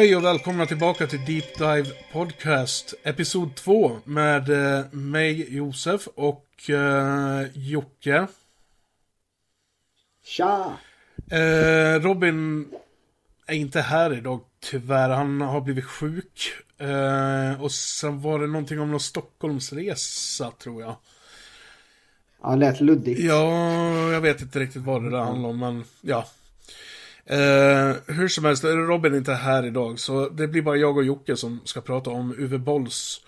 Hej och välkomna tillbaka till Deep Dive Podcast, Episod 2 med eh, mig, Josef, och eh, Jocke. Tja! Eh, Robin är inte här idag, tyvärr. Han har blivit sjuk. Eh, och sen var det någonting om någon Stockholmsresa, tror jag. Ja, lät luddigt. Ja, jag vet inte riktigt vad det där handlar om, men ja. Eh, hur som helst, Robin är inte här idag, så det blir bara jag och Jocke som ska prata om Uwe Bolls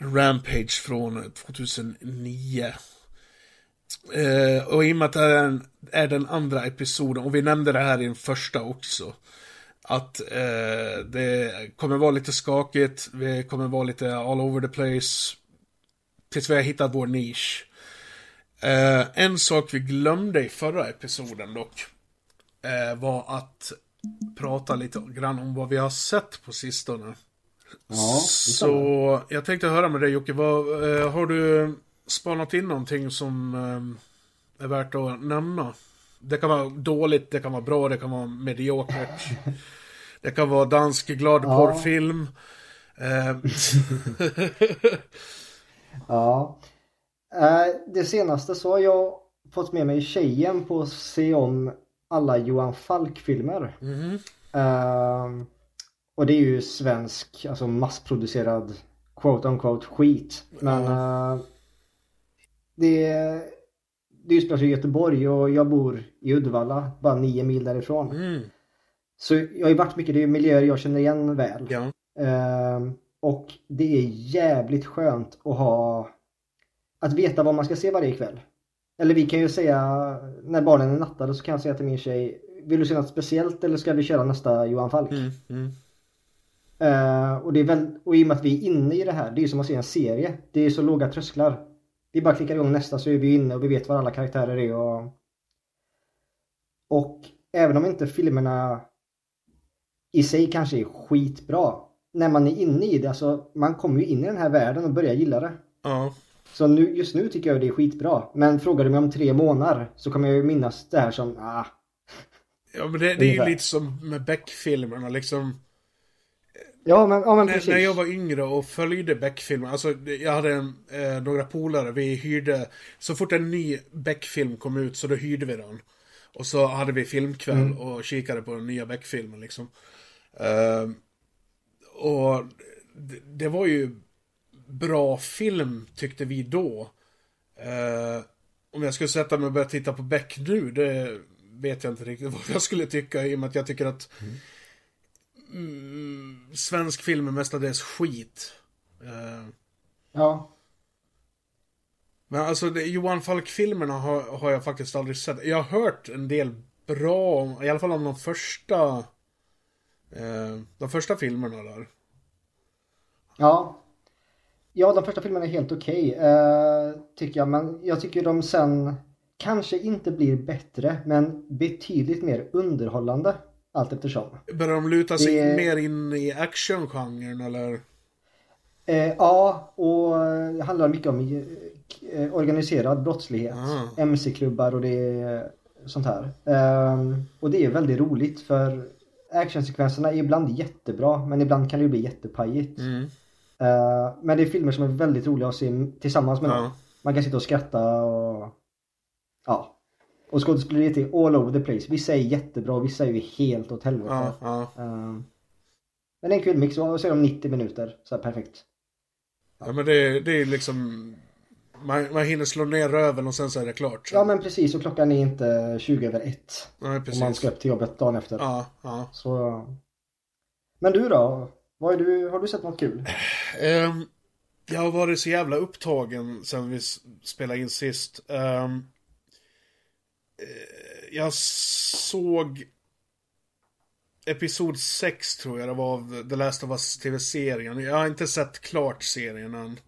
Rampage från 2009. Eh, och i och med att det är, en, är den andra episoden, och vi nämnde det här i den första också, att eh, det kommer vara lite skakigt, vi kommer vara lite all over the place, tills vi har hittat vår nisch. Eh, en sak vi glömde i förra episoden dock, var att prata lite grann om vad vi har sett på sistone. Ja, Så jag tänkte höra med dig Jocke, vad, eh, har du spanat in någonting som eh, är värt att nämna? Det kan vara dåligt, det kan vara bra, det kan vara mediokert. Det kan vara dansk glad Ja. porrfilm. Eh, Ja. Eh, det senaste så har jag fått med mig tjejen på att se om alla Johan Falk-filmer. mhm. Eh, och det är ju svensk, alltså massproducerad quote on quote skit. Men eh, det, det utspelar sig i Göteborg och jag bor i Uddevalla, bara nio mil därifrån. mm, Så jag har ju varit mycket, det är miljöer jag känner igen väl. ja. Ehm, och det är jävligt skönt att ha att veta vad man ska se varje kväll. Eller vi kan ju säga när barnen är nattade så kan jag säga till min tjej Vill du se något speciellt eller ska vi köra nästa Johan Falk? Mm, mm. Eh, och, det är väl, och i och med att vi är inne i det här, det är ju som att se en serie. Det är så låga trösklar. Vi bara klickar igång nästa så är vi inne och vi vet vad alla karaktärer är och... Och även om inte filmerna i sig kanske är skitbra. När man är inne i det, alltså man kommer ju in i den här världen och börjar gilla det. Ja. Så nu, just nu tycker jag det är skitbra. Men frågar du mig om tre månader så kommer jag ju minnas det här som, ah, Ja, men det, det är ju lite som med Beck-filmerna liksom. Ja men, ja, men När, precis. när jag var yngre och följde Beck-filmer, alltså jag hade en, eh, några polare, vi hyrde, så fort en ny Beck-film kom ut så då hyrde vi den. Och så hade vi filmkväll Mm. och kikade på den nya Beck-filmen liksom. Eh, och det, det var ju bra film tyckte vi då. Eh, om jag skulle sätta mig och börja titta på Beck nu, det vet jag inte riktigt vad jag skulle tycka i och med att jag tycker att mm, svensk film är mestadels skit. Eh, Ja. men alltså, det, Johan Falk-filmerna har, har jag faktiskt aldrig sett. Jag har hört en del bra, om, i alla fall om de första eh, de första filmerna där. Ja. Ja, de första filmerna är helt okej, eh, tycker jag. Men jag tycker de sen kanske inte blir bättre, men betydligt mer underhållande allt eftersom. Börjar de luta sig Det- mer in i actiongenren eller? Eh, ja, och det handlar mycket om eh, organiserad brottslighet. Ah. MC-klubbar och det sånt här. Ehm, och det är väldigt roligt för actionsekvenserna är ibland jättebra, men ibland kan det ju bli jättepajigt. Mm. Eh, men det är filmer som är väldigt roliga att se tillsammans med någon. Ja. Man kan sitta och skratta och... Ja. Och skådespeleriet är all over the place. Vissa är jättebra och vissa är ju helt åt helvete. Ja, ja. Ehm, men det är en kul mix och så är de 90 minuter. Så här, perfekt. ja men det, det är liksom man, man hinner slå ner röven och sen så är det klart. Ja men precis och klockan är inte 20 över ett. Nej, Om precis. man ska upp till jobbet dagen efter. Ja, ja. Så... Men du då? Vad du, har du sett något kul? Ehm, jag har varit så jävla upptagen sen vi spelade in sist. Ehm, eh, jag såg Episod 6 tror jag det var av The Last of Us TV-serien. Jag har inte sett klart serien än.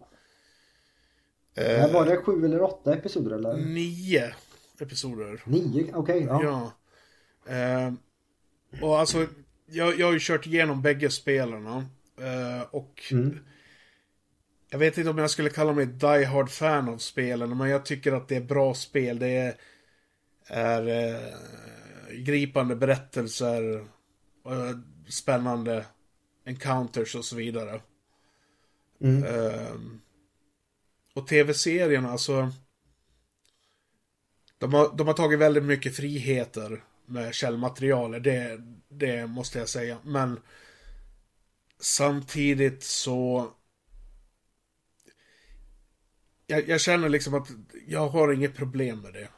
Eh, var det sju eller åtta episoder eller? Nio episoder. Nio? Okej, ja. Ja. Ehm, och alltså, jag, jag har ju kört igenom bägge spelarna. Eh, och Mm. jag vet inte om jag skulle kalla mig die hard fan av spelen, men jag tycker att det är bra spel. Det är, är eh, gripande berättelser. Eh, spännande encounters och så vidare. Mm. Ehm, och tv-serierna, alltså. De har, de har tagit väldigt mycket friheter med källmaterialet, det, det måste jag säga. Men samtidigt så... Jag, jag känner liksom att jag har inget problem med det.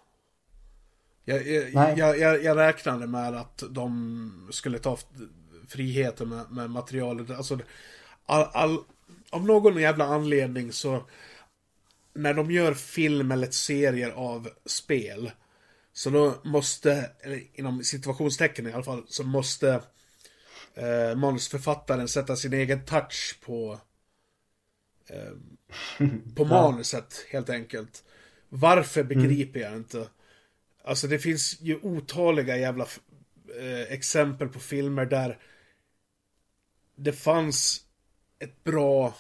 Jag, jag, jag, jag, jag räknade med att de skulle ta friheter med, med materialet. Alltså, all, all, av någon jävla anledning så när de gör film eller serier av spel så då måste, eller inom situationstecken i alla fall, så måste eh, manusförfattaren sätta sin egen touch på eh, på manuset helt enkelt. Varför begriper jag inte. Alltså det finns ju otaliga jävla eh, exempel på filmer där det fanns ett bra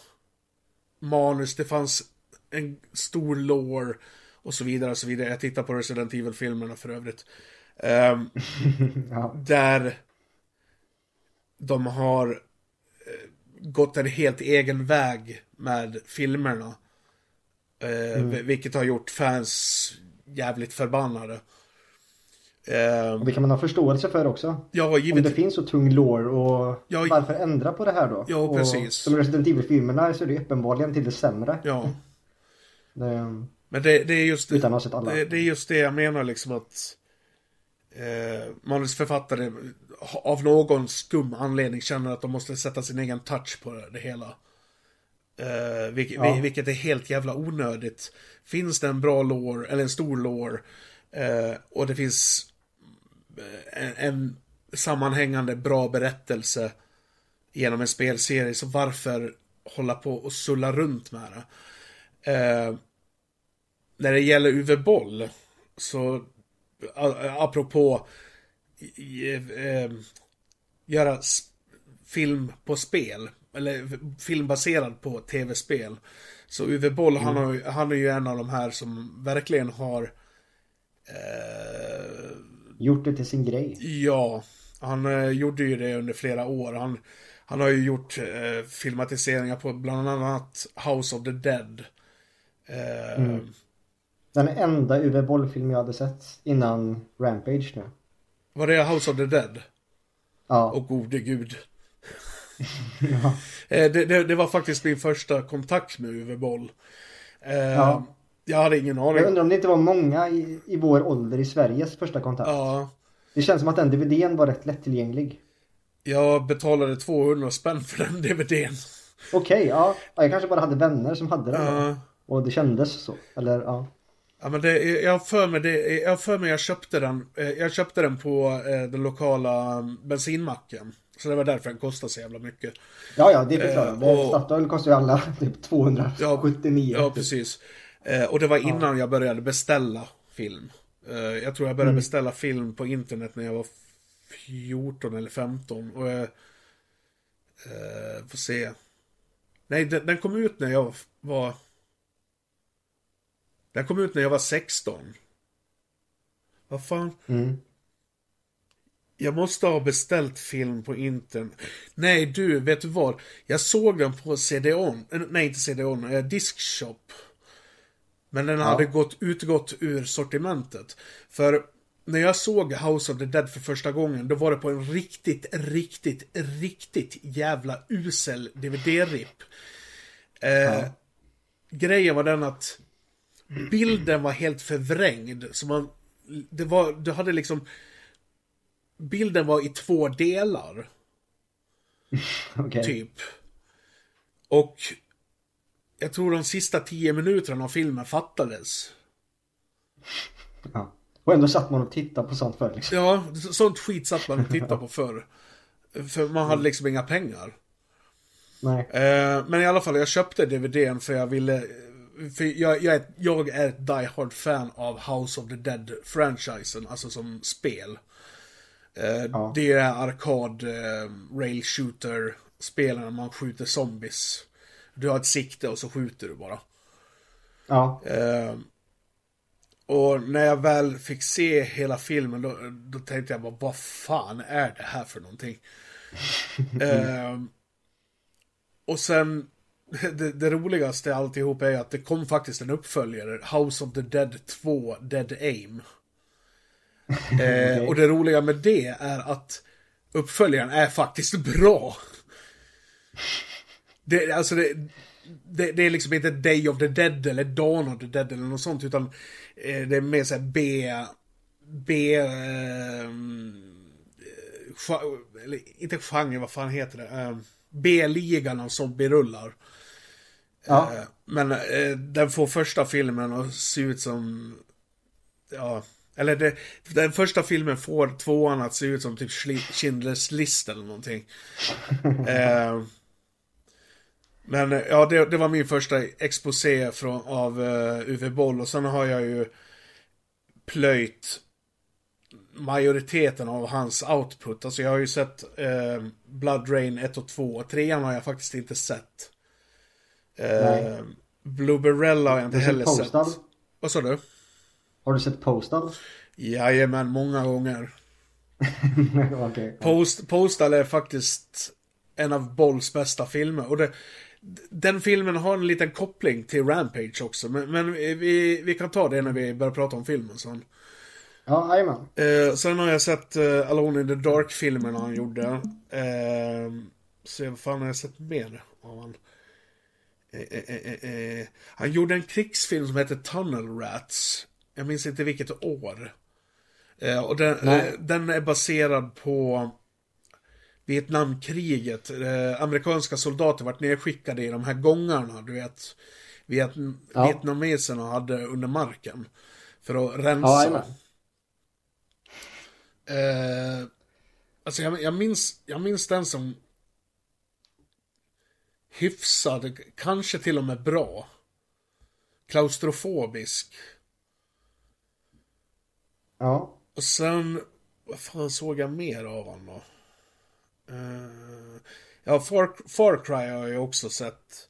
manus, det fanns en stor lore och så vidare och så vidare. Jag tittar på Resident Evil-filmerna för övrigt. Ehm, Ja. där de har eh, gått en helt egen väg med filmerna. Eh, vil- Vilket har gjort fans jävligt förbannade. Och det kan man ha förståelse för också. ja, Om det finns så tung lore och Ja, varför ändra på det här då? Ja, och precis. Som Resident Evil-filmerna så är det uppenbarligen till det sämre. Ja, Det, men det, det är just det. Det, det är just det jag menar liksom att eh, manusförfattare av någon skum anledning känner att de måste sätta sin egen touch på det, hela. Eh, vilket, Ja. vilket är helt jävla onödigt. Finns det en bra lore, eller en stor lore, eh, och det finns eh, en, en sammanhängande bra berättelse genom en spelserie, så varför hålla på och sulla runt med det? Eh, när det gäller Uwe Boll, så apropå eh, göra film på spel, eller film baserad på tv-spel. Så Uwe Boll, han, har, han är ju en av de här som verkligen har eh, Gjort det till sin grej. Ja, han eh, gjorde ju det under flera år. Han, han har ju gjort eh, filmatiseringar på bland annat House of the Dead. Eh, Den enda Uwe Boll-film jag hade sett innan Rampage nu. Var det House of the Dead? Ja. Åh gode gud. ja. Eh, det, det, det var faktiskt min första kontakt med Uwe Boll. Eh, Ja. Jag hade ingen Jag aning. undrar om det inte var många i, i vår ålder i Sveriges första kontakt. Ja, Det känns som att den DVDn var rätt lättillgänglig. jag betalade 200 spänn för den DVDn. Okej, ja. ja. Jag kanske bara hade vänner som hade den. Ja. Och det kändes så. Eller ja. Ja men det, jag för mig det, jag för mig jag köpte den, eh, jag köpte den på eh, den lokala bensinmacken. Så det var därför den kostade så jävla mycket. Ja, ja, det förklarar. Eh, och- kostar ju alla typ 279. Ja, precis. Eh, och det var innan jag började beställa film. Eh, jag tror jag började beställa film på internet när jag var 14 eller 15. Och jag... Eh, får se. Nej, den, den kom ut när jag var... Den kom ut när jag var 16. Vad fan? Mm. Jag måste ha beställt film på internet. Nej du, vet du vad? Jag såg den på CD-ON. eh, Nej, inte CD-ON. Eh, Diskshop. Men den hade gått, utgått ur sortimentet. För när jag såg House of the Dead för första gången, då var det på en riktigt, riktigt, riktigt jävla usel DVD-rip. Eh, Grejen var den att bilden var helt förvrängd. Så man, det var, du hade liksom bilden var i två delar, Okej. typ. Och jag tror de sista tio minuterna av filmen fattades. Ja. Och ändå satt man och tittade på sånt förr liksom. Ja, så- sånt skit satt man och tittade på förr. För man hade liksom inga pengar. Nej. Eh, men i alla fall, jag köpte DVDn för jag ville... För jag, jag, är, jag är ett die hard fan av House of the Dead-franchisen, alltså som spel. Eh, Ja. Det är arkad eh, rail shooter spelen när man skjuter zombies. Du har ett sikte och så skjuter du bara. Ja. Eh, och när jag väl fick se hela filmen då, då tänkte jag bara, vad fan är det här för någonting? eh, och sen, det, det roligaste alltihop är att det kom faktiskt en uppföljare, House of the Dead 2, Dead Aim. Eh. Och det roliga med det är att uppföljaren är faktiskt bra. Det, alltså det, det, det, är liksom inte Day of the Dead eller Dawn of the Dead eller något sånt utan eh, det är mer såhär B... B... Eh, eller inte genre, vad fan heter det? Eh, B-ligan av zombierullar. Ja. Eh, men eh, den får första filmen att se ut som... Ja, eller det, den första filmen får tvåan att se ut som typ Schindler's list eller någonting. eh, men ja, det, det, var min första exposé från, av uh, Uwe Boll och sen har jag ju plöjt majoriteten av hans output. Alltså jag har ju sett uh, Blood Rain 1 och 2 och 3 har jag faktiskt inte sett. Uh, Blueberella har jag inte heller sett. Vad sa du? Har du sett Postal? Jajamän, många gånger. okay. Post, Postal är faktiskt en av Bolls bästa filmer. Och det, den filmen har en liten koppling till Rampage också. Men, men vi, vi kan ta det när vi börjar prata om filmen sen. Ja, jajamän. Eh, sen har jag sett eh, Alone in the Dark-filmerna han gjorde. Eh, se vad fan har jag sett mer av han? Eh, eh, eh, han gjorde en krigsfilm som heter Tunnel Rats. Jag minns inte vilket år. Och den, den, är baserad på Vietnamkriget. Amerikanska soldater vart nedskickade i de här gångarna, du vet. Viet, ja. Vietnameserna hade under marken. För att rensa. Ja, eh, alltså jag, jag, minns, jag minns den som hyfsad, kanske till och med bra. Klaustrofobisk. Ja. Och sen, vad fan såg jag mer av honom då? Uh, ja, Far, Far Cry har jag också sett.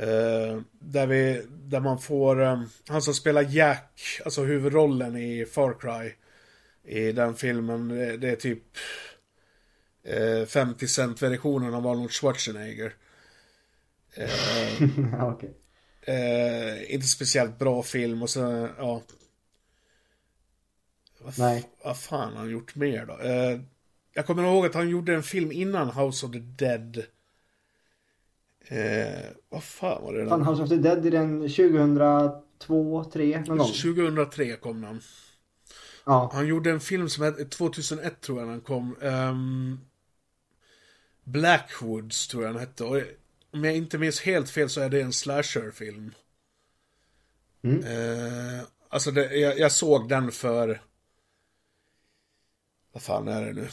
Uh, där, vi, där man får, um, han som spelar Jack, alltså huvudrollen i Far Cry. I den filmen, det, det är typ uh, 50 cent versionen av Arnold Schwarzenegger. okay. inte speciellt bra film och så, ja. Vad, Nej. vad fan har han gjort mer då? Jag kommer ihåg att han gjorde en film innan House of the Dead. Eh, vad fan var det? Fan, House of the Dead är den 2002, 3 någon gång? 2003 kom den. Ja. Han gjorde en film som hette, 2001 tror jag den kom. Um, Blackwoods tror jag den hette. Och om jag inte minns helt fel så är det en slasher-film. Mm. Uh, alltså det, jag, jag såg den för... Vad fan är det nu?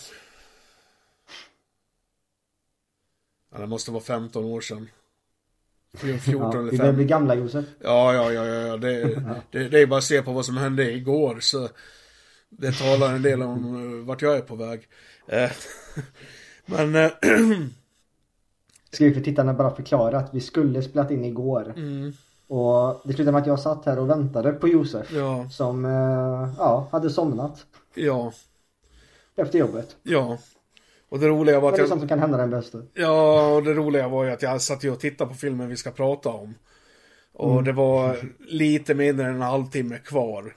Ja, det måste vara 15 år sedan. 14 ja, eller 15. Vi börjar bli gamla Josef. Ja, ja, ja, ja. Det, det, det är bara att se på vad som hände igår så det talar en del om uh, vart jag är på väg. Uh, men... Ska vi för tittarna bara förklara att vi skulle spelat in igår. Mm. Och det slutade med att jag satt här och väntade på Josef. Ja. Som, ja, hade somnat. Ja. Efter jobbet. Ja. Och det roliga var att jag... Det är sånt som kan hända den bästa. Ja, och det roliga var ju att jag satt ju och tittade på filmen vi ska prata om. Och mm. det var lite mindre än en halvtimme kvar.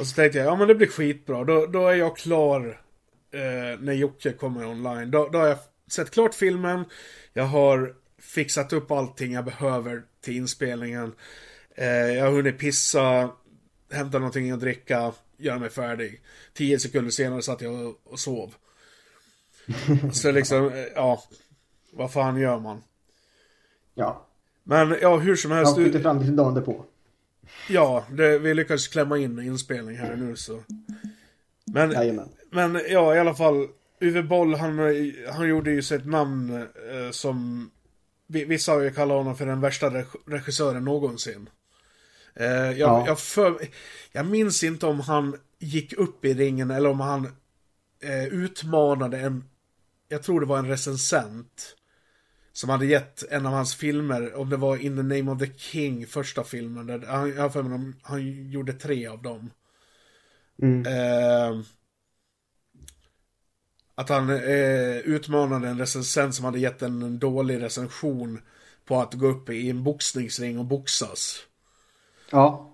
Och så tänkte jag, ja men det blir skitbra. Då, då är jag klar eh, när Jocke kommer online. Då, då har jag sett klart filmen. Jag har fixat upp allting jag behöver till inspelningen. Eh, jag har hunnit pissa, hämta någonting att dricka, göra mig färdig. Tio sekunder senare satt jag och, och sov. Så liksom, ja. Vad fan gör man? Ja. Men ja, hur som helst. Jag skjuter fram till dagen därpå. Ja, det, vi lyckades klämma in inspelning här nu så. Men, Jajamän. men ja, i alla fall. Uwe Boll, han, han gjorde ju sitt namn eh, som Vissa har ju kallat honom för den värsta regissören någonsin. Eh, jag, ja. jag, för, jag minns inte om han gick upp i ringen eller om han eh, utmanade en jag tror det var en recensent. Som hade gett en av hans filmer, om det var In the name of the King, första filmen. Där, han, jag för mig, han gjorde tre av dem. Mm. Eh, Att han eh, utmanade en recensent som hade gett en dålig recension på att gå upp i en boxningsring och boxas. Ja.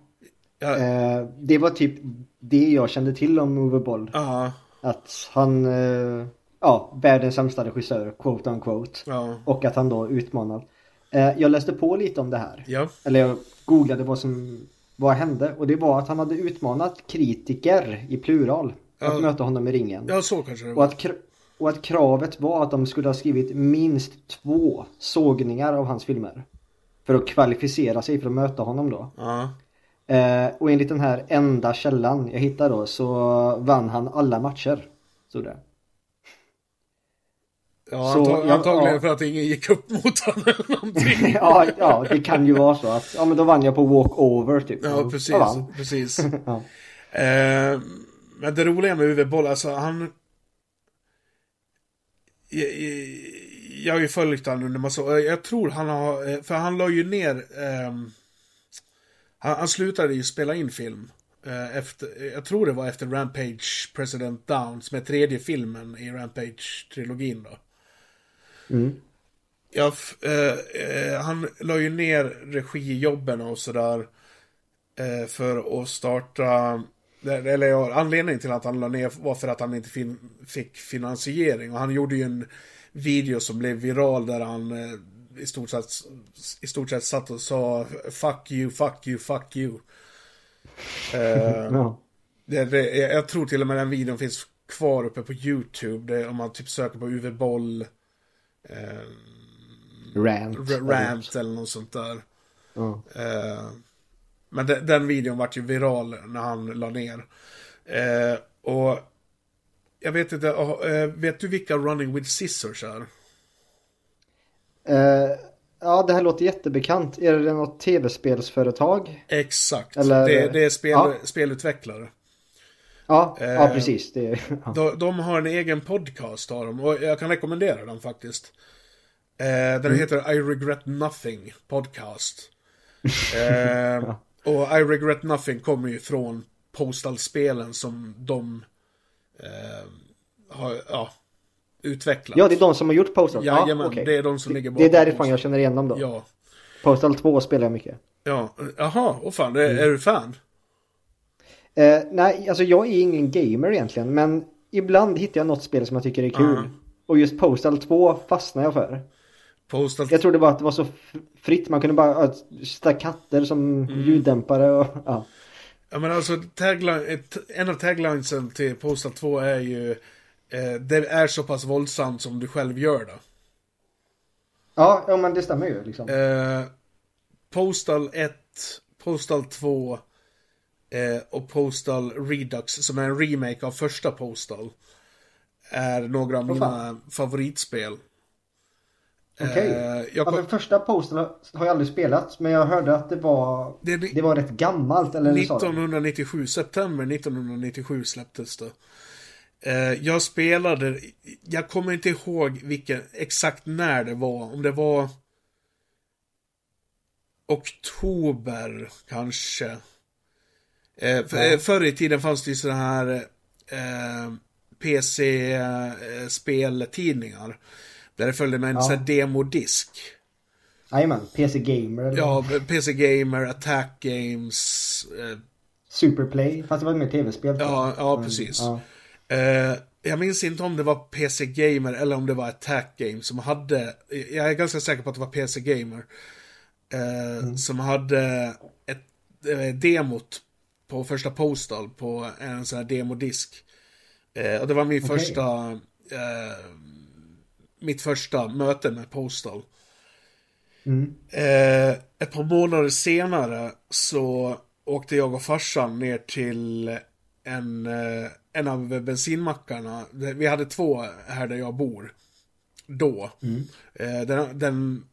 Ja. Eh, det var typ det jag kände till om Ove Boll. Ja, Att han, eh, ja, världens sämsta regissör, quote on quote. ja, Och att han då utmanar. Eh, jag läste på lite om det här. ja, Eller jag googlade vad som vad hände. Och det var att han hade utmanat kritiker i plural. Att Ja. möta honom i ringen. ja, så kanske det Och att, och att kravet var att de skulle ha skrivit minst två sågningar av hans filmer. För att kvalificera sig för att möta honom då. Ja, Eh, och enligt den här enda källan jag hittade då så vann han alla matcher. Stod det. ja Så, antag- ja, antagligen ja. för att ingen gick upp mot honom eller någonting. ja, ja, det kan ju vara så att ja men då vann jag på walkover typ. Ja, precis. jag precis. Ja. Eh, men det roliga med Uwe Boll, alltså han... Jag, jag, jag har ju följt honom under massa år. Jag tror han har, eh, för han la ju ner... ehm, han, han slutade ju spela in film. eh, efter, jag tror det var efter Rampage President Down, som är tredje filmen i Rampage-trilogin då. Mm. Ja, eh, eh, han la ju ner regijobben och sådär. Eh, för att starta... Eller ja, anledningen till att han la ner var för att han inte fin, fick finansiering. Och han gjorde ju en video som blev viral där han eh, i, stort sett, i stort sett satt och sa Fuck you, fuck you, fuck you. Eh, Ja. det, det, jag tror till och med den videon finns kvar uppe på YouTube. Det, om man typ söker på Uwe Boll. Eh, Rant. Rant eller något sånt där. Ja. Eh, men de, den videon vart ju viral när han la ner. Eh, och jag vet inte, eh, vet du vilka Running with Scissors är? Eh, ja, det här låter jättebekant. Är det något tv-spelsföretag? Exakt, Eller- det, det är spel, Ja. spelutvecklare. Ja, Eh, ja precis. Det, ja. De, de har en egen podcast har de, och jag kan rekommendera den faktiskt. Eh, den Mm. heter I Regret Nothing Podcast. Eh, och I Regret Nothing kommer ju från Postal-spelen som de eh, har ja, utvecklat. ja, det är de som har gjort Postal. Jajamän, okej. det är de som ligger Det är bakom därifrån Postal. jag känner igen dem då. Ja, Postal 2 spelar jag mycket. ja, jaha, åh fan, är, Mm. är du fan? Eh, nej, alltså jag är ingen gamer egentligen. Men ibland hittar jag något spel som jag tycker är kul. Ja. Och just Postal 2 fastnar jag för. Postal... Jag trodde bara att det var så fritt. Man kunde bara sätta katter som Mm. ljuddämpare och ja. Ja men alltså, tagline, ett, en av taglinesen till Postal 2 är ju eh, Det är så pass våldsamt som du själv gör det. Ja, ja men det stämmer ju liksom. Eh, Postal 1, Postal 2 eh, och Postal Redux som är en remake av första Postal. Är några av mina fan. favoritspel. Okej. Eh, jag Ja, första Postal har jag aldrig spelat. Men jag hörde att det var, det, det var rätt gammalt. Eller sa de? 1997, september 1997 släpptes det. Eh, jag spelade, jag kommer inte ihåg vilken, exakt när det var, om det var oktober kanske. Eh, för, eh, Förr i tiden fanns det ju sådana här eh, PC-speltidningar. Där det följde med en Ja. sån här demodisk. Jajamän, PC Gamer eller Ja, PC Gamer, Attack Games. Eh, Superplay. Fast det var mer tv-spel. ja, jag. ja, precis. Ja. Eh, jag minns inte om det var PC Gamer eller om det var Attack Games som hade, jag är ganska säker på att det var PC Gamer. Eh, Som hade ett eh, demot på första Postal på en sån här demodisk. Eh, och det var min Okej. första, eh, mitt första möte med Postal. Mm. Eh, ett par månader senare så åkte jag och farsan ner till en, eh, en av bensinmackarna. Vi hade två här där jag bor. Då. Eh, den, den,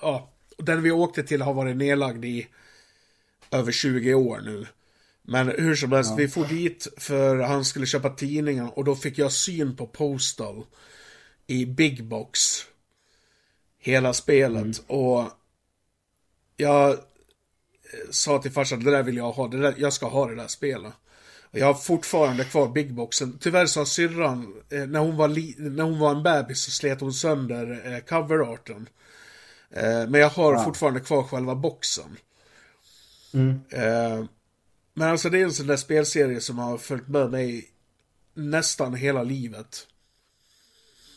ja, den vi åkte till har varit nedlagd i över 20 år nu. Men hur som helst, vi får dit för han skulle köpa tidningar och då fick jag syn på Postal i Big Box. Hela spelet och jag eh, sa till farsan, det där vill jag ha, det där, jag ska ha det där spelet. Jag har fortfarande kvar Big Boxen. Tyvärr så har syrran, eh, när, hon var när hon var en bebis så slet hon sönder eh, coverarten. Eh, men jag har Ja. fortfarande kvar själva boxen. Mm. Men alltså det är en sån där spelserie som har följt med mig nästan hela livet.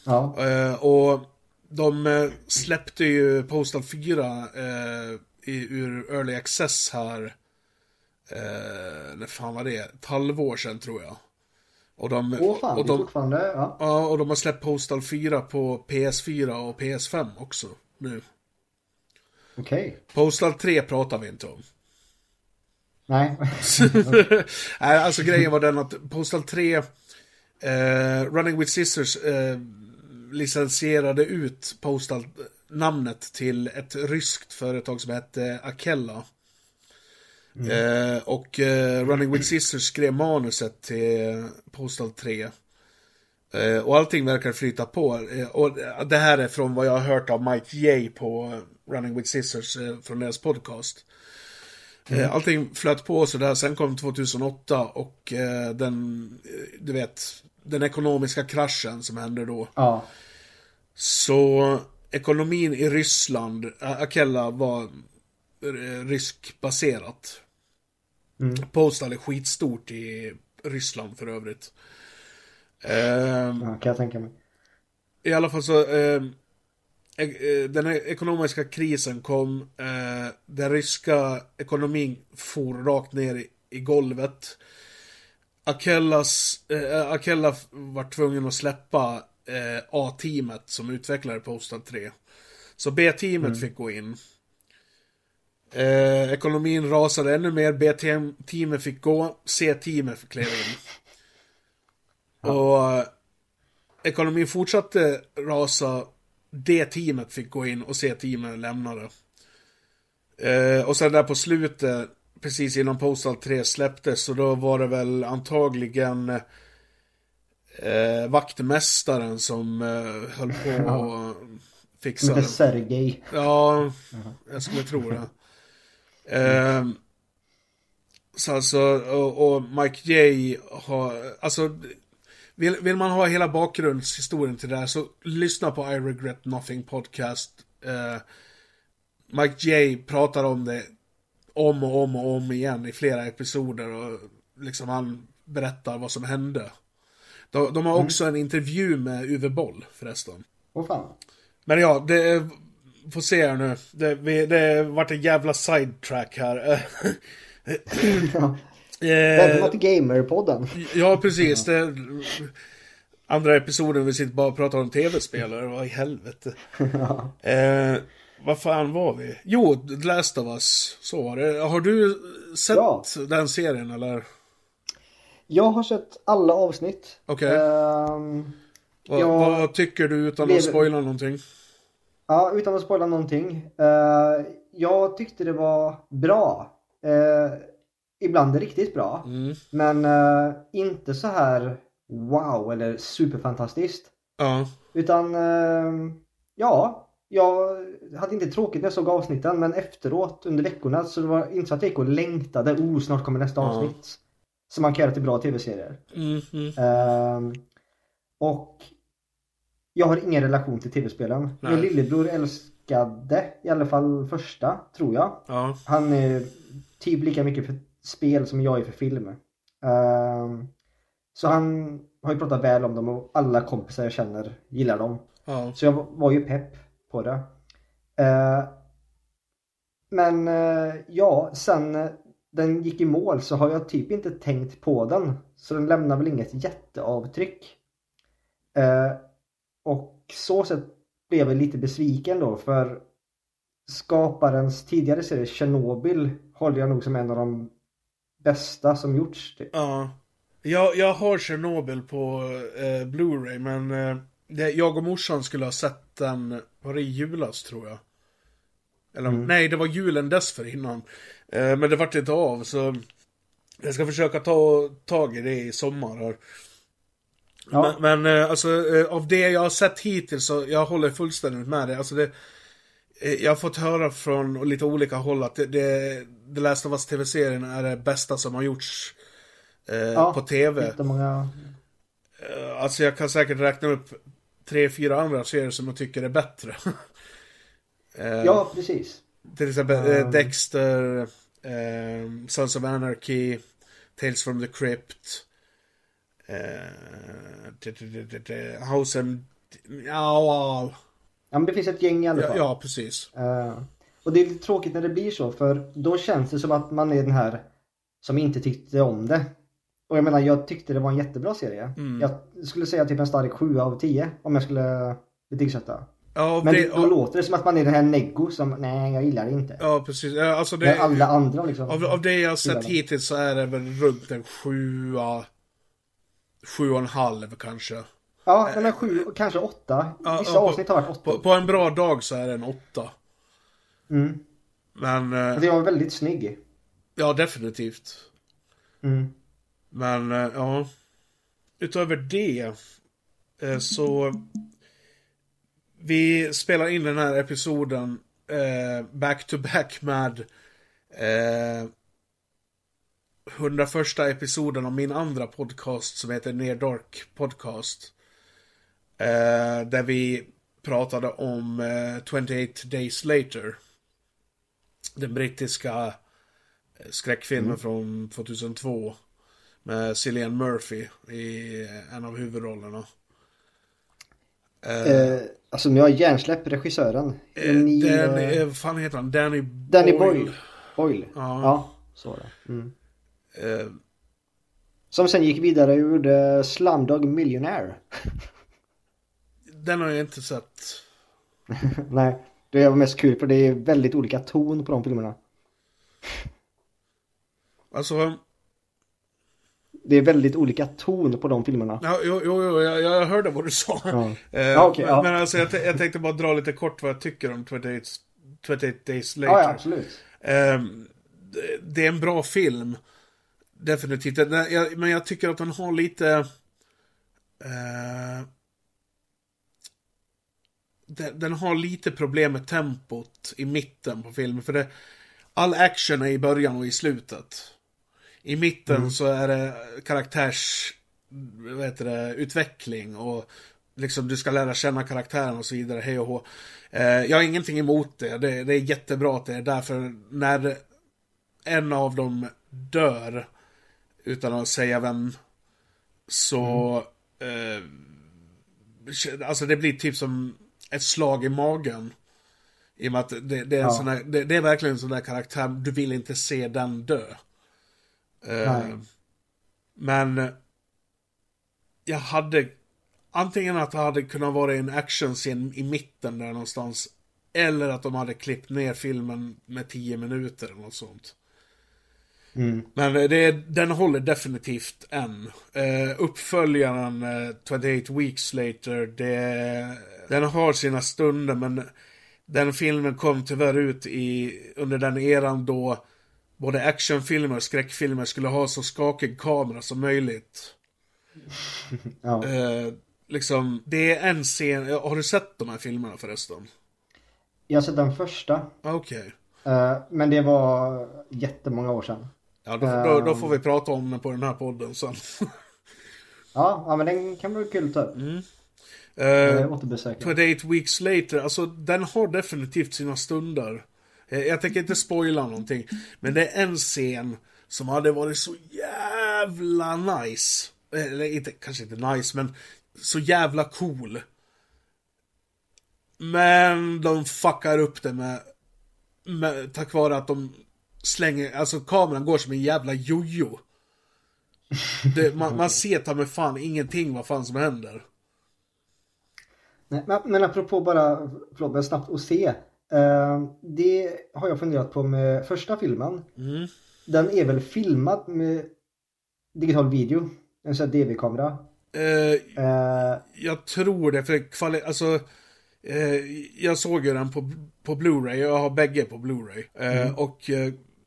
Ja. Eh, och de eh, släppte ju Postal 4 eh, i, ur Early Access här. Eh, när fan var det? Ett halvår sedan tror jag. Och de, Åh fan, och de, fortfarande... Ja. ja, och de har släppt Postal 4 på PS4 och PS5 också nu. Okej. Postal 3 pratar vi inte om. Nej. Nej, alltså grejen var den att Postal 3, eh, Running with Scissors, eh, licensierade ut Postal namnet till ett ryskt företag som hette Akella. Eh, och eh, Running with Scissors skrev manuset till Postal 3. Eh, och allting verkar flyta på. Eh, och det här är från vad jag har hört av Mike Jay på Running with Scissors eh, från deras podcast. Eh, Allting flöt på sådär, sen kom 2008 och den, du vet, den ekonomiska kraschen som hände då. Ja. Så ekonomin i Ryssland, Akella var eh, ryskbaserat. Mm. Postal är skitstort i Ryssland för övrigt. Ehm, ja, kan jag tänka mig. I alla fall så, eh, den här ekonomiska krisen kom, eh, den ryska ekonomin for rakt ner i, i golvet. Akellas, eh, Akella var tvungen att släppa eh, A-teamet som utvecklade Postal 3. Så B-teamet fick gå in. Eh, ekonomin rasade ännu mer, B-teamet fick gå, C-teamet klev in. Och eh, ekonomin fortsatte rasa. D-teamet fick gå in och C-teamet lämnade. Eh, och sen där på slutet, precis innan Postal 3 släpptes, så då var det väl antagligen eh, vaktmästaren som eh, höll på att fixa Inte det. Sergej. Ja, jag skulle tro det. Ehm, så alltså, och, och Mike J har, alltså, vill, vill man ha hela bakgrundshistorien till det här så lyssna på I Regret Nothing Podcast. Eh, Mike J pratar om det om och om och om igen i flera episoder och liksom han berättar vad som hände. De, de har också en intervju med Uwe Boll förresten. Åh fan. Men ja, det får se här nu. Det, vi, det vart en jävla sidetrack här. Ja. Välkomna till Gamerpodden. ja, precis. Det, andra episoden vi sitter bara och pratar om tv-spelare. Vad i helvete. ja. Eh, vad fan var vi? Jo, The Last of Us. Så var det. Har du sett Ja. den serien eller? Jag har sett alla avsnitt. Okej. Ehm, Vad, jag vad tycker du utan att spoila någonting? ja, utan att spoila någonting. Eh, jag tyckte det var bra. Eh, ibland riktigt bra. Mm. Men eh, inte så här wow eller superfantastiskt. Ja. Utan ja, jag hade inte tråkigt när jag såg avsnitten men efteråt under veckorna så det var inte så att jag gick och längtade. Oh, snart kommer nästa Ja. avsnitt. Som man kan göra till bra tv-serier. Mm, mm. Ehm, och jag har ingen relation till tv-spelen. Min lillebror älskade i alla fall första, tror jag. Ja. Han är typ lika mycket för spel som jag är för film. Ehm, så han har ju pratat väl om dem och alla kompisar jag känner gillar dem. Ja. Så jag var ju pepp på det. Eh, men eh, ja, sen eh, den gick i mål så har jag typ inte tänkt på den. Så den lämnar väl inget jätteavtryck. Eh, och så sett blev jag lite besviken då för skaparens tidigare serie Chernobyl håller jag nog som en av de bästa som gjorts. Typ. Ja. Jag, jag har Chernobyl på eh, Blu-ray men eh, det, jag och morsan skulle ha sett den, var det i julas tror jag? Eller Mm. nej, det var julen dessförinnan. Eh, men det vart inte av så jag ska försöka ta tag i det i sommar här. Ja. Men, men eh, alltså eh, av det jag har sett hittills så jag håller fullständigt med dig. Alltså det, eh, jag har fått höra från lite olika håll att det, det, The Last of Us TV-serien är det bästa som har gjorts eh, ja, på tv. Jättemånga... Alltså jag kan säkert räkna upp tre, fyra andra serier som jag tycker är bättre. eh, ja, precis. Till exempel um... Dexter, Sons of Anarchy, Tales from the Crypt. House and... Ja, Ja, men det finns ett gäng i alla fall. Ja, ja precis. Uh, och det är lite tråkigt när det blir så, för då känns det som att man är den här som inte tyckte om det. Och jag menar, jag tyckte det var en jättebra serie. Mm. Jag skulle säga typ en stark 7 av 10 om jag skulle betygsätta. Ja, Men det, då och... låter det som att man är den här neggo som, nej jag gillar det inte. Ja precis. Ja, alltså det, Men alla andra liksom. Av, av det jag har sett hittills så är det väl runt en 7 Sju och en halv kanske. Ja, men sju, kanske åtta. Vissa ja, avsnitt har varit åtta. På, på, en bra dag så är det en åtta. Mm. Men... Eh, det var väldigt snygg. Ja, definitivt. Mm. Men, eh, ja. Utöver det eh, så... Vi spelar in den här episoden eh, back to back med eh, 101 episoden av min andra podcast som heter Near Dark Podcast. Eh, där vi pratade om eh, 28 Days Later. Den brittiska skräckfilmen mm. från 2002. Med Cillian Murphy i en av huvudrollerna. Eh, eh alltså nu har hjärnsläpp regissören. Eh, Ni, Dan, eh, vad fan heter han? Danny Boyle. Danny Boyle. Boyle. Ja. ja, så var det. Mm. Eh, Som sen gick vidare och gjorde Slumdog Millionaire. Den har jag inte sett. Nej, det var mest kul för det är väldigt olika ton på de filmerna. Alltså... Det är väldigt olika ton på de filmerna. Ja, jo, jo, jo jag, jag hörde vad du sa. Ja. eh, ja, okay, men, ja. men alltså jag, jag, tänkte bara dra lite kort vad jag tycker om 28, 28 Days Later. Ja, absolut. Eh, det, är en bra film. Definitivt. Men jag tycker att den har lite... Eh, den, den, har lite problem med tempot i mitten på filmen. För det, all action är i början och i slutet. I mitten mm. så är det karaktärs... Vad heter det, utveckling och liksom du ska lära känna karaktären och så vidare, hej och hå. Eh, jag har ingenting emot det. det. Det är jättebra att det är därför när en av dem dör utan att säga vem så mm. eh, alltså det blir typ som ett slag i magen. I och med att det, det är, en ja. sån här, det, det, är verkligen en sån där karaktär, du vill inte se den dö. Uh, men jag hade antingen att det hade kunnat vara en actionscen i mitten där någonstans. Eller att de hade klippt ner filmen med 10 minuter eller något sånt. Mm. Men det, den håller definitivt än. Uh, uppföljaren uh, eh, 28 Weeks Later, det, den har sina stunder men den filmen kom tyvärr ut i, under den eran då både actionfilmer och skräckfilmer skulle ha så skakig kamera som möjligt. ja. uh, liksom, det är en scen, har du sett de här filmerna förresten? Jag har sett den första. Okej. Okay. men det var jättemånga år sedan. Ja, då, då, då, får vi prata om den på den här podden sen. ja, ja, men den kan bli kul upp. Mm. Uh, återbesöka. 28 weeks later, alltså den har definitivt sina stunder. Eh, jag, tänker inte spoila någonting. Men det är en scen som hade varit så jävla nice. Eh, eller inte, kanske inte nice, men så jävla cool. Men de fuckar upp det med, med tack vare att de slänger, alltså kameran går som en jävla jojo. Det, man, man ser ta med fan ingenting vad fan som händer. Nej, men, men apropå bara, förlåt men snabbt att se. Uh, det har jag funderat på med första filmen. Mm. Den är väl filmad med digital video? En sån här DV-kamera? Uh, uh, jag tror det, för kvali alltså jag såg ju den på, på Blu-ray, jag har bägge på Blu-ray. Mm. Och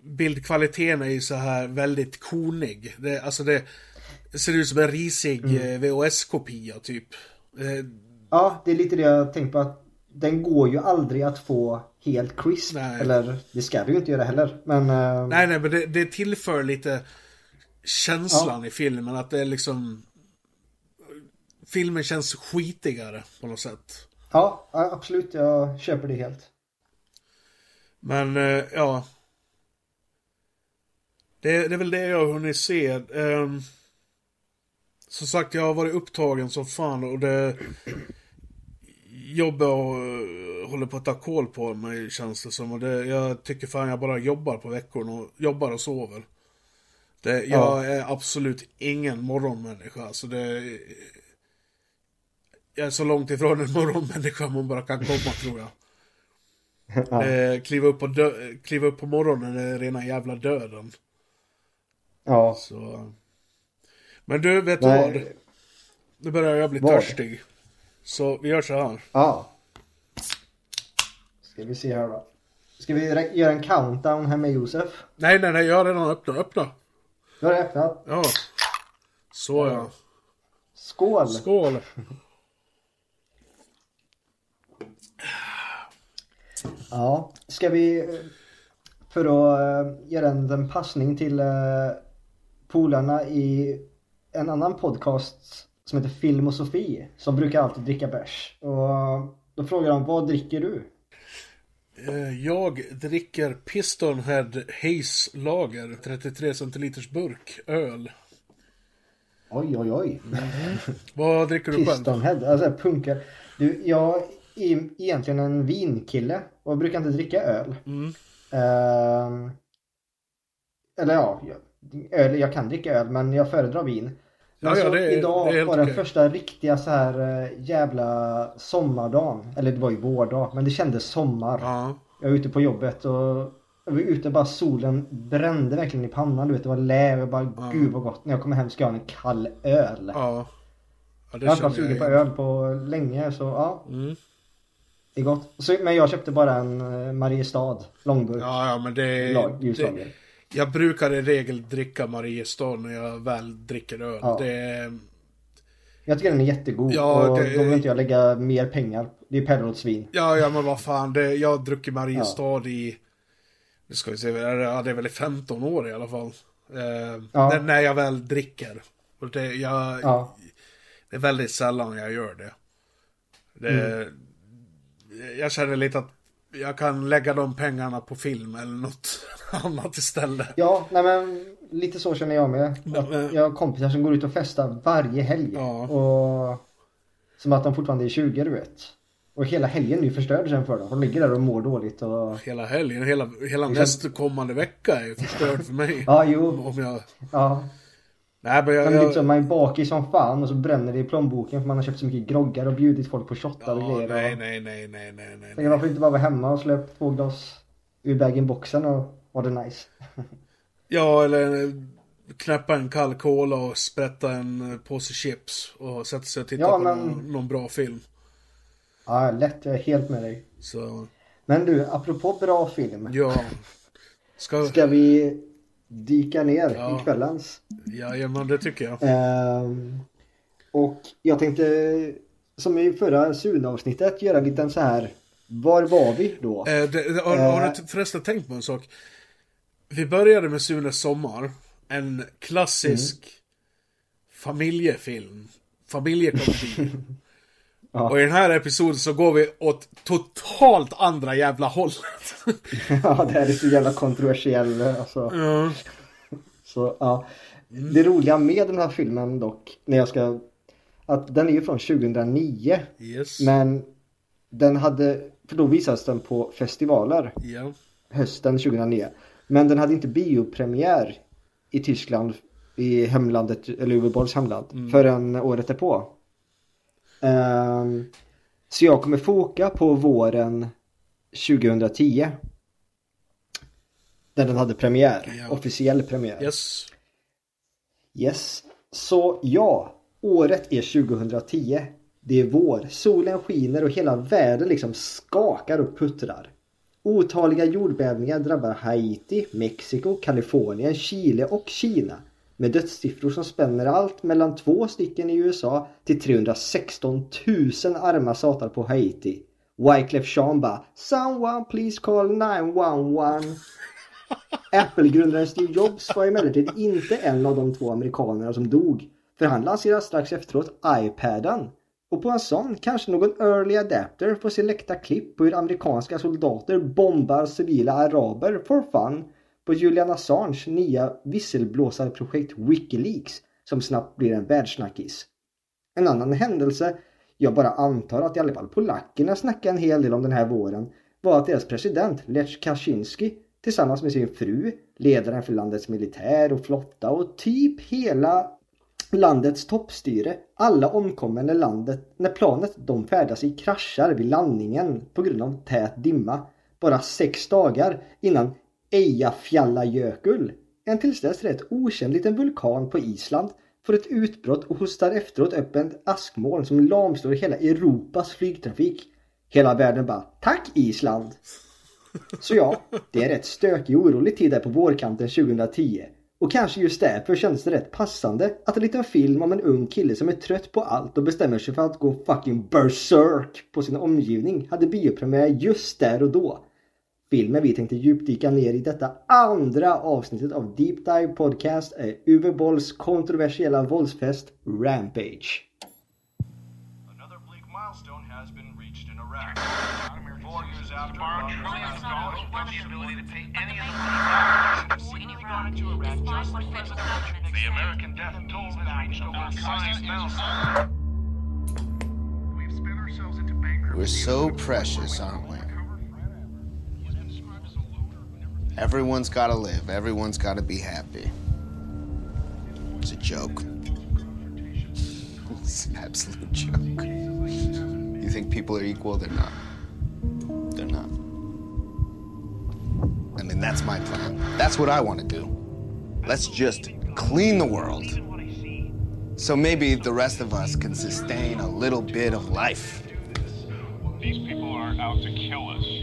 bildkvaliteten är ju så här väldigt konig. Det, alltså det ser ut som en risig mm. Eh, VHS-kopia typ. Eh, ja, det är lite det jag tänkt på att den går ju aldrig att få helt crisp. Nej. Eller det ska du ju inte göra heller. Men, uh... Nej, nej, men det, det tillför lite känslan i filmen. Att det är liksom... Filmen känns skitigare på något sätt. Ja, ja, absolut. Jag köper det helt. Men, eh, ja. Det, det är väl det jag har hunnit se. Um, som sagt, jag har varit upptagen som fan och det... Jobbet och, eh, håller på att ta koll på mig känns det som. Och det, jag tycker fan jag bara jobbar på veckorna och jobbar och sover. Det, jag är absolut ingen morgonmänniska. Så det... Jag är så långt ifrån en morgonmänniska man bara kan komma tror jag. Ja. Eh, kliva, upp dö- kliva upp på morgonen är rena jävla döden. ja. Så... Men du, vet du Nej. vad? Nu börjar jag bli Vad? törstig. Så vi gör så här. Ja. Ska vi se här då. Ska vi göra en countdown här med Josef? Nej, nej, nej, jag har redan öppnat. Öppna. Du har öppnat. Ja. Så ja. Skål! Skål. Ja, ska vi för att eh, göra en, en passning till eh, polarna i en annan podcast som heter Film och Sofie som brukar alltid dricka bärs. Och då frågar de vad dricker du? Eh, Jag dricker Pistonhead Haze Lager, 33 centiliters burk, öl. Oj, oj, oj. Vad dricker du själv? Pistonhead, alltså punkar. Du, jag är egentligen en vinkille och brukar inte dricka öl. Mm. Ehm, eller ja, jag, öl, jag kan dricka öl men jag föredrar vin. Ja, ja, så det idag det var den okej. första riktiga så här eh, jävla sommardagen. Eller det var ju vårdag men det kändes sommar. Ja. Jag var ute på jobbet och jag var ute bara solen brände verkligen i pannan. Du vet det var lä och jag bara Ja. gud vad gott. När jag kommer hem ska jag ha en kall öl. Ja. ja det jag har inte varit sugen på öl på länge så ja. Mm. Det är gott. Så, men jag köpte bara en eh, Mariestad långburk. Ja, ja, men det, lag, det... Jag brukar i regel dricka Mariestad när jag väl dricker öl. Ja. Det... Jag tycker den är jättegod Ja, och det- då vill inte jag lägga mer pengar. Det är Perrolsvin. Ja, ja, men vad fan. Det... Jag har druckit Mariestad i... Nu ska vi se, ja, det är väl i 15 år i alla fall. Eh, Ja. när, när jag väl dricker. Och det, jag, Ja. det är väldigt sällan jag gör det. det Mm. Jag känner lite att jag kan lägga de pengarna på film eller något annat istället. Ja, nej men lite så känner jag med. Att Men- jag har kompisar som går ut och festar varje helg. Ja. Och som att de fortfarande är 20 du vet. Och hela helgen är förstörd sen för dem. De ligger där och mår dåligt och... Hela helgen, hela, hela nästkommande vecka är förstörd för mig. Ja, jo. Om jag... Ja. Nej, men jag... Men jag... så, man är bakis som fan och så bränner det i plånboken för man har köpt så mycket groggar och bjudit folk på shottar och Ja, grejer. nej, och... nej, nej, nej, nej, nej. Tänker varför inte bara vara hemma och slå upp två glas ur bag-in-boxen och ha det nice. Ja, eller knäppa en kall cola och sprätta en eh, påse chips och sätta sig och titta Ja, på men- någon, någon bra film. Ja, lätt. Jag är helt med dig. Så, Men du, apropå bra film. ja. Ska... Ska vi dyka ner Ja. i kvällens? Ja, men det tycker jag. Ehm, och jag tänkte, som i förra Sune-avsnittet, göra en liten så här. Var var vi då? Eh, det, har, har Eh. du förresten tänkt på en sak? Vi började med Sunes sommar. En klassisk familjefilm. Familjekomedi. Ja. Och i den här episoden så går vi åt totalt andra jävla hållet. ja, det här är så jävla kontroversiell. Alltså. Ja. Så, ja. Det roliga med den här filmen dock, när jag ska... Att den är ju från 2009. Yes. Men den hade, för då visades den på festivaler Ja. hösten 2009. Men den hade inte biopremiär i Tyskland, i hemlandet, eller Uwe hemland, förrän året därpå. Ehm, så jag kommer foka på våren 2010. Där den hade premiär, Ja. officiell premiär. Yes. Yes. Så ja, året är 2010. Det är vår. Solen skiner och hela världen liksom skakar och puttrar. Otaliga jordbävningar drabbar Haiti, Mexiko, Kalifornien, Chile och Kina. Med dödssiffror som spänner allt mellan två stycken i USA till 316 000 arma satar på Haiti. Wyclef Jean bara “Someone please call 911” Apple-grundaren Steve Jobs var emellertid inte en av de två amerikanerna som dog. För han lanserade strax efteråt iPaden. Och på en sån kanske någon early adapter får se läckta klipp på hur amerikanska soldater bombar civila araber for fun på Julian Assange nya visselblåsarprojekt Wikileaks som snabbt blir en världssnackis. En annan händelse, jag bara antar att i alla fall polackerna snackar en hel del om den här våren, var att deras president Lech Kaczynski tillsammans med sin fru, ledaren för landets militär och flotta och typ hela landets toppstyre, alla omkommer när, landet, när planet de färdas i kraschar vid landningen på grund av tät dimma. Bara sex dagar innan Eyjafjallajökull, en tills dess rätt okänd liten vulkan på Island, får ett utbrott och hostar efteråt upp en askmoln som lamslår hela Europas flygtrafik. Hela världen bara Tack Island! Så ja, det är rätt stökig och orolig tid där på vårkanten 2010. Och kanske just därför kändes det rätt passande att en liten film om en ung kille som är trött på allt och bestämmer sig för att gå fucking berserk på sin omgivning hade biopremiär just där och då. Filmen vi tänkte djupdyka ner i detta andra avsnittet av Deep Dive Podcast är Uwe Bolls kontroversiella våldsfest Rampage. Another bleak milestone has been reached in Iraq. Four years after the American death toll We're so precious, aren't we? Everyone's got to live. Everyone's got to be happy. It's a joke. It's an absolute joke. You think people are equal? They're not. I mean, that's my plan. That's what I want to do. Let's just clean the world. So maybe the rest of us can sustain a little bit of life. These people are out to kill us.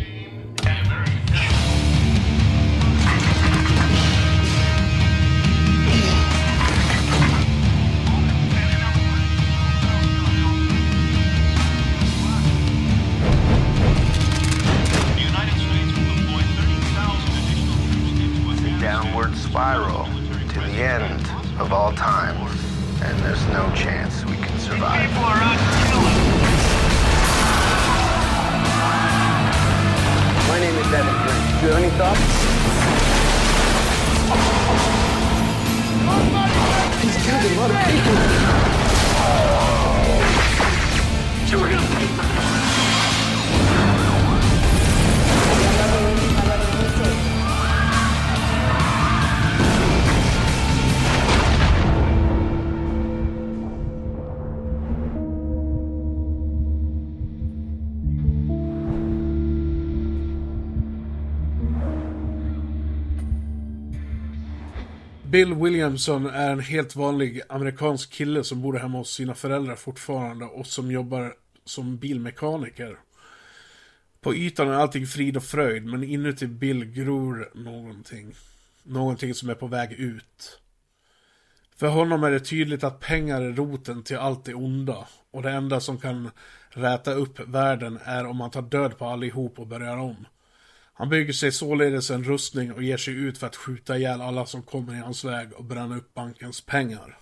Spiral to the end of all time, and there's no chance we can survive. People are out to kill us. My name is Evan Green. Do you have any thoughts? He's killed a lot of people. So we're gonna... Bill Williamson är en helt vanlig amerikansk kille som bor hemma hos sina föräldrar fortfarande och som jobbar som bilmekaniker. På ytan är allting frid och fröjd, men inuti Bill gror någonting. Någonting som är på väg ut. För honom är det tydligt att pengar är roten till allt det onda. Och det enda som kan räta upp världen är om man tar död på allihop och börjar om. Han bygger sig således en rustning och ger sig ut för att skjuta ihjäl alla som kommer i hans väg och bränna upp bankens pengar.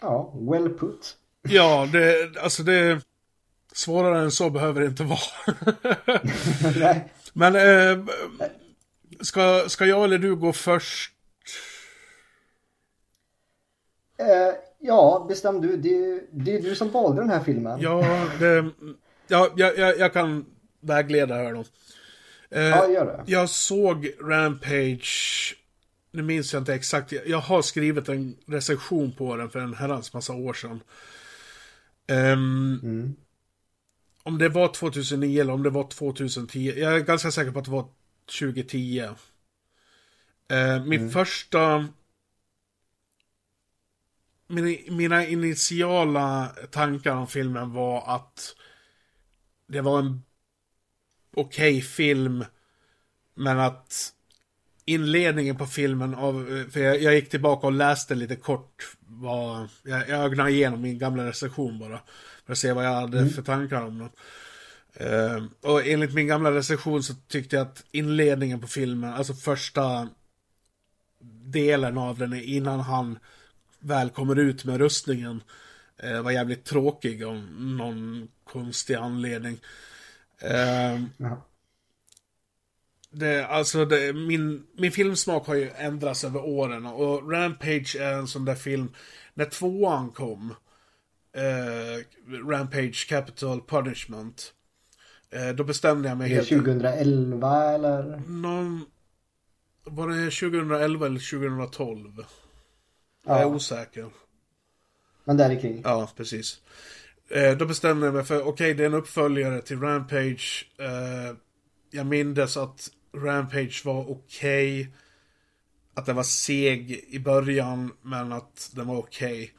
Ja, well put. Ja, det, alltså det... Svårare än så behöver det inte vara. Men, eh, ska, ska jag eller du gå först? Eh, ja, bestäm du. Det, det är du som valde den här filmen. Ja, det... Ja, jag, jag, jag kan vägleda här då. Eh, ja, gör det. Jag såg Rampage, nu minns jag inte exakt, jag har skrivit en recension på den för en herrans massa år sedan. Um, mm. Om det var 2009 eller om det var 2010, jag är ganska säker på att det var 2010. Uh, min mm. första min, mina initiala tankar om filmen var att det var en okej okay film. Men att inledningen på filmen av, för jag, jag, gick tillbaka och läste lite kort vad, jag, jag ögnade igenom min gamla recension bara. För att se vad jag hade mm. för tankar om den. Eh, och enligt min gamla recension så tyckte jag att inledningen på filmen, alltså första delen av den innan han väl kommer ut med rustningen eh, var jävligt tråkig av någon konstig anledning. Eh, Ja. det, alltså det, min, min filmsmak har ju ändrats över åren och Rampage är en sån där film, när tvåan kom, eh, Rampage Capital Punishment, eh, då bestämde jag mig helt... 2011 eller? Någon, var det 2011 eller 2012? Jag är Ja, osäker men där kring. Ja, precis. Eh, då bestämde jag mig för, okej, det är en uppföljare till Rampage. Eh, jag mindes att Rampage var okej. Att den var seg i början, men att den var okej.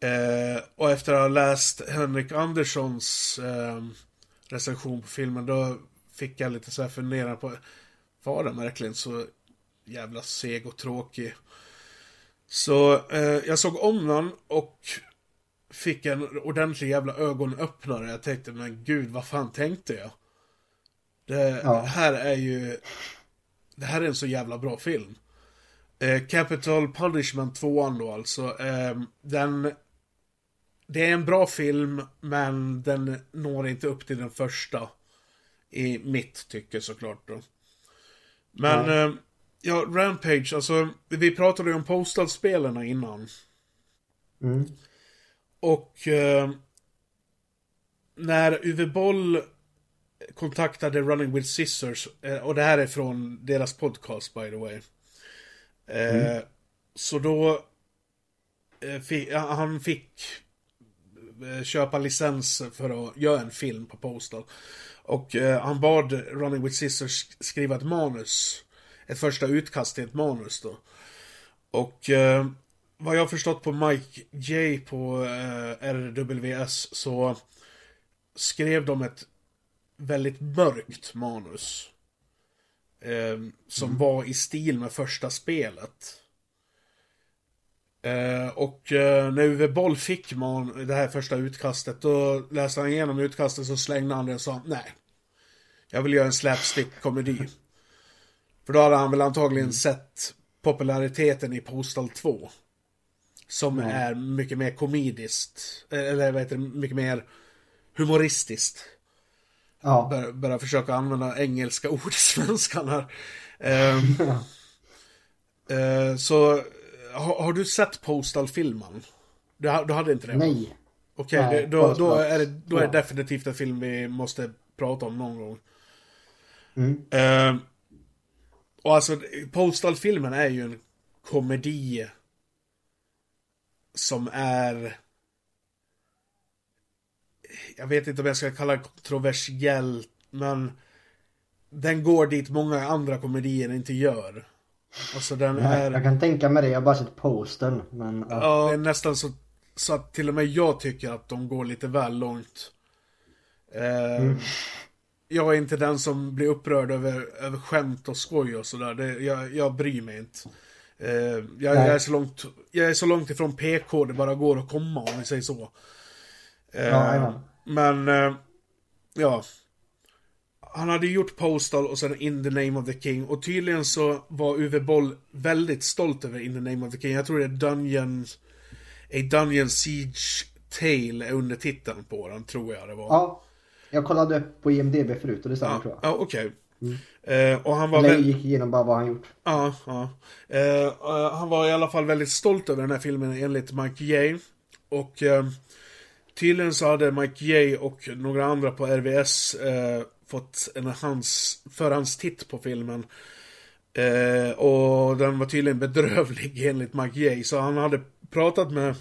Eh, och efter att ha läst Henrik Anderssons eh, recension på filmen, då fick jag lite så här fundera på, var den verkligen så jävla seg och tråkig? Så eh, jag såg om den och fick en ordentlig jävla ögonöppnare. Jag tänkte, men gud, vad fan tänkte jag? Det Ja. här är ju... Det här är en så jävla bra film. Eh, Capital Punishment 2 då alltså. Eh, den... Det är en bra film, men den når inte upp till den första. I mitt tycke såklart då. Men, Ja. Ja, Rampage, alltså, vi pratade ju om Postal-spelarna innan. Mm. Och eh, när Uwe Boll kontaktade Running with Scissors, eh, och det här är från deras podcast by the way. Eh, Så då eh, fi- ja, han fick köpa licens för att göra en film på Postal. Och eh, han bad Running with Scissors skriva ett manus. Ett första utkast till ett manus då. Och eh, vad jag har förstått på Mike J på eh, RWS så skrev de ett väldigt mörkt manus. Eh, som var i stil med första spelet. Eh, och eh, när Uwe Boll fick man, det här första utkastet, då läste han igenom utkastet så slängde han det och sa nej. Jag vill göra en slapstick-komedi. För då hade han väl antagligen sett populariteten i Postal 2. Som Ja. är mycket mer komediskt. eh, Eller vad heter det, mycket mer humoristiskt. Ja. Bör, börja försöka använda engelska ord i svenskan här. Ehm, eh, så, har, har du sett Postal-filmen? Du, du hade inte det? Nej. Okej, Nej, det- då, då, är det, då är det definitivt en film vi måste prata om någon gång. Mm. Ehm, och alltså, Postal-filmen är ju en komedi som är... Jag vet inte om jag ska kalla det kontroversiell, men den går dit många andra komedier inte gör. Alltså den Nej, är... Jag kan tänka mig det, jag har bara sett postern. Men ja. Ja, det är nästan så, så att till och med jag tycker att de går lite väl långt. Eh, Jag är inte den som blir upprörd över, över skämt och skoj och sådär. Jag, jag bryr mig inte. Eh, jag, jag, är så långt, jag är så långt ifrån PK det bara går att komma om vi säger så. Eh, Ja, ja. Men, eh, ja. Han hade gjort Postal och sen In the Name of the King. Och tydligen så var Uwe Boll väldigt stolt över In the Name of the King. Jag tror det är Dungeon... A Dungeon Siege Tale är undertiteln på den, tror jag det var. ja. Jag kollade upp på IMDB förut och det stämmer ja, tror jag. ja okej. Eh, och han var Eller väl... gick igenom bara vad han gjort. Ja, ja. Eh, eh, han var i alla fall väldigt stolt över den här filmen enligt Mike J. Och eh, tydligen så hade Mike J och några andra på RVS eh, fått en hans, förhandstitt på filmen. Och den var tydligen bedrövlig enligt Mike J. Så han hade pratat med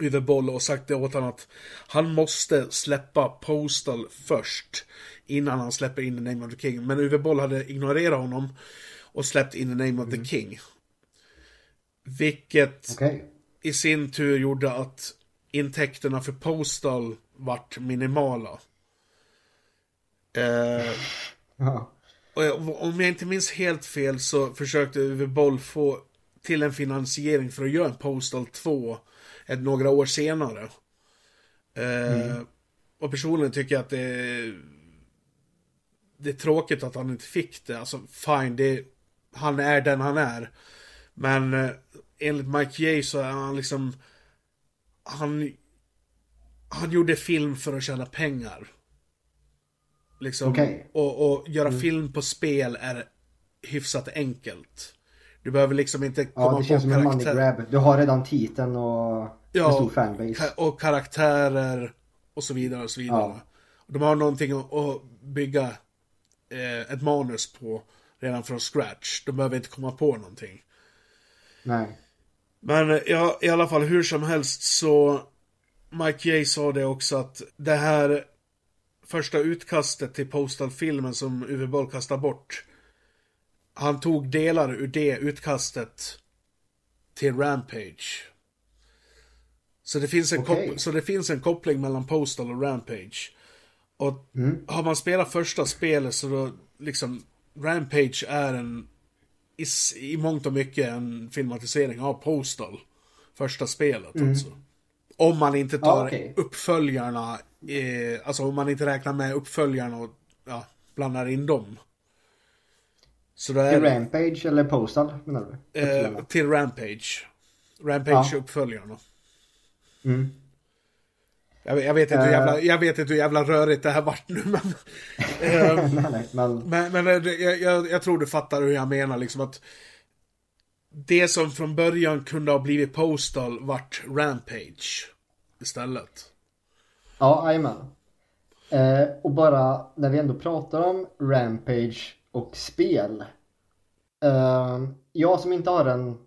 Uwe Boll och sagt det åt honom att han måste släppa Postal först. Innan han släpper In the Name of the King. Men Uwe Boll hade ignorerat honom och släppt In the Name of the King. Vilket Okej. i sin tur gjorde att intäkterna för Postal vart minimala. Eh, Ja. och jag, om jag inte minns helt fel så försökte Uwe Boll få till en finansiering för att göra en Postal 2 ett, några år senare. Eh, och personligen tycker jag att det är, det är tråkigt att han inte fick det. Alltså fine, det, han är den han är. Men eh, enligt Mike Jay så är han liksom, han, han gjorde film för att tjäna pengar. Liksom, Okej. och, och göra film på spel är hyfsat enkelt. Du behöver liksom inte komma Ja, det känns som en money grab. Du har redan titeln och en stor fanbase. och karaktärer och så vidare och så vidare. Ja. De har någonting att, att bygga eh, ett manus på redan från scratch. De behöver inte komma på någonting. Nej. Men eh, ja, i alla fall hur som helst så Mike Jay sa det också att det här första utkastet till Postal-filmen som Uwe Boll kastade bort. Han tog delar ur det utkastet till Rampage. Så det finns en, kop- så det finns en koppling mellan Postal och Rampage. Och har man spelat första spelet så då liksom Rampage är en i, i mångt och mycket en filmatisering av Postal. Första spelet alltså. Om man inte tar Ja, okej. uppföljarna, eh, alltså om man inte räknar med uppföljarna och ja, blandar in dem. Så då är Till det, Rampage eller Postal menar du? eh, till Rampage. Rampage Ja. uppföljarna. Mm. Jag, jag, vet inte hur Eh. jävla, jag vet inte hur jävla rörigt det här vart nu men... eh, nej, nej, men Men, men eh, jag, jag, jag tror du fattar hur jag menar liksom att det som från början kunde ha blivit Postal vart Rampage istället. ja, jajamän. Eh, och bara när vi ändå pratar om Rampage och spel. Eh, jag som inte har en...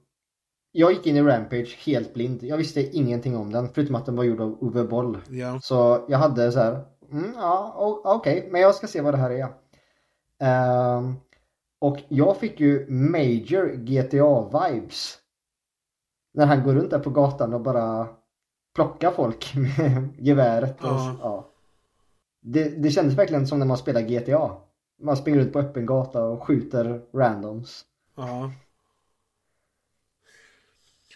Jag gick in i Rampage helt blind. Jag visste ingenting om den förutom att den var gjord av Uwe Boll. Ja. Så jag hade så här, mm, ja okej, men jag ska se vad det här är. Ehm, och jag fick ju major GTA-vibes. När han går runt där på gatan och bara plockar folk med geväret. Och, Ja. ja. Det, det kändes verkligen som när man spelar GTA. Man springer ut på öppen gata och skjuter randoms. ja.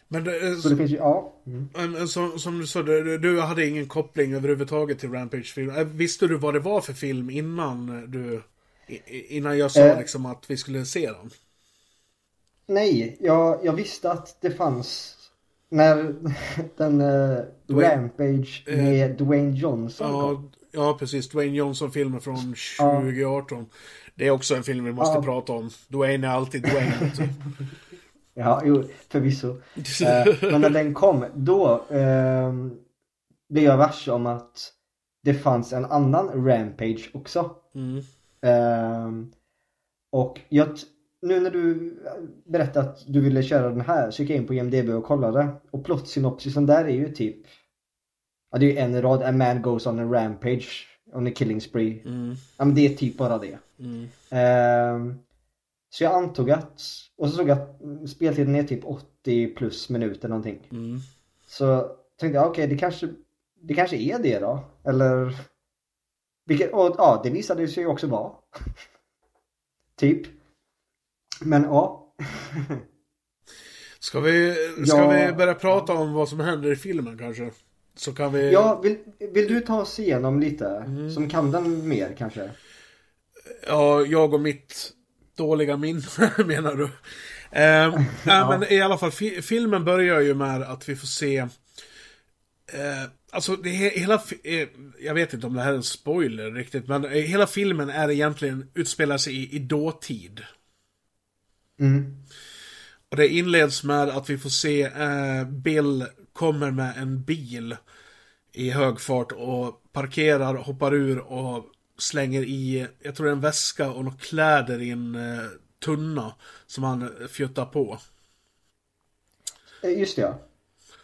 Men det, Så det finns ju, ja. Mm. som, som du sa, du, du hade ingen koppling överhuvudtaget till Rampage-filmen. Visste du vad det var för film innan du... Innan jag sa Eh. liksom att vi skulle se den? Nej, jag, jag visste att det fanns när den uh, Dwayne- Rampage med Dwayne Johnson kom. Ja, ja, precis. Dwayne Johnson-filmen från Ja. 2018. Det är också en film vi måste Ja. prata om. Dwayne är alltid Dwayne. Ja, jo, förvisso. Eh, men när den kom, då uh, blev jag varse om att det fanns en annan Rampage också. Mm. Ehm, och jag, nu när du berättade att du ville köra den här så gick jag in på IMDB och kollade. Och plottsynopsisen där är ju typ Ja det är ju en rad, a man goes on a rampage on a killing spree. Mm. Ja men det är typ bara det. Mm. Så jag antog att, och så såg jag att speltiden är typ 80 plus minuter någonting. Mm. Så tänkte jag okej det kanske, det kanske är det då. Eller vilket, och ja det visade sig ju också vara. typ. Men ja. Ska vi, ska Ja. vi börja prata om vad som händer i filmen kanske? Så kan vi... ja vill, vill du ta oss igenom lite? Mm. Som kan den mer kanske? Ja, jag och mitt dåliga minne menar du? Eh, nej, men i alla fall, fi- filmen börjar ju med att vi får se... Eh, alltså, det, he- hela... Eh, jag vet inte om det här är en spoiler riktigt, men eh, hela filmen är egentligen utspelar sig i, i dåtid. Mm. Och det inleds med att vi får se eh, Bill kommer med en bil i hög fart och parkerar, hoppar ur och slänger i, jag tror det är en väska och några kläder i en eh, tunna som han fjuttar på. Eh, Just det ja.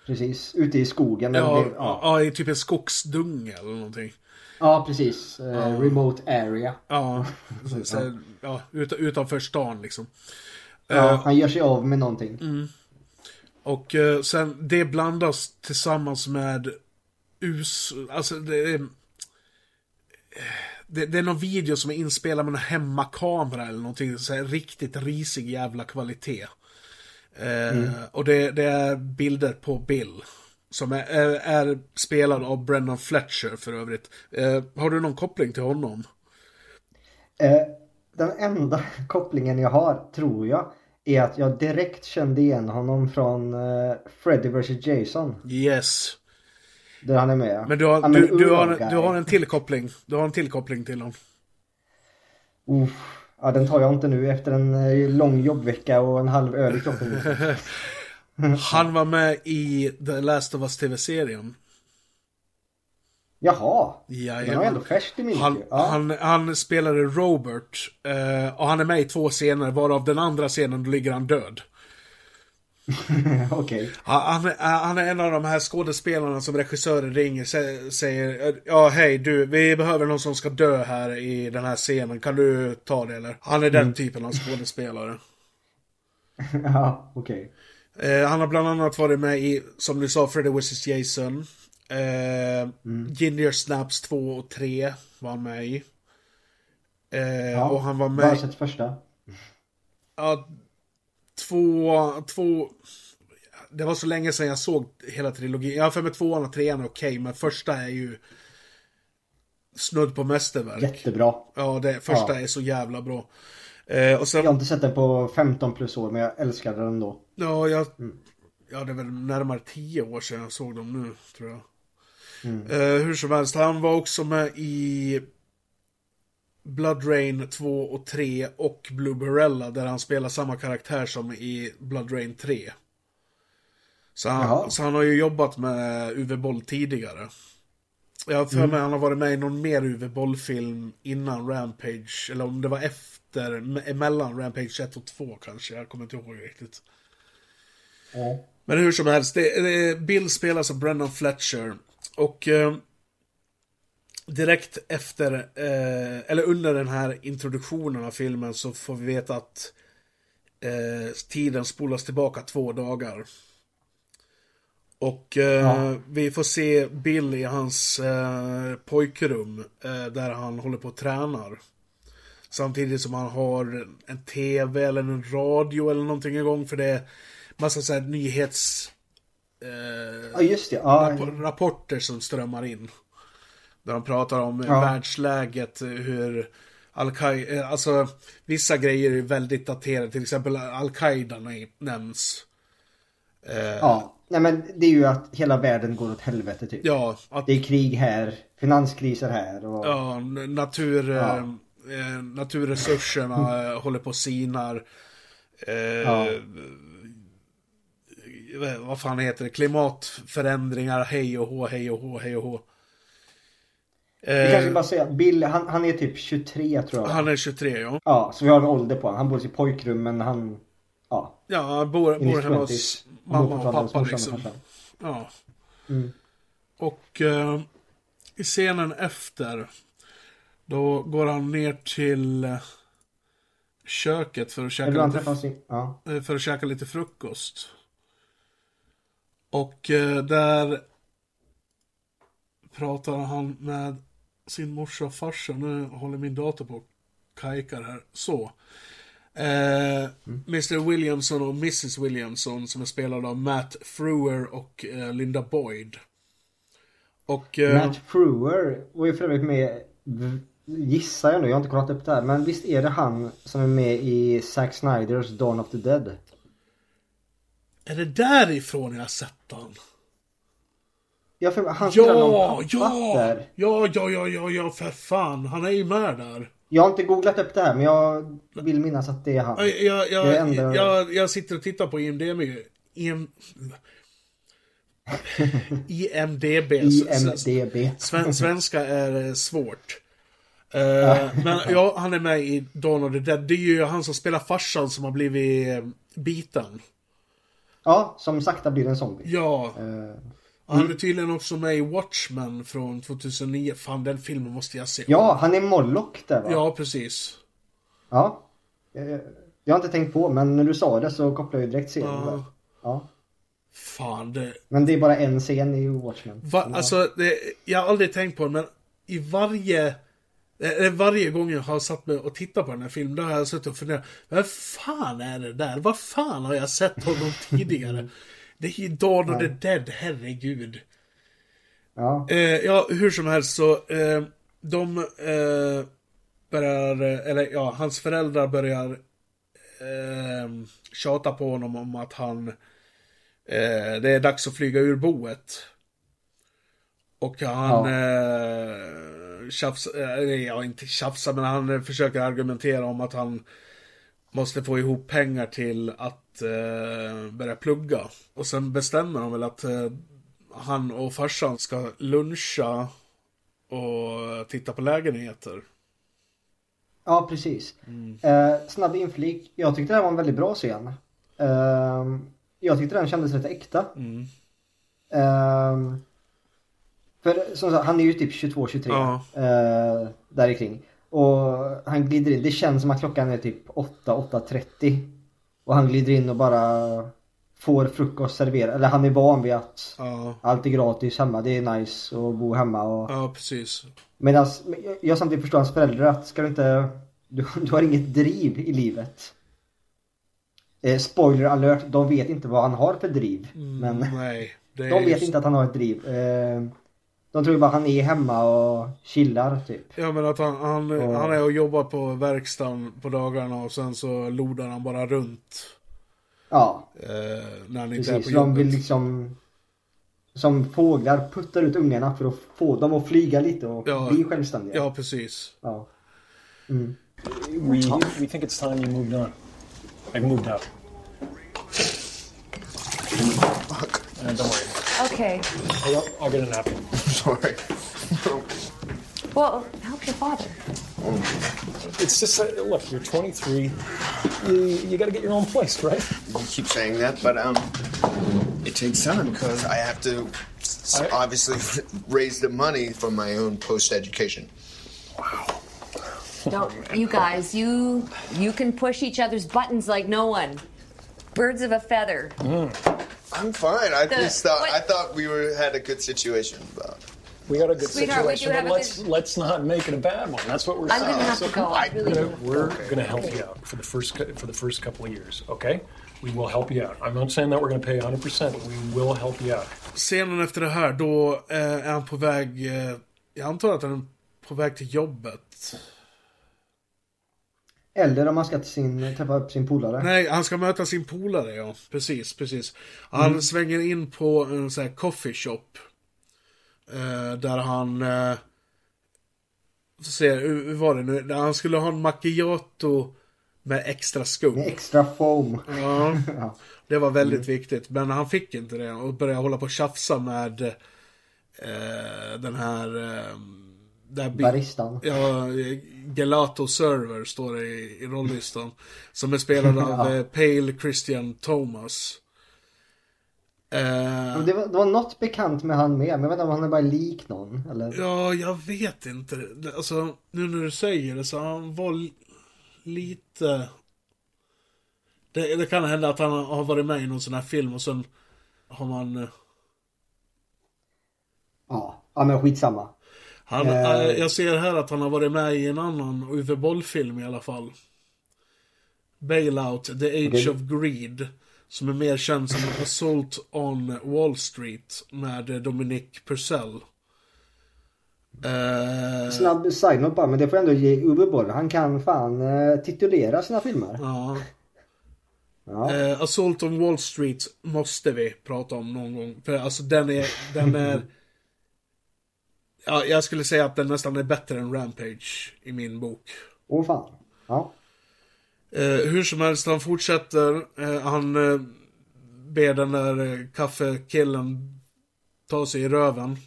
Precis, ute i skogen. Ja, det- ja. ja, i typ en skogsdunge eller någonting. ja precis. Eh, remote area. Ja, så, så, ja ut, utanför stan liksom. Ja, Eh, han gör sig av med någonting. Och eh, sen det blandas tillsammans med us... Alltså det är... Det, det är någon video som är inspelad med en hemmakamera eller någonting. Så här, riktigt risig jävla kvalitet. Eh, Och det, det är bilder på Bill. Som är, är, är spelad av Brendan Fletcher för övrigt. Eh, har du någon koppling till honom? Eh, den enda kopplingen jag har, tror jag, är att jag direkt kände igen honom från eh, Freddy vs Jason. Yes. Där han är med. Men du har, du, du, har, Urgai. du har en tillkoppling. Du har en tillkoppling till honom. Uff. Ja, den tar jag inte nu efter en eh, lång jobbvecka och en halv öl i kroppen. Han var med i The Last of Us TV-serien. Jaha, Jajamän. den har ändå färskt i minnet Han, ja. han, han spelade Robert. Eh, och han är med i två scener, varav den andra scenen, ligger han död. Okej. Han, han, är- en av de här skådespelarna som regissören ringer sä- säger Ja hej du, vi behöver någon som ska dö här i den här scenen. Kan du ta det eller? Han är den Mm. typen av skådespelare. Ja, okej. Eh, han har bland annat varit med i, som du sa, Freddy vs Jason. Eh, Mm. Ginger Snaps 2 och 3 var han med i. Eh, Ja, och han var Bara med sett första. Ja, två, två... Det var så länge sedan jag såg hela trilogin. Jag har för mig tvåan och trean är okej, men första är ju snudd på mästerverk. Jättebra. Ja, det första Ja. är så jävla bra. Eh, och sen, Jag har inte sett den på 15 plus år men jag älskade den då. ja, jag, Mm. ja, det är väl närmare tio år sedan jag såg dem nu, tror jag. Mm. Eh, hur som helst, han var också med i Blood Rain 2 och 3 och Blue Barella där han spelar samma karaktär som i Blood Rain 3. Så han, Jaha. så han har ju jobbat med Uwe Boll tidigare. Jag har för Mm. mig han har varit med i någon mer Uwe Boll-film innan Rampage, eller om det var efter, me- emellan Rampage 1 och 2 kanske, jag kommer inte ihåg riktigt. Ja. Men hur som helst, det, det, Bill spelas av Brendan Fletcher. Och eh, direkt efter, eh, eller under den här introduktionen av filmen så får vi veta att eh, tiden spolas tillbaka två dagar. Och eh, Ja. vi får se Bill i hans eh, pojkrum eh, där han håller på och tränar. Samtidigt som han har en tv eller en radio eller någonting igång för det är massa så här nyhets... Eh, Ja, just det. Ja, rapp- rapporter som strömmar in. Där de pratar om Ja. världsläget, hur Al-Qaida, eh, alltså vissa grejer är väldigt daterade, till exempel Al-Qaida nämns. Eh, ja. Nej men det är ju att hela världen går åt helvete typ. ja, att, Det är krig här, finanskriser här och... ja, natur, Ja. eh, eh, naturresurserna eh, håller på och sinar. Eh, Ja. Vad fan heter det? Klimatförändringar, hej och hå, hej och hå, hej och hå. Vi kanske Eh, bara säga, Bill, han, han är typ 23 tror jag. han är 23 ja. Ja, så vi har en ålder på honom. Han bor i sitt pojkrum men han... Ja, Ja, han bor, bor hemma 20s. hos mamma och pappa liksom. Ja. Mm. Och eh, i scenen efter då går han ner till eh, köket för att käka lite, sin... Ja. eh, för att käka lite frukost. Och eh, där pratar han med sin morsa och farsa. Nu håller min dator på och kajkar här. Så. Eh, Mr Williamson och Mrs Williamson som är spelade av Matt Frewer och eh, Linda Boyd. Och... Eh, Matt Frewer var ju för övrigt med, gissar jag nu, jag har inte kollat upp det här, men visst är det han som är med i Zack Snyders Dawn of the Dead? Är det därifrån jag har sett han? Jag för, han spelar Ja, någon ja, där. ja, ja, ja, ja, ja, för fan. Han är ju med där. Jag har inte googlat upp det här men jag vill minnas att det är han. Jag, jag, jag, ändå- jag, jag sitter och tittar på IMDB. IM... IMDB. IMDB. Sven, svenska är eh, svårt. Eh, men ja, han är med i Dawn of the Dead. Det är ju han som spelar farsan som har blivit eh, biten. Ja, som sakta blir en zombie. Ja, Eh, han är tydligen också med i Watchmen från 2009. Fan, den filmen måste jag se. ja, han är Moloch där va? Ja, precis. Ja. Eh, Jag har inte tänkt på men när du sa det så kopplade jag direkt serien Ja. där. Ja. Fan, det... Men det är bara en scen i Watchmen. Va, Ja. alltså, det, jag har aldrig tänkt på det, men i varje... eh, Varje gång jag har satt mig och tittat på den här filmen, då har jag suttit och funderat. Vad fan är det där? Vad fan har jag sett honom tidigare? Det är ju Dawn of the Dead, herregud. Ja. Eh, ja, hur som helst så, eh, de eh, börjar, eller ja, hans föräldrar börjar eh, tjata på honom om att han, eh, det är dags att flyga ur boet. Och han eh, tjafsar, eh, ja inte tjafsar, men han försöker argumentera om att han måste få ihop pengar till att eh, börja plugga. Och sen bestämmer de väl att eh, han och farsan ska luncha och titta på lägenheter. Ja, precis. Eh, snabb inflik. Jag tyckte det här var en väldigt bra scen. Eh, jag tyckte den kändes rätt äkta. Mm. Eh, för som sagt, han är ju typ 22-23. Ja. Eh, där kring. Och han glider in. Det känns som att klockan är typ 8-8.30. Och han glider in och bara får frukost serverad. Eller han är van vid att Ja, allt är gratis hemma. Det är nice att bo hemma. Och... ja precis. Medan jag samtidigt förstår hans föräldrar att ska du inte... Du, du har inget driv i livet. Eh, spoiler alert, de vet inte vad han har för driv. Men Nej, de vet just- inte att han har ett driv. Eh, de tror ju bara att han är hemma och chillar typ. Ja men att han, han, Och- han är och jobbar på verkstaden på dagarna och sen så lodar han bara runt. Ja, Eh, när han inte är precis. på De vill jobbet. liksom... Som fåglar puttar ut ungarna för att få dem att flyga lite och Ja. bli självständiga. Ja, precis. Ja. Mm. We, we think it's time you moved on. Like moved out. And don't worry. Okay. I'll, I'll get a napkin. Sorry. Well, help your father. It's just, uh, look, you're 23. You, you got to get your own place, right? You keep saying that, but um, it takes time because I have to s- I- obviously raise the money for my own post education. Don't you guys? You you can push each other's buttons like no one. Birds of a feather. I'm fine. I The- just thought I thought we were had a good situation, but We got a good Sweetheart, we situation, do but a let's let's not make it a bad one. That's what we're I'm saying. gonna have So to go. I really We're do. gonna, we're gonna help you out for the first cou- for the first couple of years. Okay, we will help you out. I'm not saying that we're gonna pay 100, percent but we will help you out. Scenen efter det här, då eh, är han på väg, eh, jag antar att han är på väg till jobbet. Eller om man ska till sin, träffa upp sin polare. Nej, han ska möta sin polare, ja. Precis, precis. Han svänger in på en sån här coffee shop. Eh, där han... Eh, får se, hur hur var det nu? Han skulle ha en macchiato med extra skum. Med extra foam. Ja, Ja. det var väldigt viktigt. Men han fick inte det och började hålla på och tjafsa med eh, den här... Eh, där Baristan. Ja, Gelato Server står det i, i rollistan. Som är spelad av Ja. eh, Pale Christian Thomas. Men Det var, det var något bekant med han med, men jag vet inte om han är bara lik någon. Eller? ja, jag vet inte. Alltså, nu när du säger det så han var li- lite... Det, det kan hända att han har varit med i någon sån här film och sen har man... eh, Ja. ja, men skitsamma. Han, Eh. eh, jag ser här att han har varit med i en annan Uwe Boll-film i alla fall. Bailout, The Age Okej. of Greed. Som är mer känd som Assault on Wall Street med Dominic Purcell. Eh, Snabb side-note bara, men det får jag ändå ge Uwe Boll. Han kan fan eh, titulera sina filmer. ja. Ja. Eh, Assault on Wall Street måste vi prata om någon gång. För alltså den är, den är... Ja, jag skulle säga att den nästan är bättre än Rampage i min bok. Åh fan. Ja. Eh, hur som helst, han fortsätter. Eh, han eh, ber den där eh, kaffekillen ta sig i röven.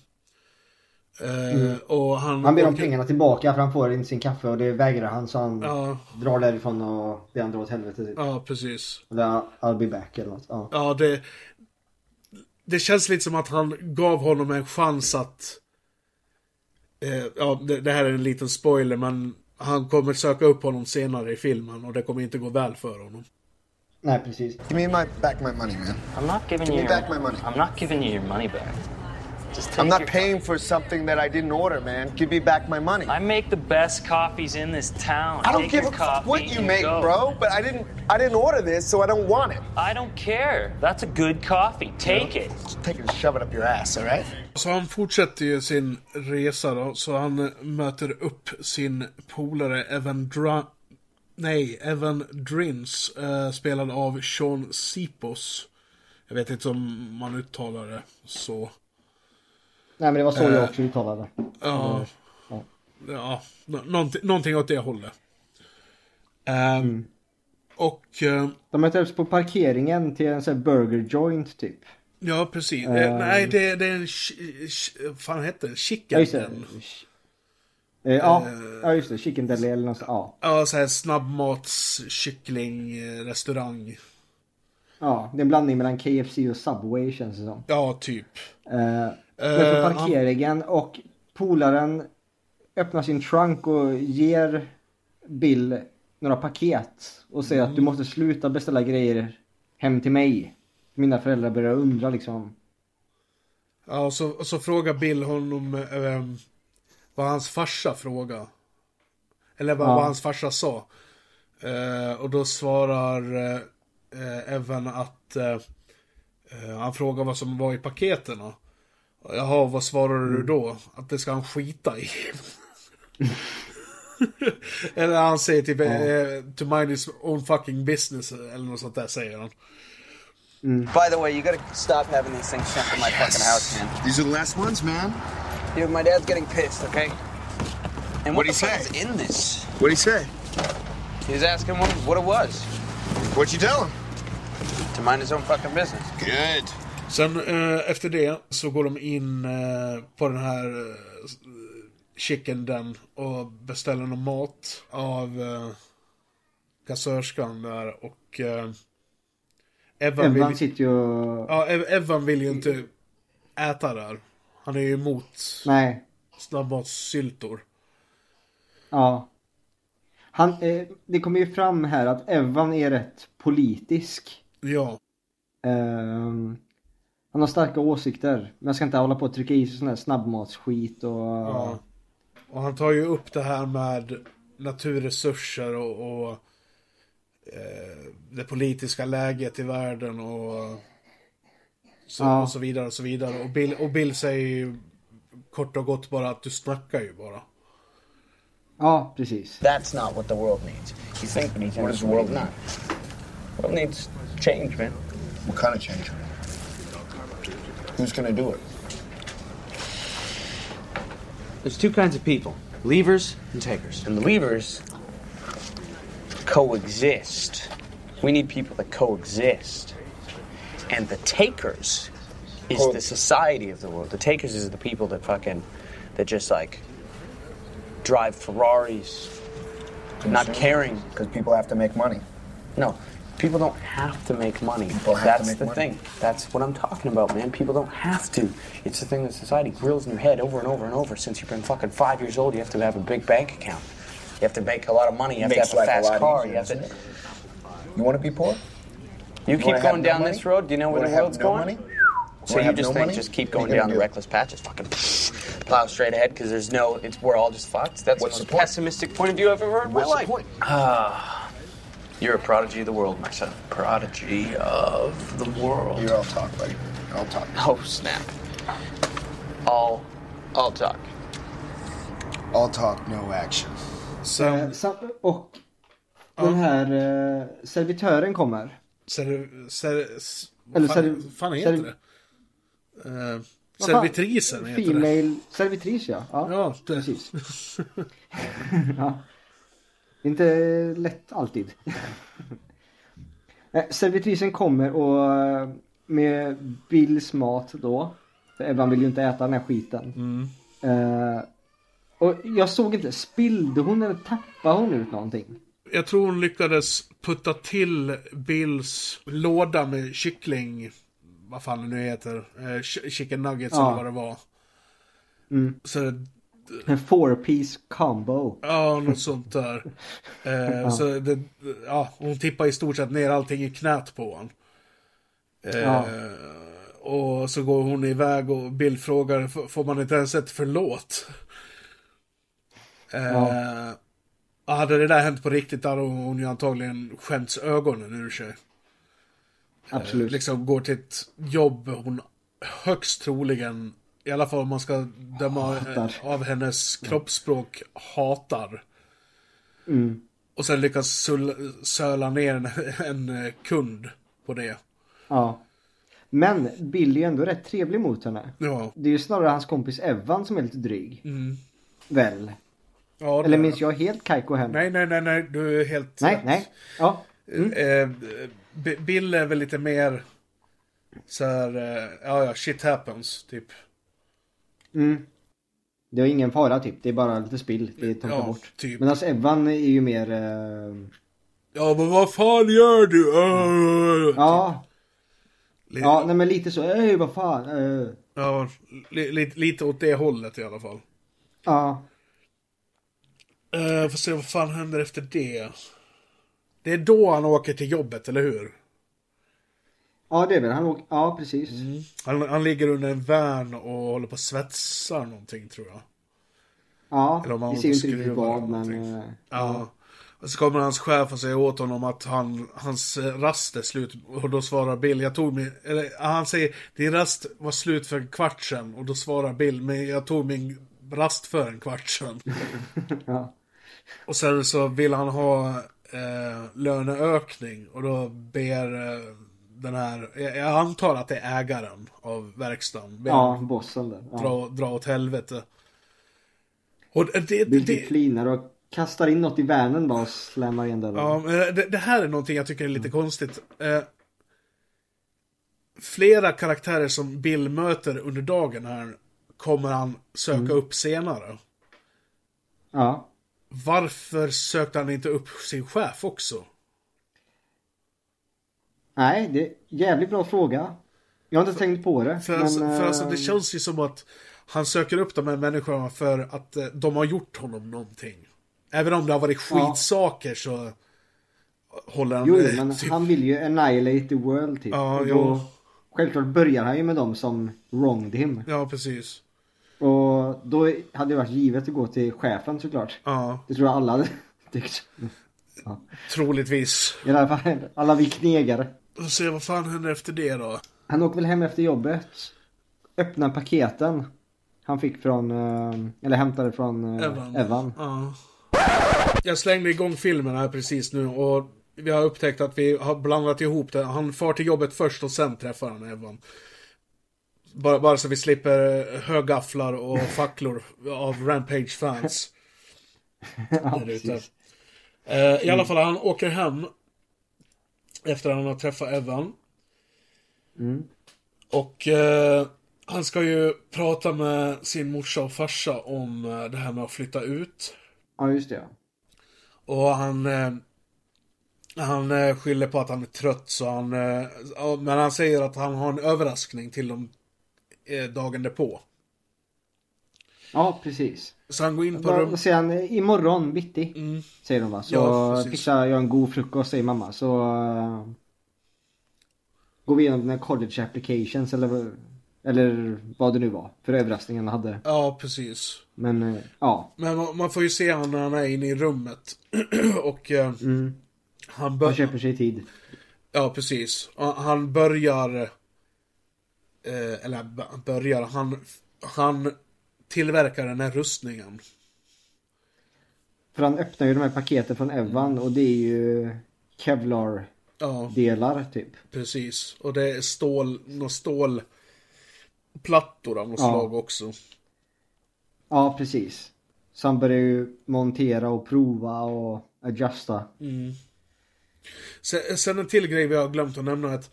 Eh, Och han... Han ber om pengarna tillbaka för han får inte sin kaffe och det vägrar han så han Ja, drar därifrån och ber han dra åt helvete. Typ. ja, precis. Eller I'll be back eller något. Ja. Ja, det... Det känns lite som att han gav honom en chans att... Eh, ja, det, det här är en liten spoiler, men han kommer söka upp honom senare i filmen och det kommer inte gå väl för honom. Nej precis. give me my back my money, man. I'm not giving Give you me back my money. I'm not giving you your money back. Just I'm not your paying for something that I didn't order, man. Give me back my money. I make the best coffees in this town. I don't Take give a fuck coffee what you make, go. bro. But I didn't. I didn't order this, so I don't want it. I don't care. That's a good coffee. Take it. Just take it and shove it up your ass, all right? Så han fortsätter ju sin resa då, så han möter upp sin polare Evan Dra... Nej, Evan Drins, eh, spelad av Sean Sipos. Jag vet inte om man uttalar det så. Nej men det var så Eh. jag också uttalade. Ja. Ja, nå- någonting, någonting åt det hållet. Ehm, Och, eh, De möttes på parkeringen till en sån här burger joint typ. ja precis. Eh, nej, det, det är en... Vad fan heter? Ja Chicken just det. den. Eh, Ja, ja just det. Chicken deli eller något. Ja. Ja, så här snabbmats kyckling eh, restaurang. ja, det är en blandning mellan KFC och Subway känns det som. Ja, typ. Eh, men på parkeringen och polaren öppnar sin trunk och ger Bill några paket och säger att du måste sluta beställa grejer hem till mig. Mina föräldrar börjar undra liksom. Ja, och så, och så frågar Bill honom eh, vad hans farsa frågade. Eller vad, Ja. vad hans farsa sa. Eh, och då svarar eh, eh, att eh, eh, han frågar vad som var i paketen. Jaha, vad svarar du då? Att det ska han skita i. eller han säger typ eh, to mind his own fucking business eller något sånt där säger han. By the way, you gotta stop having these things sent to my fucking house, man. These are the last ones, man. Dude, my dad's getting pissed, okay? And what What'd the he fuck say? is in this? What'd he say? He was asking what, what it was. What'd you tell him? To mind his own fucking business. Good. Sen eh, efter det så går de in eh, på den här eh, chicken den och beställer någon mat av eh, kassörskan där och eh, Evan, Evan vill, sitter ju och... ja, Ev- Evan vill ju inte äta där. Han är ju emot Nej. snabbmatssyltor. Ja. Han, eh, det kommer ju fram här att Evan är rätt politisk. Ja. Ehm, han har starka åsikter. Men jag ska inte hålla på och trycka i sig sån här snabbmatsskit och... Ja. Och han tar ju upp det här med naturresurser och, och eh, det politiska läget i världen och så, Ja. och så vidare och så vidare. Och Bill, och Bill säger ju kort och gott bara att du snackar ju bara. Ja, precis. That's not what the world needs. You think it needs What does the world not. The world needs change, man. What kind of change? Who's gonna do it? There's two kinds of people leavers and takers. And the levers coexist. We need people that coexist. And the takers is Co- the society of the world. The takers is the people that fucking that just like drive Ferraris, not caring. Because people have to make money. No, people don't have to make money. People have to That's the money. thing. That's what I'm talking about, man. People don't have to. It's the thing that society grills in your head over and over and over. Since you've been fucking five years old, you have to have a big bank account. You have to make a lot of money. You have Makes to have a life a fast car. easier, You have to. You want to be poor? You wanna keep going down money? this road. Do you know where Wanna the road's no going? money? So you just no think money? just keep going down gonna the do? reckless patches, fucking plow straight ahead because there's no. It's we're all just fucked. That's What's the the most pessimistic point of view I've ever heard in What's my the life. point? Ah, you're a prodigy of the world, my son. Prodigy of the world. You're all talk, buddy. You're all talk. Oh snap! All, all talk. All talk, no action. Sen, Eh, sam- och den här eh, servitören kommer. ser, ser, s- Eller vad fan, serv- fan heter serv- det? Eh, servitrisen heter det. Female servitris ja. Ja, Ja, det. precis. ja. Inte lätt alltid. Eh, Servitrisen kommer och eh, med Bills mat då. För Evan vill ju inte äta den här skiten. Eh, och jag såg inte, spillde hon eller tappade hon ut någonting? Jag tror hon lyckades putta till Bills låda med kyckling. Vad fan det nu heter. Ch- chicken nuggets Ja. eller vad det var. Så, En four piece combo. ja, något sånt där. Eh, Så det, ja, hon tippade i stort sett ner allting i knät på honom. Eh, Ja. och så går hon iväg och Bill frågar, "F- får man inte ens ett förlåt? Eh, och hade det där hänt på riktigt, hade hon ju antagligen skämts ögonen ur sig. Absolut. Liksom går till ett jobb hon högst troligen, i alla fall om man ska döma Hatar. eh, av hennes kroppsspråk, hatar. Mm. Och sen lyckas söla ner en, en eh, kund på det. Ja. Men Billy är ändå rätt trevlig mot henne. Ja. Det är ju snarare hans kompis Evan som är lite dryg. Mm. Väl? ja det- Eller minns jag helt Kaiko hem? Nej, nej, nej, nej, du är helt Nej, rätt. nej. Ja. Eh, B- Bill är väl lite mer så här, eh, ja, ja, shit happens, typ. Mm. Det är ingen fara typ. Det är bara lite spill. Det är torkar Ja, bort. typ. Men alltså Evan är ju mer... Eh... Ja, men vad fan gör du? Uh, Ja. Li- Ja, nej men lite så. Ey, vad fan. eh. ja li, li, lite åt det hållet i alla fall. Ja. Uh, får se vad fan händer efter det. Det är då han åker till jobbet, eller hur? Ja, det är väl. Han åker... Ja, precis. Han, han ligger under en värn och håller på att svetsar någonting, tror jag. Ja, Eller om han vi ser inte riktigt vad, men... eh, Ja. Och så kommer hans chef och säger åt honom att han, hans eh, rast är slut. Och då svarar Bill, jag tog min... Eller han säger, din rast var slut för en kvart sedan. Och då svarar Bill, men jag tog min rast för en kvart sedan. Ja. Och sen så vill han ha eh, löneökning. Och då ber eh, den här, jag antar att det är ägaren av verkstaden. Ja, bossen där. Ja. dra, dra åt helvete. Och det, det, Bill det, flinar och kastar in något i värnen bara och slammar igen dörren. Ja, men det, det här är någonting jag tycker är lite konstigt. Eh, flera karaktärer som Bill möter under dagen här kommer han söka upp senare. Ja. Varför sökte han inte upp sin chef också? Nej, det är jävligt bra fråga. Jag har inte tänkt på det. För, men, alltså, för alltså, det eh, känns ju som att han söker upp de här människorna för att eh, de har gjort honom någonting. Även om det har varit Ja. skitsaker så håller han... Jo, eh, men typ- han vill ju annihilate the world typ. Ja, Och jo. då, självklart börjar han ju med dem som wronged him. Ja, precis. Och då hade det varit givet att gå till chefen såklart. Ja, Det tror jag alla hade tyckt. troligtvis. I alla fall alla vi knegare. Och se vad fan händer efter det då. Han åker väl hem efter jobbet. Öppnar paketen. Han fick från, eh, eller hämtade från eh, Evan. Evan. Ja. Jag slängde igång filmen här precis nu och vi har upptäckt att vi har blandat ihop det. Han far till jobbet först och sen träffar han Evan. Bara, bara så vi slipper högafflar och facklor av Rampage-fans. ja, precis. Eh, I alla fall, han åker hem efter att han har träffat Evan. Mm. Och eh, han ska ju prata med sin morsa och farsa om eh, det här med att flytta ut. Ja, just det. Och han... Eh, han eh, skyller på att han är trött så han... Eh, ja, men han säger att han har en överraskning till dem dagen därpå. Ja, precis. Så han går in på Vad rum... vad säger han? Imorgon bitti. Mm. Säger de va? Så Ja, precis. fixar jag en god frukost säger mamma. Så uh, går vi igenom dina college applications eller, eller vad det nu var. För överraskningen han hade. Ja, precis. Men eh, ja. Men man, man får ju se honom när han är inne i rummet. och eh, Mm. han Han bör... köper sig tid. Ja, precis. Och Han börjar... Eller börjar, han... Han tillverkar den här rustningen. För han öppnar ju de här paketen från Evan och det är ju Kevlar Ja, delar typ. precis. Och det är stål... Några stålplattor av något Ja. slag också. Ja, precis. Så han börjar ju montera och prova och adjusta. Sen, sen en till grej vi har glömt att nämna att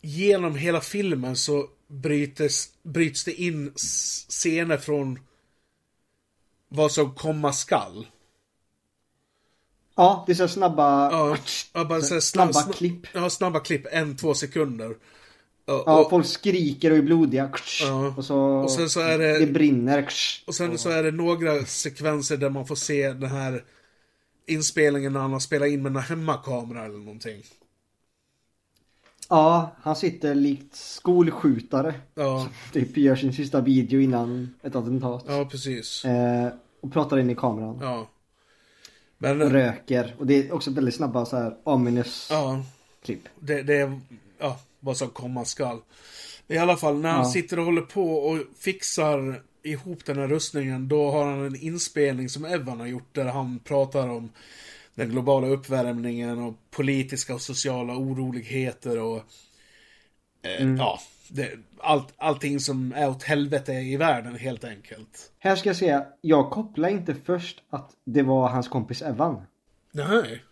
genom hela filmen så brytes, bryts det in scener från vad som komma skall. Ja, det är så snabba... Ja, ja bara så Snabba snabb- klipp. Ja, snabba klipp. En, två sekunder. Ja, Ja, och, folk skriker och är blodiga. Ja. Och, så, Och sen så är det- det brinner. och sen så är det några sekvenser där man får se den här inspelningen när han har spelat in med en hemmakamera eller någonting. Ja, han sitter likt skolskjutare. Ja, Typ gör sin sista video innan ett attentat. ja precis. Eh, och pratar in i kameran. Ja. Men, Och röker. Och det är också väldigt snabba så här ominous ja, klipp. det, det är ja, vad som komma skall. I alla fall, när han Ja. sitter och håller på och fixar ihop den här rustningen, då har han en inspelning som Evan har gjort där han pratar om den globala uppvärmningen och politiska och sociala oroligheter och eh, Mm. ja, det, allt, allting som är åt helvete i världen helt enkelt. Här ska jag säga, jag kopplar inte först att det var hans kompis Evan. Nej.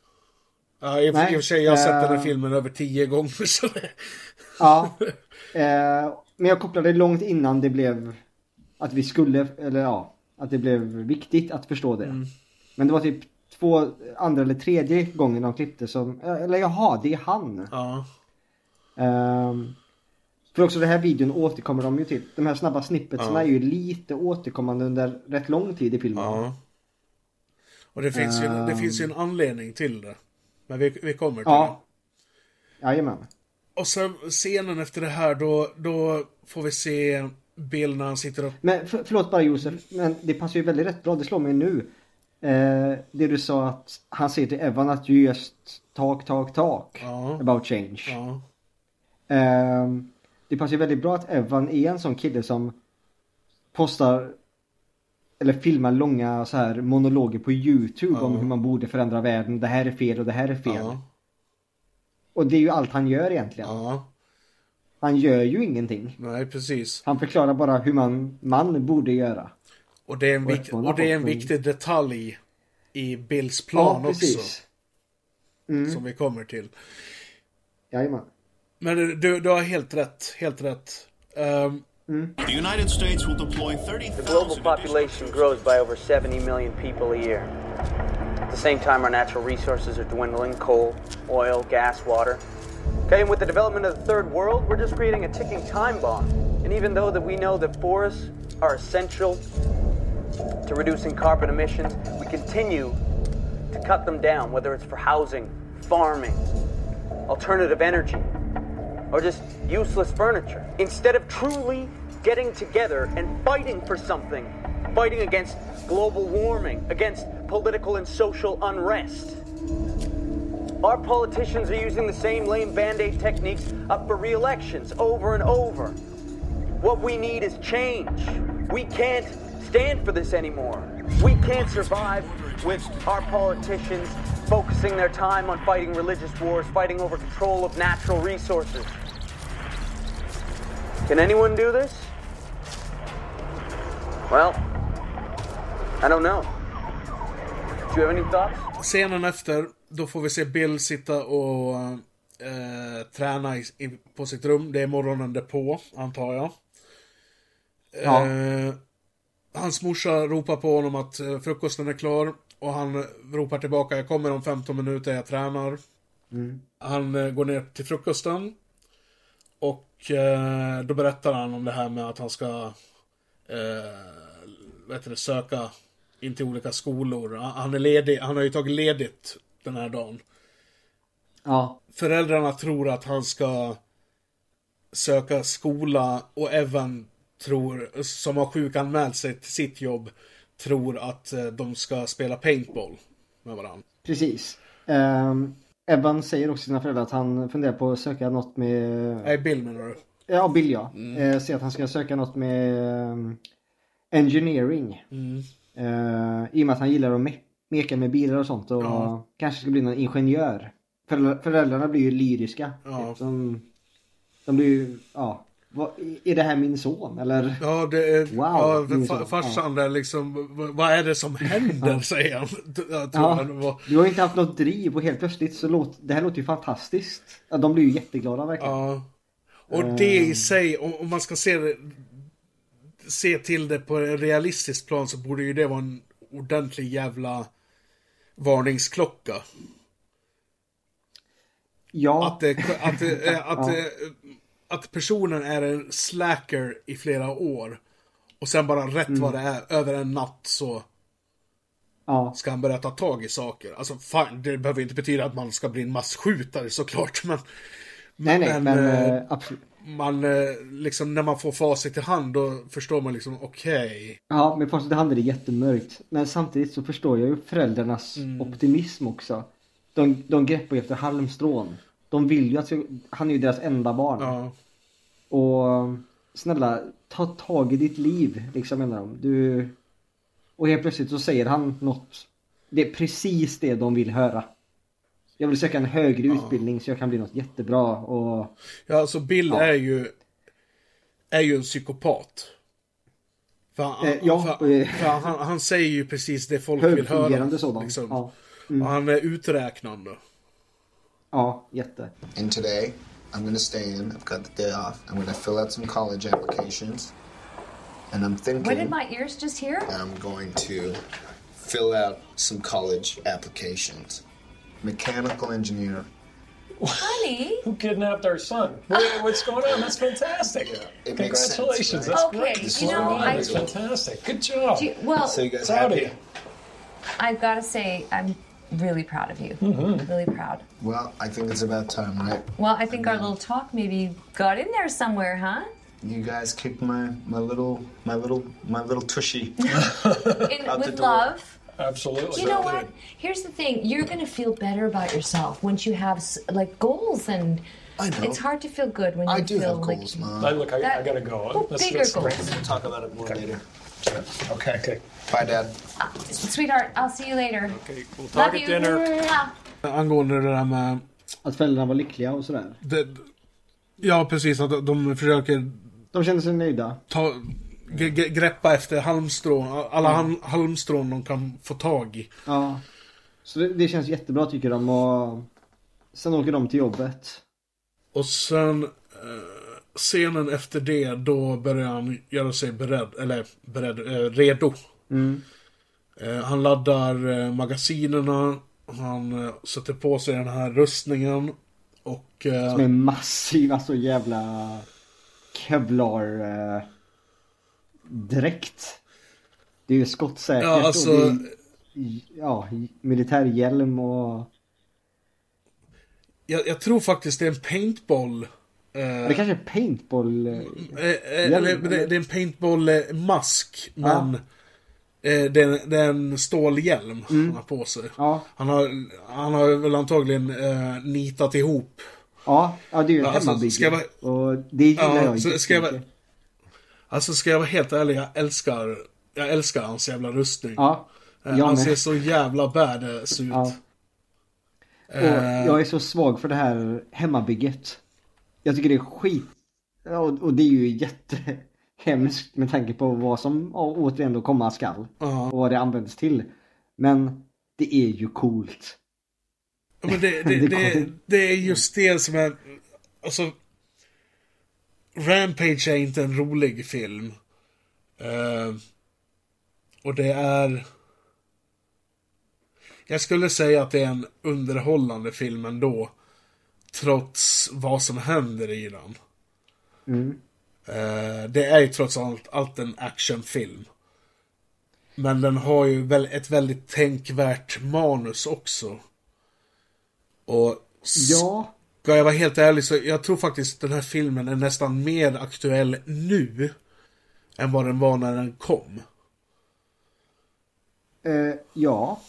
Ja, i, Nej, och för sig, jag har sett den här eh, filmen över tio gånger. Så Ja. Eh, men jag kopplade långt innan det blev att vi skulle, eller ja, att det blev viktigt att förstå det. Mm. Men det var typ två, andra eller tredje gången de klippte som, eller jaha, det är han. ja. Ehm, för också den här videon återkommer de ju till. De här snabba snippetsarna Ja. är ju lite återkommande under rätt lång tid i filmen. Ja. Och det finns, ju, det Ehm. finns ju en anledning till det. Men vi, vi kommer till Ja. Jajamän. det. Och sen scenen efter det här, då, då får vi se Bill när han sitter och... Men för, förlåt bara Josef, men det passar ju väldigt rätt bra, det slår mig nu. Eh, det du sa att han säger till Evan att you just talk, talk, talk Ja. about change. Ja. Ehm, det passar ju väldigt bra att Evan är en sån kille som postar eller filmar långa så här monologer på YouTube om hur man borde förändra världen. Det här är fel och det här är fel. Ja. Och det är ju allt han gör egentligen. Ja. Han gör ju ingenting. Nej, precis. Han förklarar bara hur man, man borde göra. Och det är en, vik- F1 har och det är en viktig detalj i Bills plan ja, också. Mm. Som vi kommer till. Jajamän. Men du, du har helt rätt. Helt rätt. Ehm, The United States will deploy 30,000 The global population grows by over 70 million people a year. At the same time, our natural resources are dwindling coal, oil, gas, water. Okay, and with the development of the third world, we're just creating a ticking time bomb. And even though that we know that forests are essential to reducing carbon emissions, we continue to cut them down, whether it's for housing, farming, alternative energy, or just useless furniture. Instead of truly getting together and fighting for something, fighting against global warming, against political and social unrest. Our politicians are using the same lame band aid techniques up for re elections over and over. What we need is change. We can't stand for this anymore. We can't survive with our politicians focusing their time on fighting religious wars, fighting over control of natural resources. Can anyone do this? Well, I don't know. Do you have any thoughts? Scenen efter, då får vi se Bill sitta och eh, träna i, i, på sitt rum. Det är morgonen därpå, antar jag. Ja. Eh, hans morsa ropar på honom att eh, frukosten är klar. Och han ropar tillbaka, jag kommer om 15 minuter, jag tränar. Han eh, går ner till frukosten. Och eh, då berättar han om det här med att han ska eh, det, söka in till olika skolor. Han- är ledig, han har ju tagit ledigt den här dagen. Ja. Föräldrarna tror att han ska söka skola och Evan tror, som har sjukanmält sig till sitt jobb, tror att eh, de ska spela paintball med varandra. Precis. Um, Evan säger också till sina föräldrar att han funderar på att söka något med... Nej, Bill menar du? Ja, Bill ja. Eh, säger att han ska söka något med ehm, engineering. Eh, I och med att han gillar att me- meka med bilar och sånt och Ja. kanske ska bli någon ingenjör. Föräldrar, föräldrarna blir ju lyriska. Ja. De, de blir ju, ja. Vad, är det här min son eller? Ja, det är... Wow, ja, det farsan där liksom, vad är det som händer, säger han. Jag tror Ja, han var... du har inte haft något driv och helt plötsligt så låter det här låter ju fantastiskt. Ja, de blir ju jätteglada verkligen. Ja. Och det i sig, om, man ska se det, se till det på en realistisk plan så borde ju det vara en ordentlig jävla varningsklocka. Ja, Att, det, att, det, att, eh, att personen är en slacker i flera år. Och sen bara rätt vad det är, över en natt så ja. ska han börja ta tag i saker. Alltså fan, det behöver inte betyda att man ska bli en massskjutare såklart, men... Nej, nej, Men, men, eh, eh, absolut. Man, eh, liksom när man får facit i hand då förstår man liksom okej. Ja, med facit i hand är det jättemörkt. Men samtidigt så förstår jag ju föräldrarnas Mm. optimism också. De, de greppar ju efter halmstrån. De vill ju att, han är ju deras enda barn. Ja. Och snälla, ta tag i ditt liv, liksom menar de. Du... Och helt plötsligt så säger han något. Det är precis det de vill höra. Jag vill söka en högre utbildning så jag kan bli något jättebra och... Ja, alltså Bill Ja. är ju är ju en psykopat. För han, Eh, ja, för, eh. för han, han säger ju precis det folk vill höra. Högfungerande sådan. Liksom. Ja. Mm. Och han är uträknande. Ja, jätte. And today, I'm gonna stay in. I've got the day off. I'm gonna fill out some college applications. And I'm thinking What did my ears just hear? I'm going to fill out some college applications. Mechanical engineer. Honey. Who kidnapped our son? What- what's going on? That's fantastic. It makes sense, Congratulations. right? That's Okay, great. you know, I- That's fantastic. Good job. You- well, So you guys Proud of happy? you. I've got to say, I'm really proud of you. Mm-hmm. Really proud. Well, I think it's about time, right? Well, I think our little talk maybe got in there somewhere, huh? You guys kicked my my little my little my little tushy. In, Out the with door. love. Absolutely. You know what? Here's the thing. You're going to feel better about yourself once you have like goals and I know. it's hard to feel good when you I do feel have like goals, Mom. I, look, I, I gotta go. Let's- bigger goals. We'll talk about it more later. Okay. Okay. Bye, Dad. sweetheart, I'll see you later. Okay. We'll Love you. dinner. Angående det där med... Att föräldrarna var lyckliga och sådär. Det, ja, precis. Att de försöker De kände sig nöjda. ta, greppa efter halmstrån. Alla halm, halmstrån de kan få tag i. Ja. Så det, det känns jättebra tycker de och sen åker de till jobbet. Och sen eh, scenen efter det, då börjar han göra sig beredd, eller beredd, eh, redo. Mm. Eh, han laddar eh, magasinerna, han eh, sätter på sig den här rustningen och... Som är massiv, alltså jävla kevlar dräkt. Det är ju skottsäkert Ja, alltså- och det är, ja, militärhjälm och jag, jag tror faktiskt det är en paintball. Det kanske är paintball. eh, eller, det, det är en paintball-mask, men eh, det, är, det är en stålhjälm han har på sig. Ja, Han har, han har väl antagligen eh, nitat ihop. ja, ja det är ju ett alltså, hemmabygge. jag Och det gillar Ja, jag så ska jag vara-. Alltså ska jag vara helt ärlig, jag älskar, jag älskar hans jävla rustning. Ja, Eh, jag han med. ser så jävla badass ut. Ja. Och Eh, jag är så svag för det här hemmabygget. Jag tycker det är skit. Och, och det är ju jättehemskt med tanke på vad som återigen då komma skall. Ja. Och vad det används till. Men det är ju coolt. Men det, det, Det det, är just det som är... Alltså... Rampage är inte en rolig film. Eh, och det är... Jag skulle säga att det är en underhållande film ändå. Trots vad som händer i den. Mm. Eh, det är ju trots allt, allt en actionfilm. Men den har ju väl ett väldigt tänkvärt manus också. Och Ja, ska jag vara helt ärlig så jag tror faktiskt den här filmen är nästan mer aktuell nu än vad den var när den kom. eh, ja.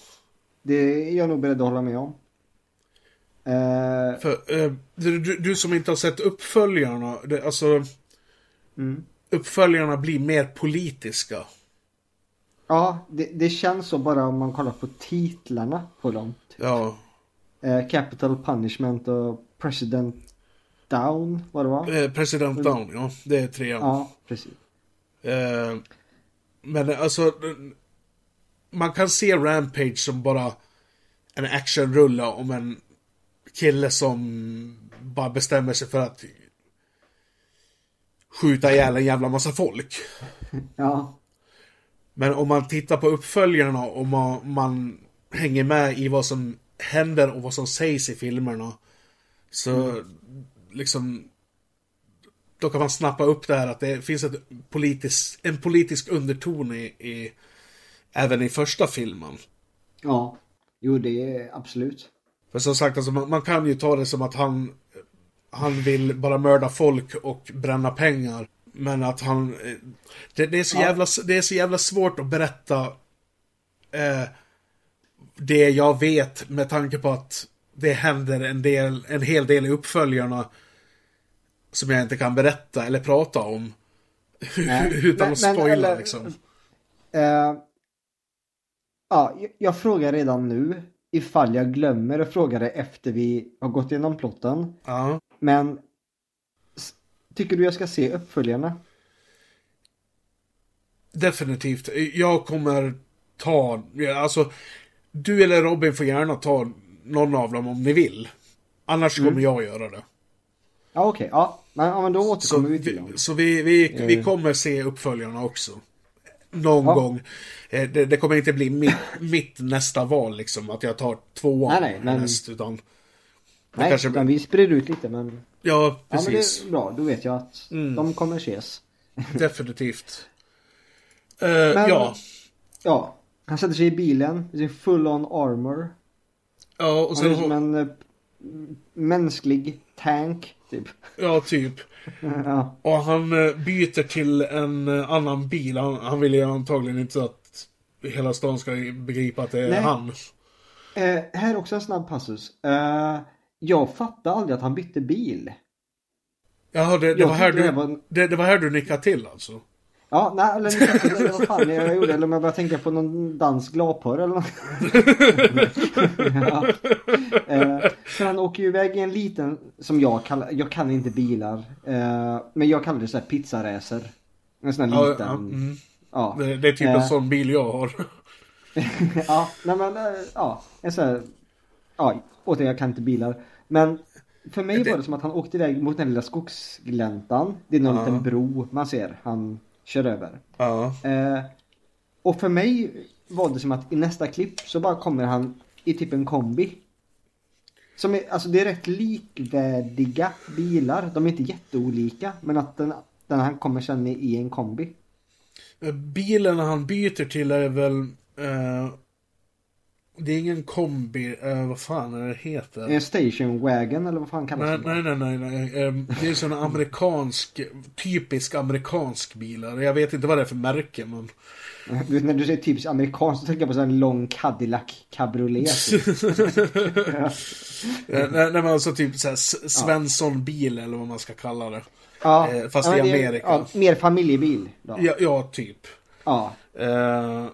Det är jag nog beredd att hålla med om. Eh, För eh, du, du, du som inte har sett uppföljarna, det, alltså mm. uppföljarna blir mer politiska. Ja, det, det känns så bara om man kollar på titlarna på dem. Ja. Eh, Capital Punishment och President Down, vad det var? Eh, President Down, ja. Det är trean. Ja, precis. Eh, men alltså, man kan se Rampage som bara en actionrulle om en kille som bara bestämmer sig för att skjuta ihjäl en jävla massa folk. Ja, Men om man tittar på uppföljarna och man, man hänger med i vad som händer och vad som sägs i filmerna. Så liksom då kan man snappa upp det här att det finns ett politisk, en politisk underton i, i även i första filmen. ja. Jo, det är absolut. För som sagt, alltså, man, man kan ju ta det som att han han vill bara mörda folk och bränna pengar. Men att han... eh, Det, det, är, så Ja. jävla, det är så jävla svårt att berätta eh, det jag vet med tanke på att det händer en, del, en hel del i uppföljarna som jag inte kan berätta eller prata om. Utan Men- att men, spoila eller- liksom. Eh, ja, jag- jag frågar redan nu ifall jag glömmer att fråga det efter vi har gått igenom plotten. Ja. Men tycker du jag ska se uppföljarna? Definitivt. Jag kommer ta, alltså, du eller Robin får gärna ta någon av dem om ni vill. Annars Mm. kommer jag göra det. Ja okej, ja. Men, ja, men då Så, återkommer vi till dem. vi, så vi, vi, vi Eh. kommer se uppföljarna också. Någon Ja. gång. Eh, Det, det kommer inte bli mitt, mitt nästa val liksom, att jag tar tvåan Nej, nej, men- näst, utan... Nej, kanske- men vi sprider ut lite men... Ja, Ja men det precis. är bra, då vet jag att Mm. de kommer ses. Definitivt. Eh, Men- ja. Ja, han sätter sig i bilen i sin full on armor. Ja, och Han sen... är som en eh, mänsklig tank, typ. Ja, typ. ja. Och han eh, byter till en annan bil. Han, han vill ju antagligen inte att hela stan ska begripa att det är Nej. han. Här är också en snabb passus. Jag fattade aldrig att han bytte bil. Jaha, det, det, var här du, det var- det, det var här du nickade till alltså? Ja, nej, eller det var fan jag gjorde. Eller om jag började tänka på någon dansk gladporr eller något. ja. eh, för han åker ju iväg i en liten, som jag kallar, jag kan inte bilar. Eh, men jag kallar det så här pizzaracer. En sån här liten. ja, mm. ja. Det, det är typ en Eh, sån bil jag har. ja, nej men eh, ja, en sån här, ja, återigen jag kan inte bilar. Men för mig Det- var det som att han åkte iväg mot den lilla skogsgläntan. Det är någon Ja. liten bro man ser, han kör över. Ja. Eh, och för mig var det som att i nästa klipp så bara kommer han i typ en kombi. Som är, alltså det är rätt likvärdiga bilar. De är inte jätteolika. Men att den, den han kommer sen i, en kombi. Eh, Bilen han byter till är väl... Eh, det är ingen kombi, eh, vad fan är det heter? En station wagon eller vad fan kallas Nej, det? nej, nej, nej, nej. Ehm, Det är sån amerikansk, typisk amerikansk bilar. Jag vet inte vad det är för märke, men... Du när du säger typiskt amerikanskt så tänker jag på en lång Cadillac cabriolet. typ. ja. Nej, nej, men alltså typ såhär Svensson-bil eller vad man ska kalla det. Ja, Eh, Fast ja, i är- Amerika. Ja, mer familjebil. Då. Ja, ja typ. Ja. Eh,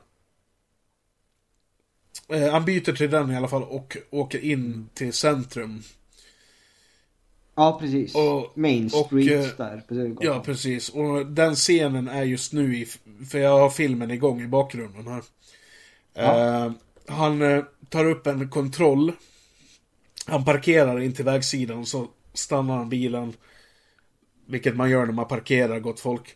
eh, han byter till den i alla fall och åker in till centrum. ja, precis. Och- Main och, Street eh, där. Ja, precis. Och den scenen är just nu i... För jag har filmen igång i bakgrunden här. Eh, han eh, tar upp en kontroll. Han parkerar in till vägsidan och så stannar han bilen. Vilket man gör när man parkerar, gott folk.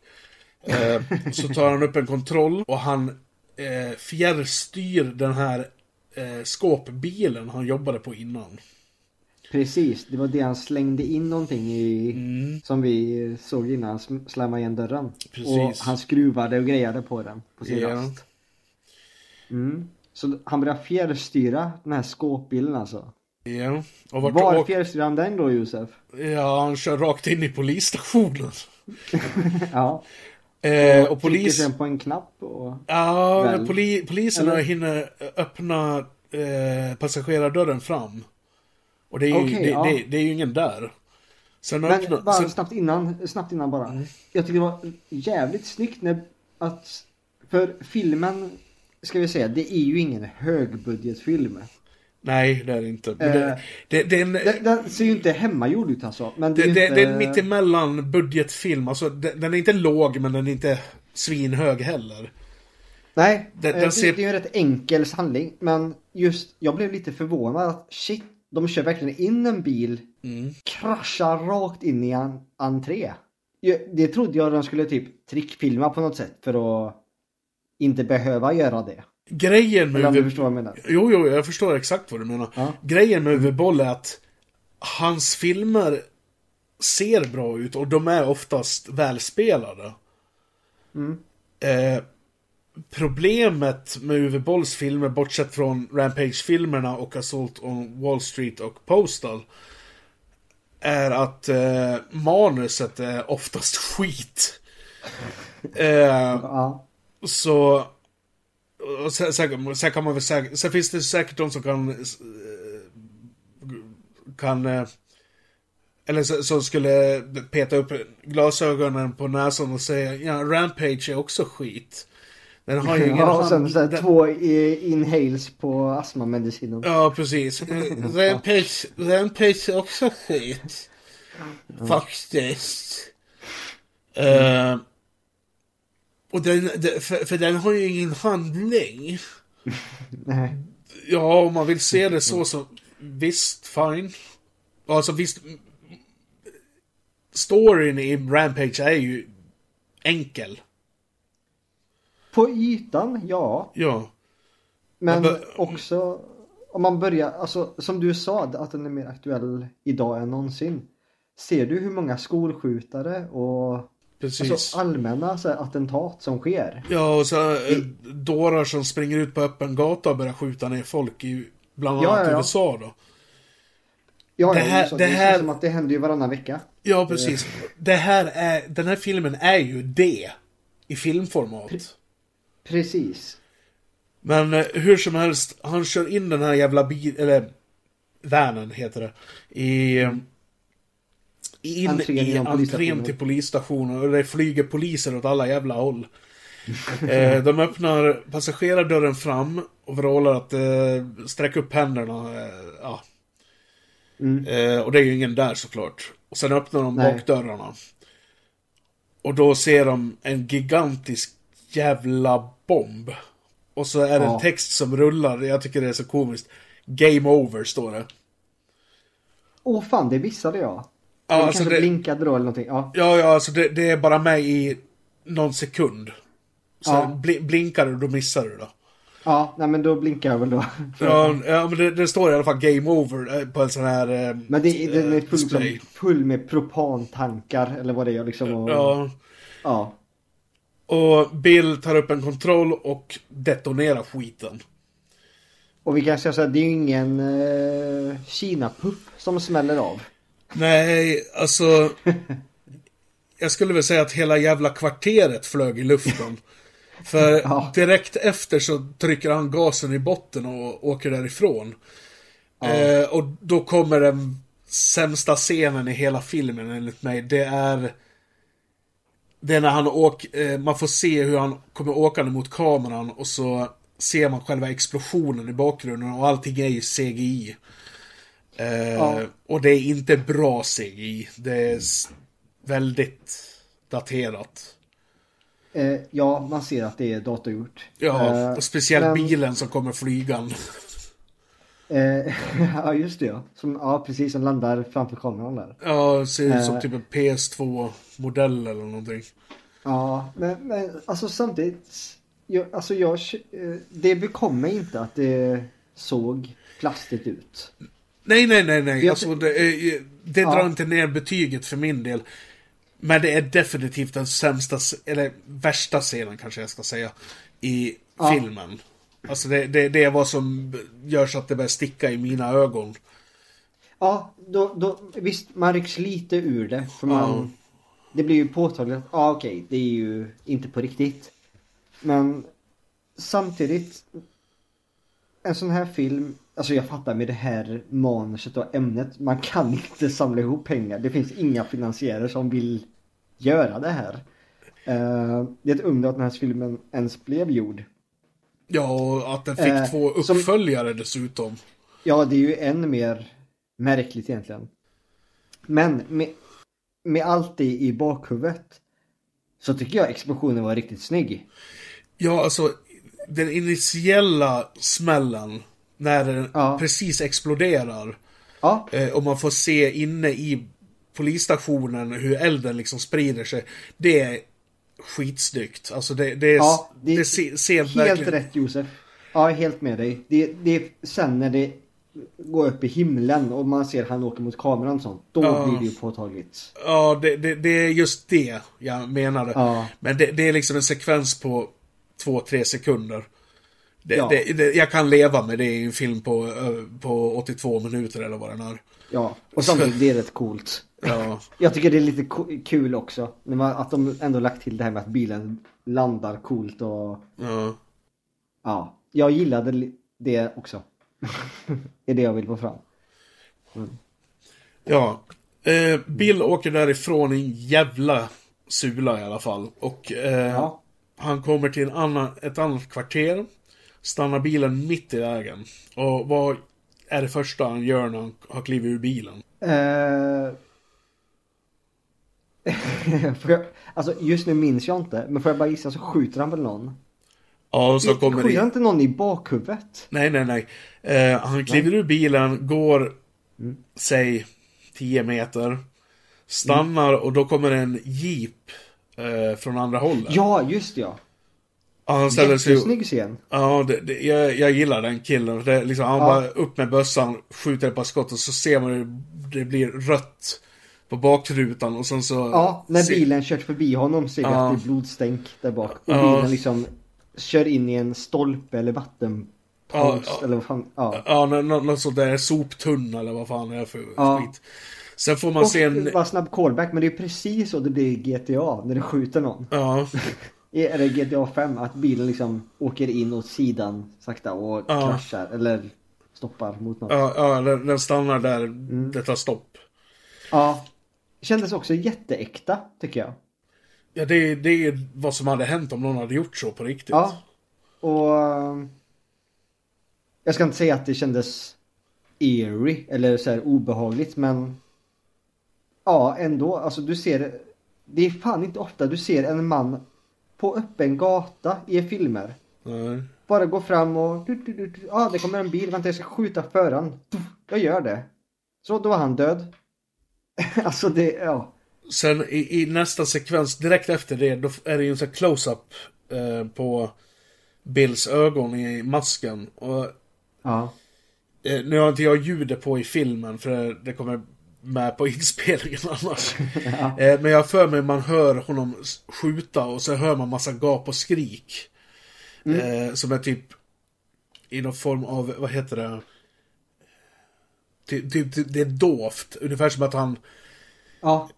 Eh, så tar han upp en kontroll och han eh, fjärrstyr den här eh, skåpbilen han jobbade på innan. Precis, det var det han slängde in någonting i Mm. som vi såg innan han slammade igen dörren. Precis. Och han skruvade och grejade på den på sin Ja. rast. Mm. Så han började fjärrstyra den här skåpbilen alltså. Ja. Och vart Var åk- fjärrstyr han den då Josef? Ja, han kör rakt in i polisstationen. ja. Eh, och Trycker polis... sen på en knapp och... Ja, poli... poliserna Eller? hinner öppna eh, passagerardörren fram. Och det är ju, Okej, det, ja. det, det är ju ingen där. Sen Men öppnar... bara Sen, snabbt innan, snabbt innan bara. Mm. Jag tycker det var jävligt snyggt när att för filmen ska vi säga, det är ju ingen högbudgetfilm. Nej, det är inte. Men Eh, det, det, det, är en, Den, den ser ju inte hemmagjord ut alltså. Men det, det, inte... det är en mittemellan budgetfilm. Alltså, den, den är inte låg, men den är inte svinhög heller. Nej, Den- eh, den ser- det är ju en rätt enkel handling. Men just, jag blev lite förvånad att shit, de kör verkligen in en bil, Mm. kraschar rakt in i en entré. Det trodde jag de skulle typ trickfilma på något sätt för att inte behöva göra det. Grejen med Eller om du förstår vad jag menar. Jo, jo, jag förstår exakt vad du menar. Ja. Grejen med Uwe Boll är att hans filmer ser bra ut och de är oftast välspelade. Mm. Eh, problemet med Uwe Bolls filmer, bortsett från Rampage-filmerna och Assault on Wall Street och Postal, är att eh, manuset är oftast skit. Eh, Ja. så... och Sen, sen, sen kan man väl säkert... Sen finns det säkert de som kan... eh, Kan... eh, Eller som skulle peta upp glasögonen på näsan och säga ja, Rampage är också skit. Den har ju ingen Ja, och sen hand- så här, den- två inhales på astmamedicinen. Ja, precis. Rampage, Rampage är också skit. Faktiskt. Eh, och den, för, för den har ju ingen handling. Nej. Ja, om man vill se det så så visst, fine. Alltså visst. Storyn i Rampage är ju enkel. På ytan, ja. Ja. Men Men- också om man börjar, alltså som du sa att den är mer aktuell idag än någonsin. Ser du hur många skolskjutare och Precis. alltså, allmänna så här, attentat som sker? Ja, och så eh, dårar som springer ut på öppen gata och börjar skjuta ner folk i bland Ja, annat ja, ja. USA då. Ja, Det här- det det, här- känns som att det händer ju varannan vecka. Ja, precis. Det här är, den här filmen är ju det. I filmformat. Precis. Men eh, hur som helst, han kör in den här jävla bil, eller vanen heter det. I... eh, In Entrén i entrén polisstationen. till polisstationen och det flyger poliser åt alla jävla håll. eh, de öppnar passagerardörren fram och vrålar att eh, sträck upp händerna. Eh, ja. Mm. Eh, och det är ju ingen där såklart. Och sen öppnar de Nej. bakdörrarna. Och då ser de en gigantisk jävla bomb. Och så är det en Ja. text som rullar, jag tycker det är så komiskt. Game over står det. Åh fan, det missade jag. Ja, Ja, alltså kanske det- blinkade då eller någonting. Ja. Ja, ja, alltså det, det är bara med i någon sekund. Så Ja. bli, blinkar du, då missar du då. ja, nej men då blinkar jag väl då. Ja, ja men det, det står i alla fall game over eh, på en sån här... eh, Men det, den är full, liksom, full med propantankar eller vad det är liksom. Och, Ja. ja. Och Bill tar upp en kontroll och detonerar skiten. Och vi kan säga så här, det är ju ingen eh, Kina-puff som smäller av. Nej, alltså... Jag skulle väl säga att hela jävla kvarteret flög i luften. För Ja. direkt efter så trycker han gasen i botten och åker därifrån. Eh, och då kommer den sämsta scenen i hela filmen enligt mig. Det är... Det är när han åker... Eh, man får se hur han kommer åkande mot kameran och så ser man själva explosionen i bakgrunden och allting är ju CGI. Eh, Ja. Och det är inte bra CGI. Det är väldigt daterat. Eh, ja, man ser att det är datorgjort. Ja, Eh, och speciellt men- bilen som kommer flygan. Eh, ja, just det ja. Som, ja, precis. Som landar framför kameran där. Ja, ser ut som typ en PS2-modell eller någonting. Ja, men, men alltså samtidigt. Jag, alltså jag, det bekom mig inte att det såg plastigt ut. Nej, nej, nej, nej. Alltså, det, det Ja. drar inte ner betyget för min del. Men det är definitivt den sämsta, eller värsta scenen kanske jag ska säga, i Ja. filmen. Alltså det, det, det är vad som gör så att det börjar sticka i mina ögon. Ja, då, då, visst man rycks lite ur det. För man, Ja. Det blir ju påtagligt att, ja okej, det är ju inte på riktigt. Men samtidigt, en sån här film, alltså jag fattar med det här manuset och ämnet, man kan inte samla ihop pengar. Det finns inga finansiärer som vill göra det här. Eh, det är ett under att den här filmen ens blev gjord. Ja, och att den fick Eh, två som- uppföljare dessutom. Ja, det är ju än mer märkligt egentligen. Men med, med allt det i bakhuvudet så tycker jag explosionen var riktigt snygg. Ja, alltså den initiella smällen när den Ja. precis exploderar. Ja, Eh, och man får se inne i polisstationen hur elden liksom sprider sig. Det är skitsnyggt. Alltså det, det, är, Ja, det, det- se, ser helt verkligen... rätt Josef. Ja, helt med dig. Det, det är sen när det går upp i himlen och man ser han åker mot kameran och sånt. Då Ja. blir det ju påtagligt. Ja, det, det, det är just det jag menade. Ja. Men det, det är liksom en sekvens på två, tre sekunder. Det, Ja. det, det, jag kan leva med det i en film på, eh, på 82 minuter eller vad den är. Ja, och samtidigt det är rätt coolt. Ja. Jag tycker det är lite kul också. Att de ändå lagt till det här med att bilen landar coolt och Ja. ja. Jag gillade det också. det är det jag vill få fram. Ja. Eh, Bill åker därifrån i en jävla sula i alla fall. Och eh, Ja. han kommer till en annan, ett annat kvarter. Stannar bilen mitt i vägen. Och vad är det första han gör när han har klivit ur bilen? Eh... får jag, alltså just nu minns jag inte. Men får jag bara gissa så skjuter han väl någon? Ja, så kommer skjuter det... inte någon i bakhuvudet? Nej, nej, nej. Eh, han kliver ur bilen, går, säg, 10 meter. Stannar och då kommer en jeep eh, från andra hållet. Ja, just ja. Ja, han ställer sig Jättesnygg scen. Ja, det, det, jag, jag gillar den killen. Det, liksom, han Ja. bara upp med bössan, skjuter ett par skott och så ser man hur det blir rött på bakrutan och sen så... Ja, när bilen kört förbi honom ser vi Ja. att det är blodstänk där bak. Och Ja. bilen liksom kör in i en stolpe eller vattenpost Ja, ja. eller vad fan. Ja. Ja, nå- nå- något sånt där soptunna eller vad fan det är för Ja. skit. Sen får man Och se en... bara snabb callback, men det är precis så det blir i GTA när du skjuter någon. Ja, I- Är det GTA 5 att bilen liksom åker in åt sidan sakta och Ja. kraschar eller stoppar mot något. ja, ja den, den stannar där, Mm. det tar stopp. Ja. Kändes också jätteäkta tycker jag. Ja, det, det är vad som hade hänt om någon hade gjort så på riktigt. Ja. Och eh, jag ska inte säga att det kändes eerie eller så här obehagligt men ja ändå alltså du ser det är fan inte ofta du ser en man på öppen gata i filmer. Nej. Bara gå fram och du, du, du, du. ja det kommer en bil, vänta jag ska skjuta föraren. Jag gör det. Så då var han död. alltså det, ja. Sen i, i nästa sekvens, direkt efter det, då är det ju en sån close-up eh, på Bills ögon i masken. Och Ja. eh, nu har inte jag ljudet på i filmen, för det, det kommer med på inspelningen annars. eh, men jag för mig man hör honom skjuta och så hör man massa gap och skrik. Eh, som är typ i någon form av, vad heter det? Typ, typ, typ, det är dovt, ungefär som att han Ja.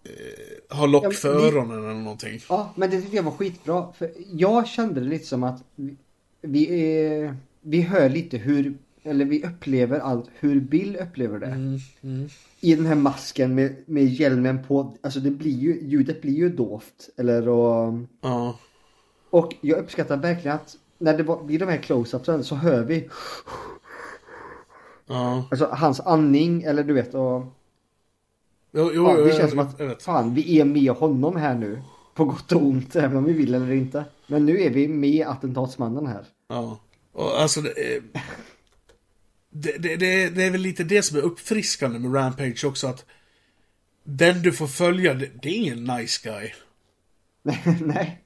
har lock Ja, för det- öronen eller någonting. Ja, men det tyckte jag var skitbra. För jag kände det lite som att vi, vi, vi hör lite hur, eller vi upplever allt hur Bill upplever det. Mm, I den här masken med, med hjälmen på, alltså det blir ju, ljudet blir ju dovt. Eller och, Ja. och jag uppskattar verkligen att när det blir de här close-upsen så hör vi Ja. alltså hans andning eller du vet och Jo, jo, ja, det jag- känns som jag att vet. fan vi är med honom här nu. På gott och ont även om vi vill eller inte. Men nu är vi med attentatsmannen här. Ja. Och alltså det, är- det, det, det, det är väl lite det som är uppfriskande med Rampage också att den du får följa, det, det är ingen nice guy. Nej.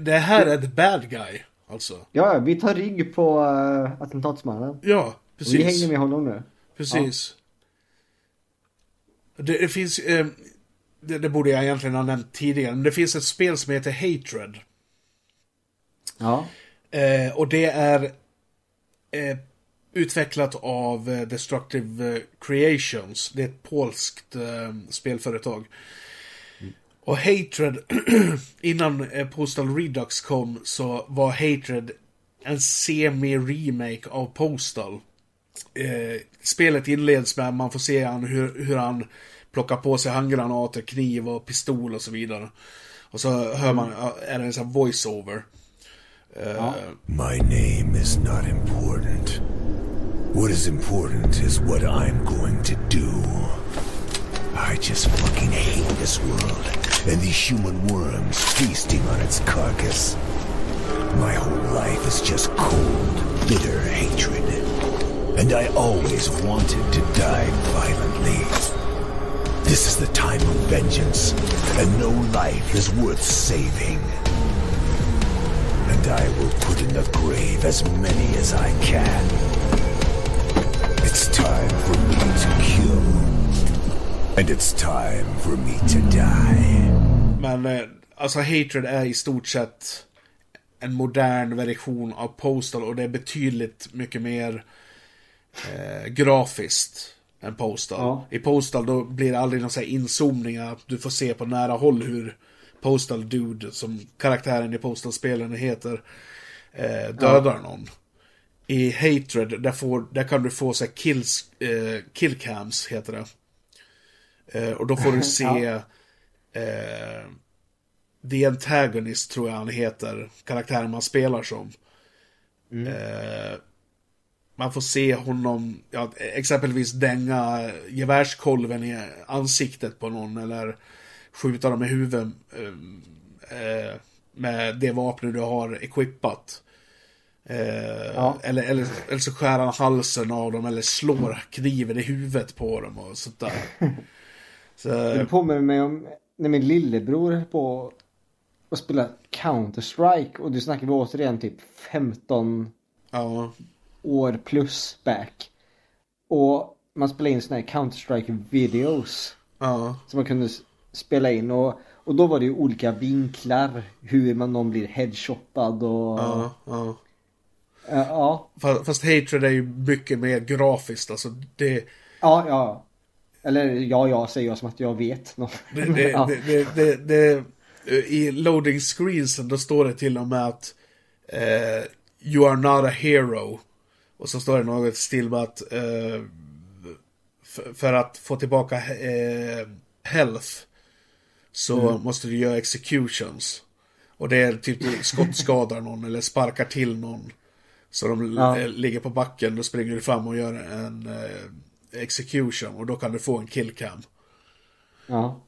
Det, här är the bad guy, alltså. Ja, vi tar rygg på uh, attentatsmannen. Ja, Och vi precis. hänger med honom nu. Precis. Det, det finns, eh, det, det borde jag egentligen ha nämnt tidigare, men det finns ett spel som heter Hatred. Ja. Eh, och det är eh, utvecklat av eh, Destructive eh, Creations. Det är ett polskt eh, spelföretag. Och Hatred, innan Postal Redux kom så var Hatred en semi-remake av Postal. Eh, spelet inleds med att man får se han, hur, hur han plockar på sig handgranater, kniv och pistol och så vidare. Och så hör man, ja, är det en sån här voice-over. Eh, My name is not important. What is important is what I'm going to do. I just fucking hate this world and these human worms feasting on its carcass. My whole life is just cold, bitter hatred. And I always wanted to die violently. This is the time of vengeance, and no life is worth saving. And I will put in the grave as many as I can. It's time for me to kill. And it's time for me to die. Men eh, alltså Hatred är i stort sett en modern version av Postal och det är betydligt mycket mer eh, grafiskt än Postal. Ja. I Postal då blir det aldrig någon sån här inzoomningar, du får se på nära håll hur Postal Dude, som karaktären i Postal-spelen heter, eh, dödar någon. I Hatred, där, får, där kan du få så här kills, eh, killcams, heter det. Eh, och då får du se eh, The Antagonist, tror jag han heter, karaktären man spelar som. Eh, man får se honom, ja, exempelvis dänga gevärskolven i ansiktet på någon eller skjuta dem i huvudet eh, med det vapnet du har equippat. Eh, Ja. eller, eller, eller så skär han halsen av dem eller slår kniven i huvudet på dem och sånt där. Så, Det påminner mig om när min lillebror höll på att spela Counter-Strike och du snackar vi återigen typ 15 ja, år plus back. Och man spelade in såna här Counter-Strike videos ja, som man kunde spela in och, och då var det ju olika vinklar hur man någon blir headshotad och ja, ja. Fast, fast Hatred är ju mycket mer grafiskt, alltså det... ja, ja. Eller ja, ja säger jag som att jag vet. Det, det, ja. det, I loading screensen då står det till och med att eh, You are not a hero. Och så står det något still med att eh, för, för att få tillbaka eh, health så Mm. måste du göra executions. Och det är typ skottskadar någon eller sparkar till någon. Så de Ja. eh, ligger på backen, då springer du fram och gör en eh, execution och då kan du få en killcam. ja.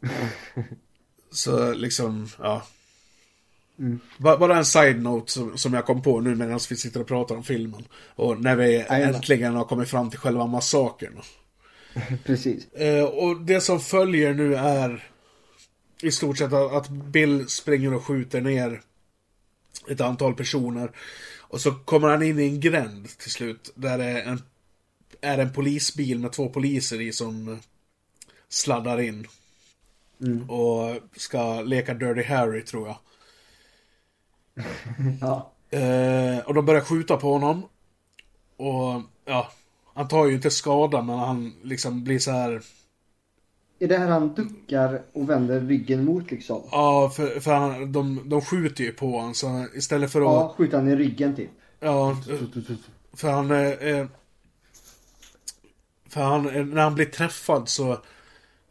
Så liksom, ja. Mm. Bara, en side-note som, som jag kom på nu medan vi sitter och pratar om filmen. Och när vi Jajamän. äntligen har kommit fram till själva massakern. Precis. Eh, och det som följer nu är i stort sett att, att Bill springer och skjuter ner ett antal personer. Och så kommer han in i en gränd till slut. Där det är en, är en polisbil med två poliser i som sladdar in. Och ska leka Dirty Harry tror jag. Ja. Eh, och de börjar skjuta på honom. Och ja, han tar ju inte skada men han liksom blir så här. Är det här han duckar och vänder ryggen mot liksom? Ja, för, för han, de, de skjuter ju på honom så istället för att... Ja, skjuter han i ryggen typ. Ja, för han... eh, eh, För han, eh, när han blir träffad så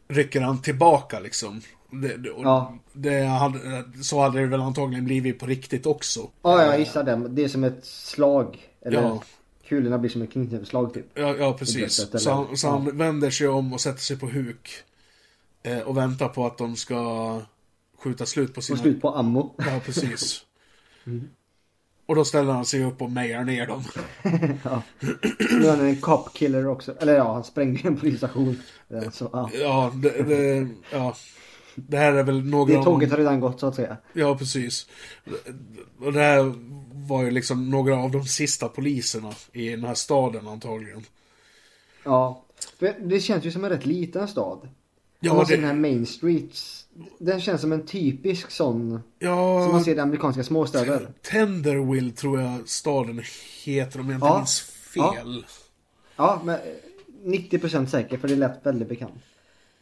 rycker han tillbaka liksom. Det, det, Ja. det hade, så hade det väl antagligen blivit på riktigt också. Ja, jag gissar det. Det är som ett slag. Eller Ja. kulorna blir som ett knytnävsslag typ. Ja, ja precis. bröstet, Så, han, så han vänder sig om och sätter sig på huk. Eh, och väntar på att de ska skjuta slut på Och sina... slut på ammo. Ja, precis. Och då ställer han sig upp och mejar ner dem. ja. Nu är han en cop killer också. Eller ja, han sprängde en polisstation. Så, ja. Ja, det, det, ja. Det här är väl några Det tåget har redan gått så att säga. Ja, precis. Och det här var ju liksom några av de sista poliserna i den här staden antagligen. Ja. För det känns ju som en rätt liten stad. Ja, ser det- den här Main Street. Den känns som en typisk sån. Ja, Som man ser i amerikanska småstäder. Tenderwill tror jag staden heter om jag inte Ja. minns fel. Ja, men eh, 90% säker för det lät väldigt bekant.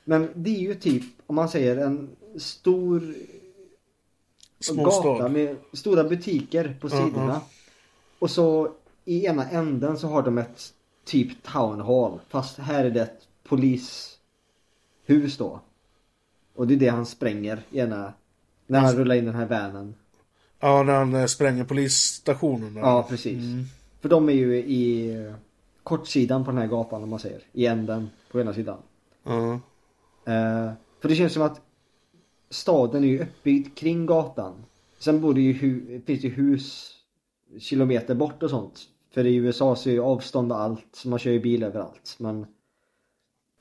Men det är ju typ, om man säger en stor Småstad. gata med stora butiker på Ja, sidorna. ja. Och så i ena änden så har de ett typ town hall. Fast här är det ett polishus då. Och det är det han spränger i ena, när han rullar in den här vanen. Ja, när han eh, spränger polisstationen. där. Ja, precis. Mm. För de är ju i eh, kortsidan på den här gatan om man säger. I änden på ena sidan. Ja. Eh, för det känns som att staden är ju uppbyggd kring gatan. Sen bor det ju hu- finns det hus kilometer bort och sånt. För i USA så är ju avstånd och allt, så man kör ju bil överallt. Men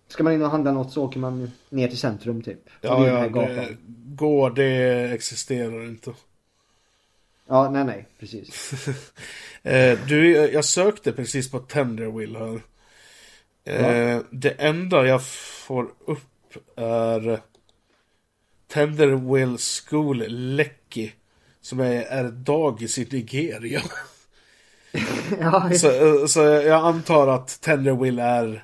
ska man in och handla något så åker man ner till centrum typ. Ja, ja, det, går det existerar inte. Ja, nej, nej, precis. Eh, du, jag sökte precis på Tenderwill här. Eh, Det enda jag får upp är Tenderwill School Lecky Som är, är dagis i Nigeria. Ja, så, eh, så jag antar att Tenderville är...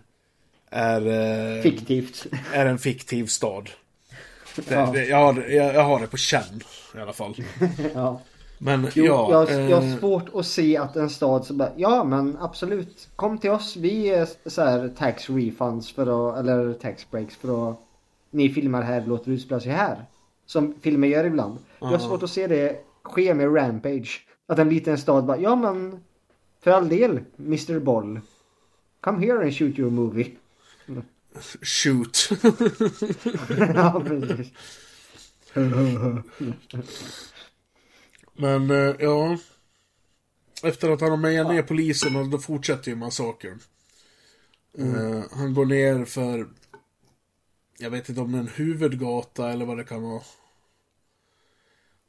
Är, eh, fiktivt. är en fiktiv stad. Det, Ja. det, jag, har, det- jag, jag har det på känn i alla fall. ja. Men Jo, ja. jag, jag eh, har svårt att se att en stad så bara, ja men absolut, kom till oss, vi är så här tax refunds för att, eller tax breaks för att ni filmar här, låter utspela sig här. Som filmer gör ibland. Jag har svårt att se det ske med Rampage. Att en liten stad bara, ja men för all del, Mr Boll. Come here and shoot your movie. Shoot. ja, precis. Men eh, ja. Efter att han har mejat ner polisen då fortsätter ju massakern. Mm. Eh, han går ner för... Jag vet inte om det är en huvudgata eller vad det kan vara.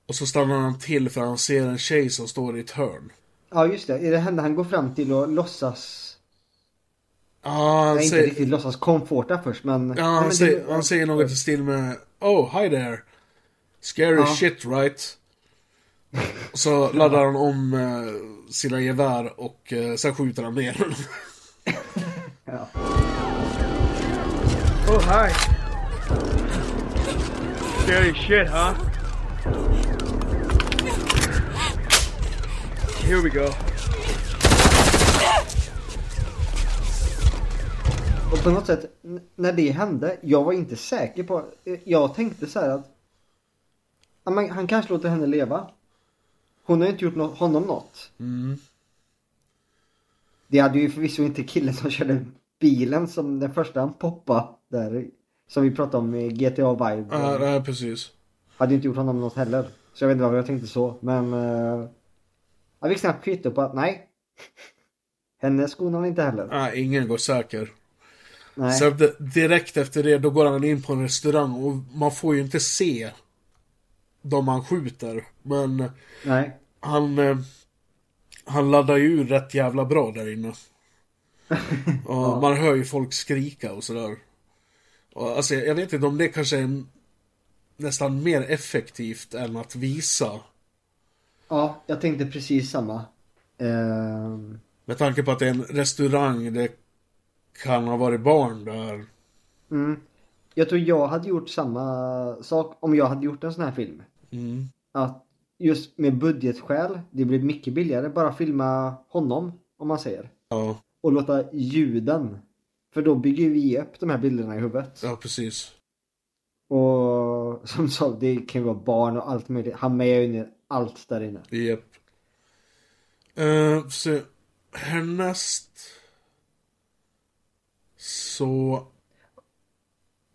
Och så stannar han till för han ser en tjej som står i ett hörn. Ja just det, är det henne han går fram till och låtsas Ja, han Nej, inte säger... riktigt låtsas komforta först men... Ja, Nej, han, men säger, det- han säger något i stil med Oh, hi there. Scary Ja. shit right? Och så laddar han om eh, sina gevär och eh, sen skjuter han ner honom. Ja. Oh, hi. Scary shit, huh? Here we go. Och på något sätt, när det hände, jag var inte säker på... eh, Jag tänkte så här att... Han kanske låter henne leva. Hon har ju inte gjort honom något. Mm. Det hade ju förvisso inte killen som körde bilen som den första han poppade där. Som vi pratade om i GTA Vibe. Ja, nej, precis. Hade ju inte gjort honom något heller. Så jag vet inte varför jag tänkte så. Men... Uh, jag fick snabbt kvitto på att nej. Henne skonar han inte heller. Nej, ingen går säker. Nej. Så d- direkt efter det, då går han in på en restaurang och man får ju inte se de han skjuter. Men Nej. han, eh, han laddar ju ur rätt jävla bra där inne. Och man hör ju folk skrika och sådär. Och alltså, jag vet inte om det kanske är nästan mer effektivt än att visa. Ja, jag tänkte precis samma. Ehm, Med tanke på att det är en restaurang, det kan ha varit barn där. mm. Jag tror jag hade gjort samma sak om jag hade gjort en sån här film. Mm. Att just med budgetskäl, det blir mycket billigare bara filma honom, om man säger. Ja, Och låta ljuden. För då bygger vi upp de här bilderna i huvudet. ja precis. Och som sa, det kan ju vara barn och allt möjligt. Han med ju inne allt där inne. Japp. Uh, så härnäst så...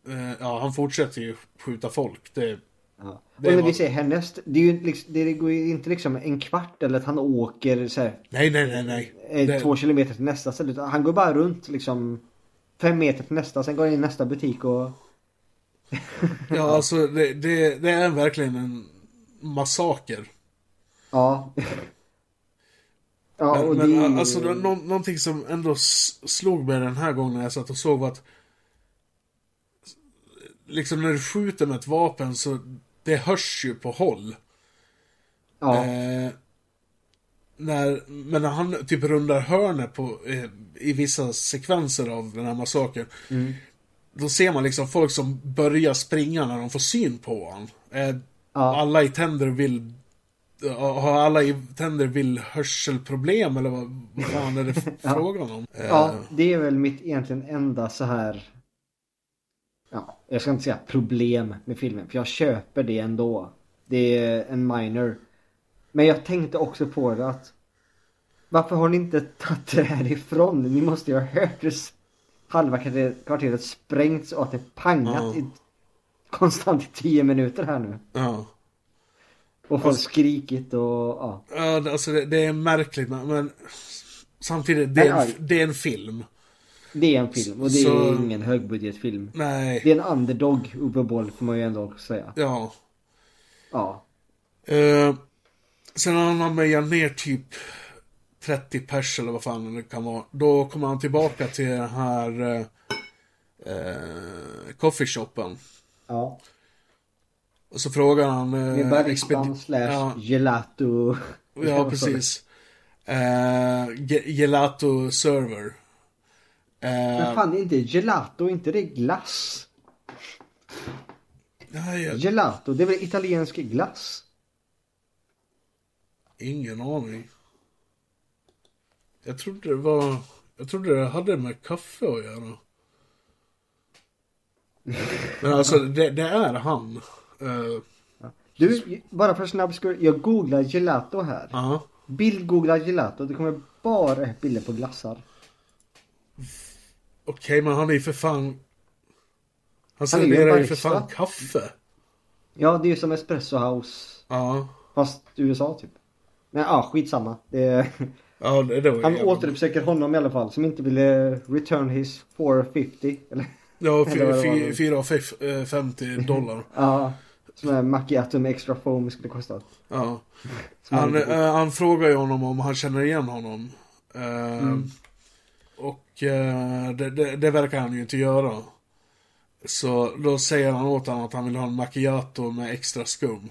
eh, ja, han fortsätter ju skjuta folk. Det, Ja. Och det när var- vi säger härnäst, det, är ju liksom, det går ju inte liksom en kvart eller att han åker så här, Nej, nej, nej, nej. eh, Det- två kilometer till nästa ställe. Utan han går bara runt liksom fem meter till nästa, sen går han in i nästa butik och... Ja, alltså det, det, det är verkligen en massaker. Ja. Ja, men det alltså det, nå, någonting som ändå slog mig den här gången när jag satt och såg var att liksom när du skjuter med ett vapen så det hörs ju på håll. Ja. Eh, när, men när han typ rundar hörnet på, eh, i vissa sekvenser av den här massakern. Mm. Då ser man liksom folk som börjar springa när de får syn på honom. Eh, Ja. Alla i tänder vill har alla i tänder vill hörselproblem eller vad, vad fan är det frågan om? Eh, Ja, det är väl mitt egentligen enda så här... Ja, jag ska inte säga problem med filmen, för jag köper det ändå. Det är en minor. Men jag tänkte också på det att... Varför har ni inte tagit det härifrån? Ni måste ju ha hört det halva kvarteret, sprängts och att det pangat Ja. i, konstant i tio minuter här nu. Ja. Och folk skrikit och ja. Ja, alltså det, det är märkligt men, samtidigt, det är, en, det är en film. Det är en film och det är Så- ingen högbudgetfilm. Nej. Det är en underdog, Uwe Boll får man ju ändå säga. Ja. Ja. Eh, sen har han mejat ner typ 30 pers eller vad fan det kan vara. Då kommer han tillbaka till den här eh, eh, coffeeshopen. Ja. Och så frågar han... Eh, expedi- slash ja, gelato. ja, precis. Ge- gelato server. Eh, Men fan, inte gelato, inte det glass? nej, jag- Gelato, det är väl italiensk glass? ingen aning. Jag trodde det var... Jag trodde det hade med kaffe att göra. Men alltså, det, det är han. Eh, Du, bara för snabb skull. Jag googlar gelato här. Ja. Bildgooglar gelato. Det kommer bara bilder på glassar. Okej, men han är ju för fan... Han serverar ju för fan kaffe. Ja, det är ju som Espresso House. Ja. Fast USA typ. Men ja, skitsamma. Det. Ja, det, var Han återuppsöker honom i alla fall. Som inte ville return his 450. Eller? Ja, eller vad det var. 450 dollar. Ja. Som är macchiato med extra foam skulle kosta. Ja. Han, han- eh, han frågar ju honom om han känner igen honom. Eh, Mm. Och eh, det, det, det verkar han ju inte göra. Så då säger han åt honom att han vill ha en macchiato med extra skum.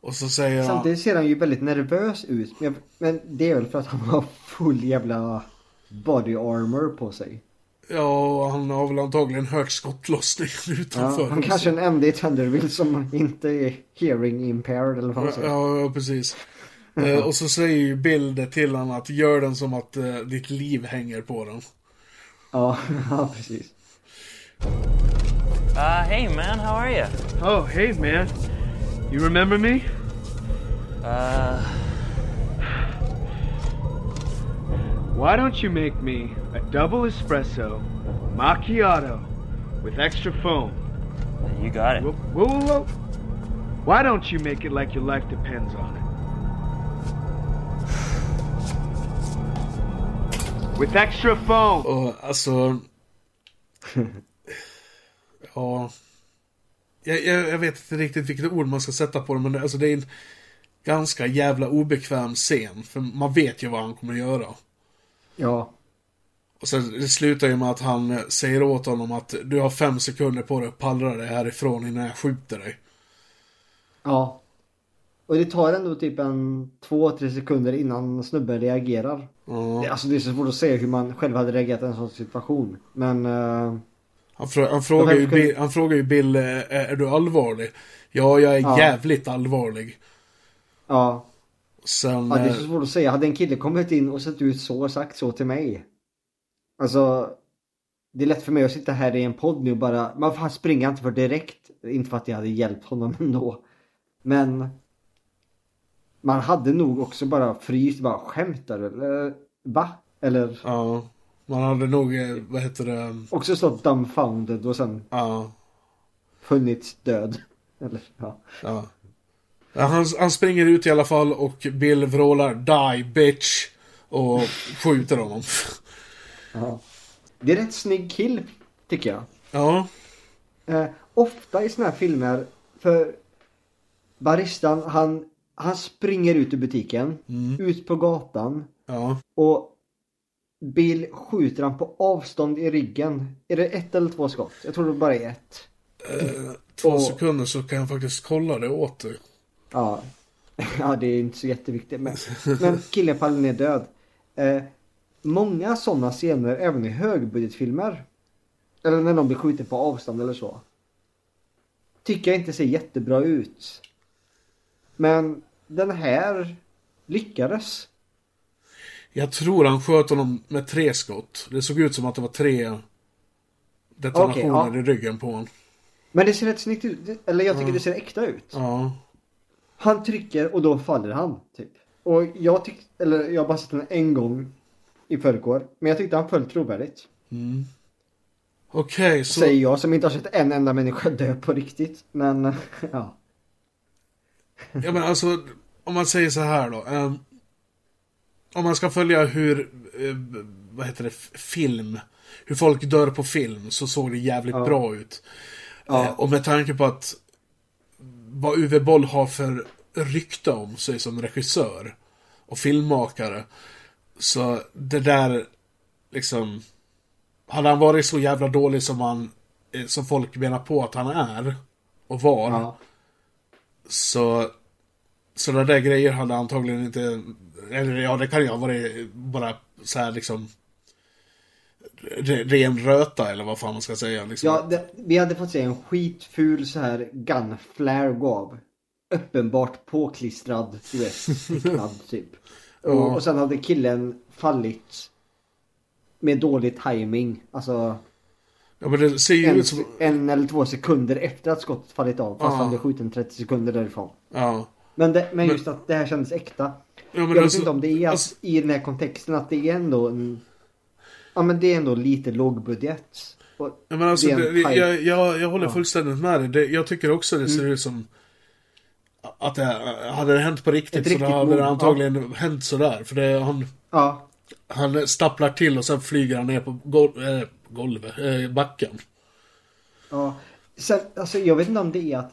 Och så säger han... Samtidigt ser han ju väldigt nervös ut. Men, men det är väl för att han har full jävla body armor på sig. Ja, och han har väl antagligen hört skottlossningen Ja, utanför. han kanske är den enda i Thunderville som inte är hearing impaired eller vad man säger. Ja, ja precis. Eh, och så säger ju Bill det till honom att gör den som att eh, ditt liv hänger på den. Ja, ja precis. Uh, hey, man, how are you? Oh, hey, man. You remember me? Uh, Why don't you make me a double espresso macchiato with extra foam? you got it. Whoa, whoa, whoa. Why don't you make it like your life depends on it? With extra foam! Och alltså... ja... Jag, jag, jag vet inte riktigt vilket ord man ska sätta på det, men det, alltså det är en ganska jävla obekväm scen. För man vet ju vad han kommer göra. Ja. Och sen det slutar ju med att han eh, säger åt honom att du har fem sekunder på dig att pallra dig härifrån innan jag skjuter dig. Ja. Och det tar ändå typ en två, tre sekunder innan snubben reagerar. Ja. Alltså det är så svårt att se hur man själv hade reagerat i en sån situation. Men... eh, Han, frå, han, frågar ju Bill, han frågar ju Bill, eh, är, är du allvarlig? Ja, jag är Ja. jävligt allvarlig. ja. Sen... ja, det är eh, så svårt att säga. Hade en kille kommit in och sett ut så och sagt så till mig. Alltså... Det är lätt för mig att sitta här i en podd nu och bara... Man fan springer inte för direkt. Inte för att jag hade hjälpt honom ändå. Men... Man hade nog också bara fryst. Bara skämtar eller? Va? Eller? Ja. Man hade nog, eh, vad heter det? Också stått dumbfounded och sen Ja. funnits död. Eller ja. Ja. Han, han springer ut i alla fall och Bill vrålar 'Die bitch' och skjuter honom. ja. Det är rätt snygg kill tycker jag. Ja. Eh, ofta i såna här filmer, för baristan han, han springer ut ur butiken, ut på gatan Ja. och Bill skjuter han på avstånd i ryggen. Är det ett eller två skott? Jag tror det bara är ett. Eh, två Och- sekunder så kan jag faktiskt kolla det åt dig. Ja, ja det är inte så jätteviktigt. Men, men killen faller ner död. Eh, många sådana scener även i högbudgetfilmer. Eller när någon blir skjuten på avstånd eller så. Tycker jag inte ser jättebra ut. Men den här lyckades. Jag tror han sköt honom med tre skott. Det såg ut som att det var tre detonationer Okej, ja. i ryggen på honom. Men det ser rätt snyggt ut. Eller jag tycker Ja. det ser äkta ut. Ja. Han trycker och då faller han. Typ. Och jag tyckte, eller jag har bara sett den en gång i förrgår. Men jag tyckte han föll trovärdigt. Mm. Okej, så... Säger jag som inte har sett en enda människa dö på riktigt. Men ja. Ja men alltså, om man säger så här då. ehm, om man ska följa hur, eh, vad heter det, film. Hur folk dör på film så såg det jävligt Ja. bra ut. Ja. Eh, och med tanke på att vad Uwe Boll har för rykte om sig som regissör och filmmakare. Så det där, liksom. Hade han varit så jävla dålig som han, eh, som folk menar på att han är och var. Ja. Så sådana där grejer hade antagligen inte, eller ja det kan ju ha varit bara så här liksom ren röta eller vad fan man ska säga. Liksom. Ja, det, vi hade fått se en skitful så här gunflare gå av. Uppenbart påklistrad, du vet, tecknad typ. Ja. Och, och sen hade killen fallit med dålig timing. Alltså Ja men det ser ju en, ut som... en eller två sekunder efter att skottet fallit av. Fast Ja. han blev skjuten 30 sekunder därifrån. Ja. Men, det, men just att det här kändes äkta. Ja, men jag alltså- vet inte om det är att, i den här kontexten att det är ändå en... Ja men det är ändå lite lågbudget. Ja, men alltså, det jag, jag, jag håller Ja. fullständigt med dig. Det, jag tycker också det ser Mm. ut som att det hade det hänt på riktigt så riktigt då hade det antagligen hänt sådär. För det, han, Ja. han stapplar till och sen flyger han ner på gol, äh, golvet, äh, backen. Ja. Sen, alltså jag vet inte om det är att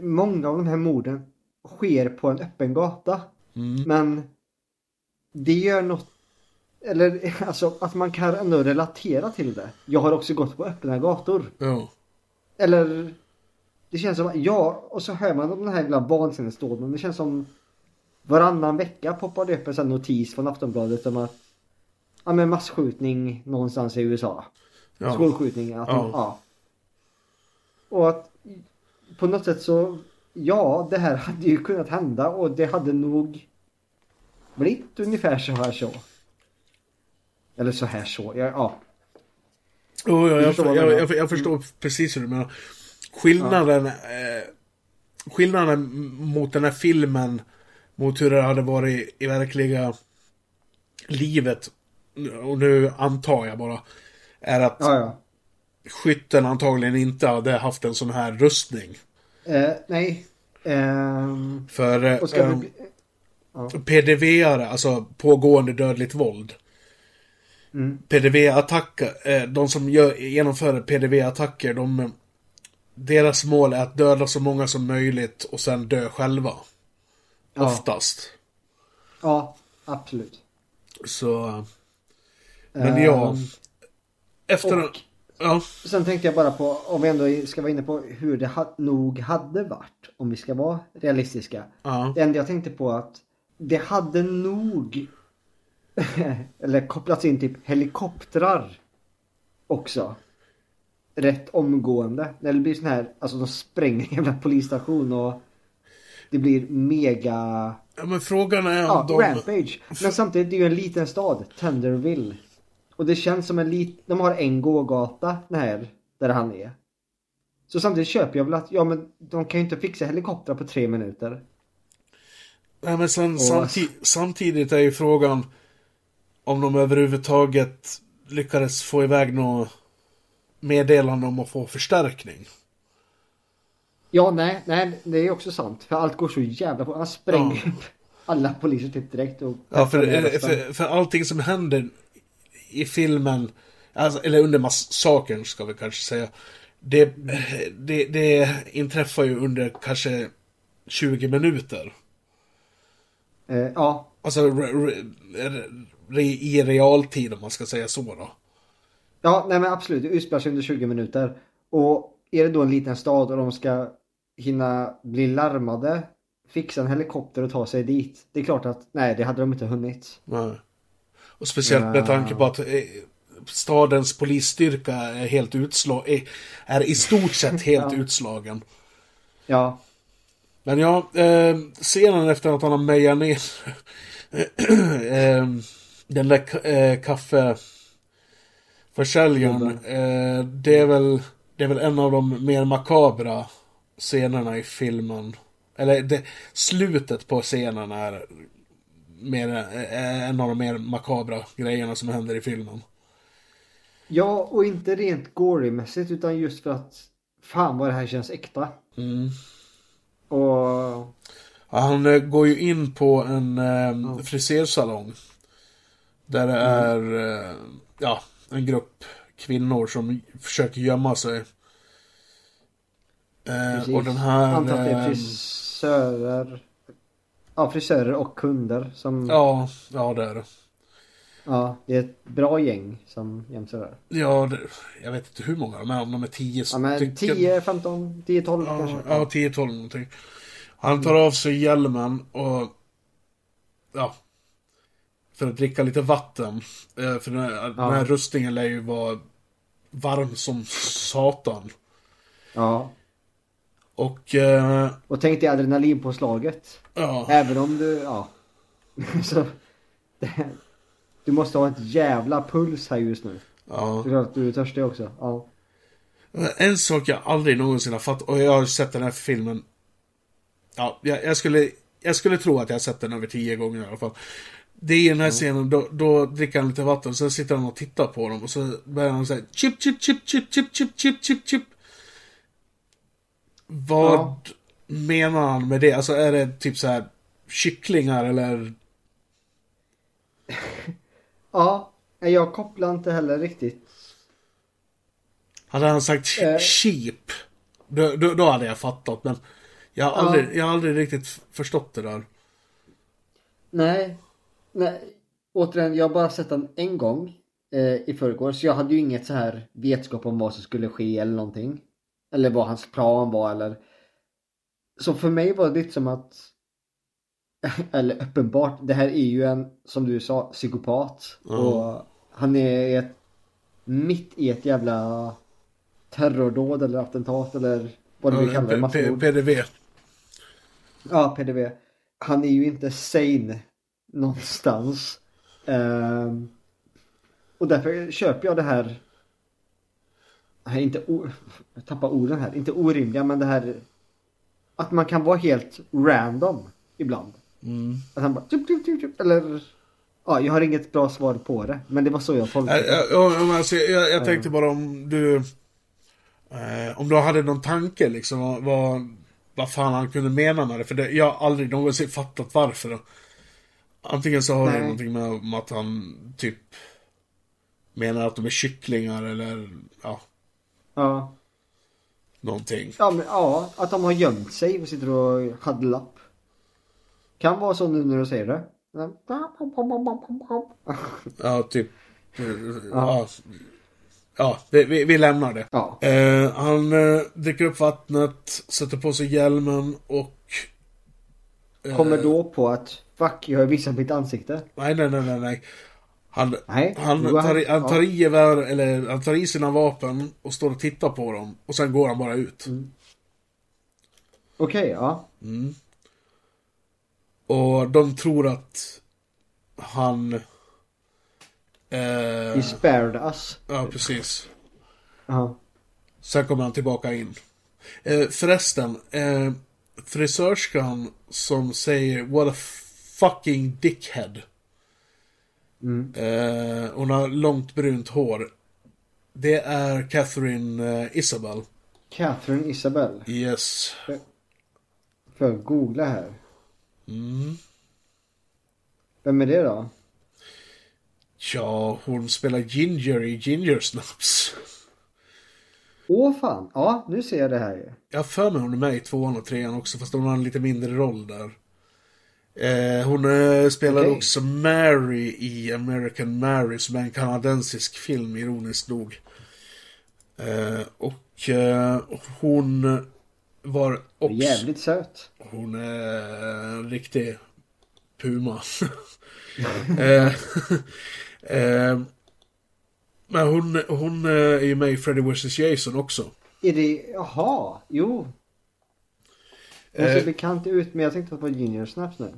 många av de här morden sker på en öppen gata. Mm. Men det gör något eller alltså att man kan ändå relatera till det. Jag har också gått på öppna gator. Ja. Eller det känns som, ja, och så hör man om den här jävla vansinnesdåden. Det känns som varannan vecka poppar det upp en sån notis från Aftonbladet om att ja men masskjutning någonstans i USA. Ja. Skolskjutning. Att, Ja. ja. Och att på något sätt så, ja det här hade ju kunnat hända och det hade nog blivit ungefär så här så. Eller så här så, ja. ja. Oh, ja, jag, förstår jag, jag jag, förstår precis hur du menar. Skillnaden, eh, skillnaden mot den här filmen, mot hur det hade varit i verkliga livet, och nu antar jag bara, är att skytten antagligen inte hade haft en sån här rustning. Eh, nej. Ehm, För eh, eh, vi... Ja. PDV-are, alltså pågående dödligt våld. Mm. PDV-attacker, eh, de som gör, genomför PDV-attacker, de, deras mål är att döda så många som möjligt och sen dö själva. Ja. Oftast. Ja, absolut. Så... Men ja. Ehm, Efter... och- Ja. Sen tänkte jag bara på, om vi ändå ska vara inne på hur det ha, nog hade varit, om vi ska vara realistiska. Ja. Det enda jag tänkte på att det hade nog, eller kopplats in typ helikoptrar också. Rätt omgående. När det blir sån här, alltså de spränger en jävla polisstation och det blir mega ja, men frågan är Ja, om de... Rampage. Men samtidigt, det är ju en liten stad, Tenderville. Och det känns som en lit... De har en gågata, här, där han är. Så samtidigt köper jag väl att, ja men de kan ju inte fixa helikoptrar på tre minuter. Nej, men sen, Och- samti samtidigt är ju frågan om de överhuvudtaget lyckades få iväg något meddelande om att få förstärkning. Ja, nej, nej, det är också sant. För allt går så jävla fort. Han spränger upp alla poliser typ direkt och... Ja, för, för, för allting som händer i filmen, alltså, eller under massakern ska vi kanske säga, det, det, det inträffar ju under kanske 20 minuter. Eh, ja, Alltså re, re, i realtid om man ska säga så då. Ja, nej men absolut. Det utspelar sig under 20 minuter. Och är det då en liten stad och de ska hinna bli larmade, fixa en helikopter och ta sig dit. Det är klart att nej, det hade de inte hunnit. Nej. Och speciellt med tanke på att eh, stadens polisstyrka är helt utslag är, är i stort sett helt Ja. utslagen. Ja, Men ja, eh, scenen efter att han har mejat ner eh, den där eh, kaffeförsäljaren. Eh, det, är väl, det är väl en av de mer makabra scenerna i filmen. Eller det, slutet på scenen är mer, eh, en av de mer makabra grejerna som händer i filmen. ja och inte rent gory-mässigt utan just för att fan vad det här känns äkta. Mm. Och Ja, han eh, går ju in på en eh, frisersalong. Där det är eh, ja, en grupp kvinnor som försöker gömma sig. Eh, precis. och den här... Antar att det är eh, frisörer. Ja, frisörer och kunder som... ja, ja, det är det. Ja, det är ett bra gäng som jämsar där. Ja, det, jag vet inte hur många de är, om de är tio Ja, men stycken. 10, 15, 10, 12 kanske. Ja, 10-12 någonting. Han tar av sig hjälmen och... Ja. För att dricka lite vatten. Eh, För den här, den här rustningen lär ju vara varm som satan. Ja. Och... Eh, Och tänk dig adrenalinpåslaget. ja. Även om du, ja. Så, det, du måste ha ett jävla puls här just nu. ja. Att du är törstig också. Ja. En sak jag aldrig någonsin har fattat, och jag har sett den här filmen... Ja, jag, jag, skulle, jag skulle tro att jag har sett den över tio gånger i alla fall. Det är i den här scenen, då, då dricker han lite vatten, sen sitter han och tittar på dem och så börjar han säga chip, chip, chip, chip, chip, chip, chip, chip, chip. Vad Ja. menar han med det? Alltså är det typ så här kycklingar eller? Ja, jag kopplar inte heller riktigt. Hade han sagt ch- Eh. då, då, då hade jag fattat, men jag har aldrig, jag har aldrig riktigt förstått det där. Nej. Nej. Återigen, jag har bara sett den en gång. Eh, I förrgår. Så jag hade ju inget så här vetskap om vad som skulle ske eller någonting. Eller vad hans plan var eller. Så för mig var det lite som att. Eller uppenbart. Det här är ju en, som du sa, psykopat. Ja. Och han är ett, mitt i ett jävla terrordåd eller attentat eller vad det. P- P- massmord. PDV. Ja, PDV. Han är ju inte sane någonstans. Ehm, och därför köper jag det här. Nej, inte o- jag tappar orden här. Inte orimliga, men det här. Att man kan vara helt random ibland. Mm. Att han bara. Tup, tup, tup, tup, eller. Ja, jag har inget bra svar på det. Men det var så jag tolkade det. ja, alltså, jag, jag Ja. tänkte bara om du... Eh, om du hade någon tanke liksom, vad, vad, vad fan han kunde mena med det. För det, jag har aldrig någonsin fattat varför. Antingen så har det Nej. någonting med, att han typ menar att de är kycklingar eller ja, Ja. någonting. Ja, men, ja, att de har gömt sig och sitter och huddle up. Kan vara så nu när du säger det. Ja, typ. Ja. Ja, det, vi, vi lämnar det. Ja. Eh, han eh, dricker upp vattnet, sätter på sig hjälmen och... eh, Kommer då på att fuck, jag har visat mitt ansikte. Nej, nej, nej, nej, nej. Han, Nej, han, tar, han ja. tar i gevär, eller han tar i sina vapen och står och tittar på dem. Och sen går han bara ut. Okej, ja. Mm. Och de tror att han... Eh, He spared us. ja, precis. Ja. Sen kommer han tillbaka in. Eh, förresten, eh, frisörskan som säger What a fucking dickhead. Mm. Eh, hon har långt brunt hår. Det är Catherine eh, Isabel. Catherine Isabel. Yes. Får jag googla här. Mm. Vem är det då? Ja, hon spelar Ginger i Ginger Snaps. Åh fan. Ja, nu ser jag det här ju. Jag har för mig hon är med i tvåan och trean också, fast hon har en lite mindre roll där. Eh, hon eh, spelar Okej. också Mary i American Mary, som är en kanadensisk film, ironiskt nog. Eh, och eh, hon var också... Jävligt söt. Hon är en riktig puma. eh, men hon, hon är ju med i Freddy vs Jason också. Är det, jaha, jo. Hon ser Eh. bekant ut men jag tänkte på Ginger Snaps nu.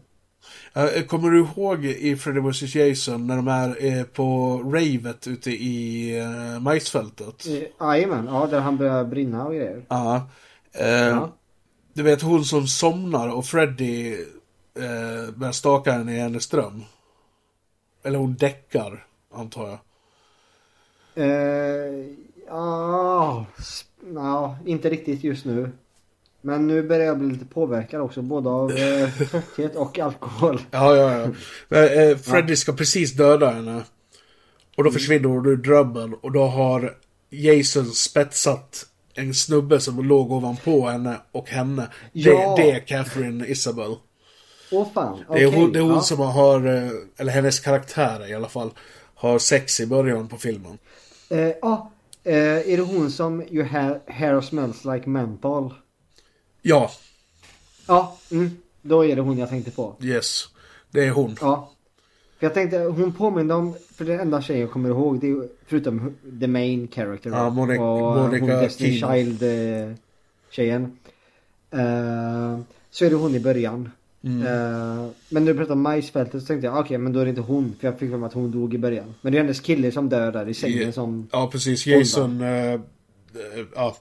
Eh, Kommer du ihåg i Freddy vs Jason när de är eh, på ravet ute i majsfältet? Jajamän, ja där han börjar brinna och grejer. Ja. Eh, Ja. Du vet hon som somnar och Freddy eh, börjar staka henne i hennes dröm. Eller hon däckar, antar jag. Eh, ja, ja, inte riktigt just nu. Men nu börjar jag bli lite påverkad också, både av eh, trötthet och alkohol. Ja, ja, ja. Men, eh, Freddy ska precis döda henne. Och då försvinner hon ur drömmen och då har Jason spetsat en snubbe som låg ovanpå henne och henne. Ja. Det, det är Catherine Isabel. Åh fan, Det är hon, det är hon ja. som har, eh, eller hennes karaktär i alla fall, har sex i början på filmen. Eh, ja, eh, är det hon som Your hair, hair smells like menthol? Ja, Ja, mm, då är det hon jag tänkte på. Yes. Det är hon. Ja. För jag tänkte, hon påminner om, för den enda tjejen jag kommer ihåg, det är förutom the main character. Ja, Monica- och Monica hon Destiny Kino. Child eh, tjejen. Eh, så är det hon i början. Mm. Eh, men när du pratade om majsfältet så tänkte jag, okej men då är det inte hon. För jag fick för mig att hon dog i början. Men det är hennes kille som dör där i sängen Ja, som... Ja, precis. Jason... eh, ja,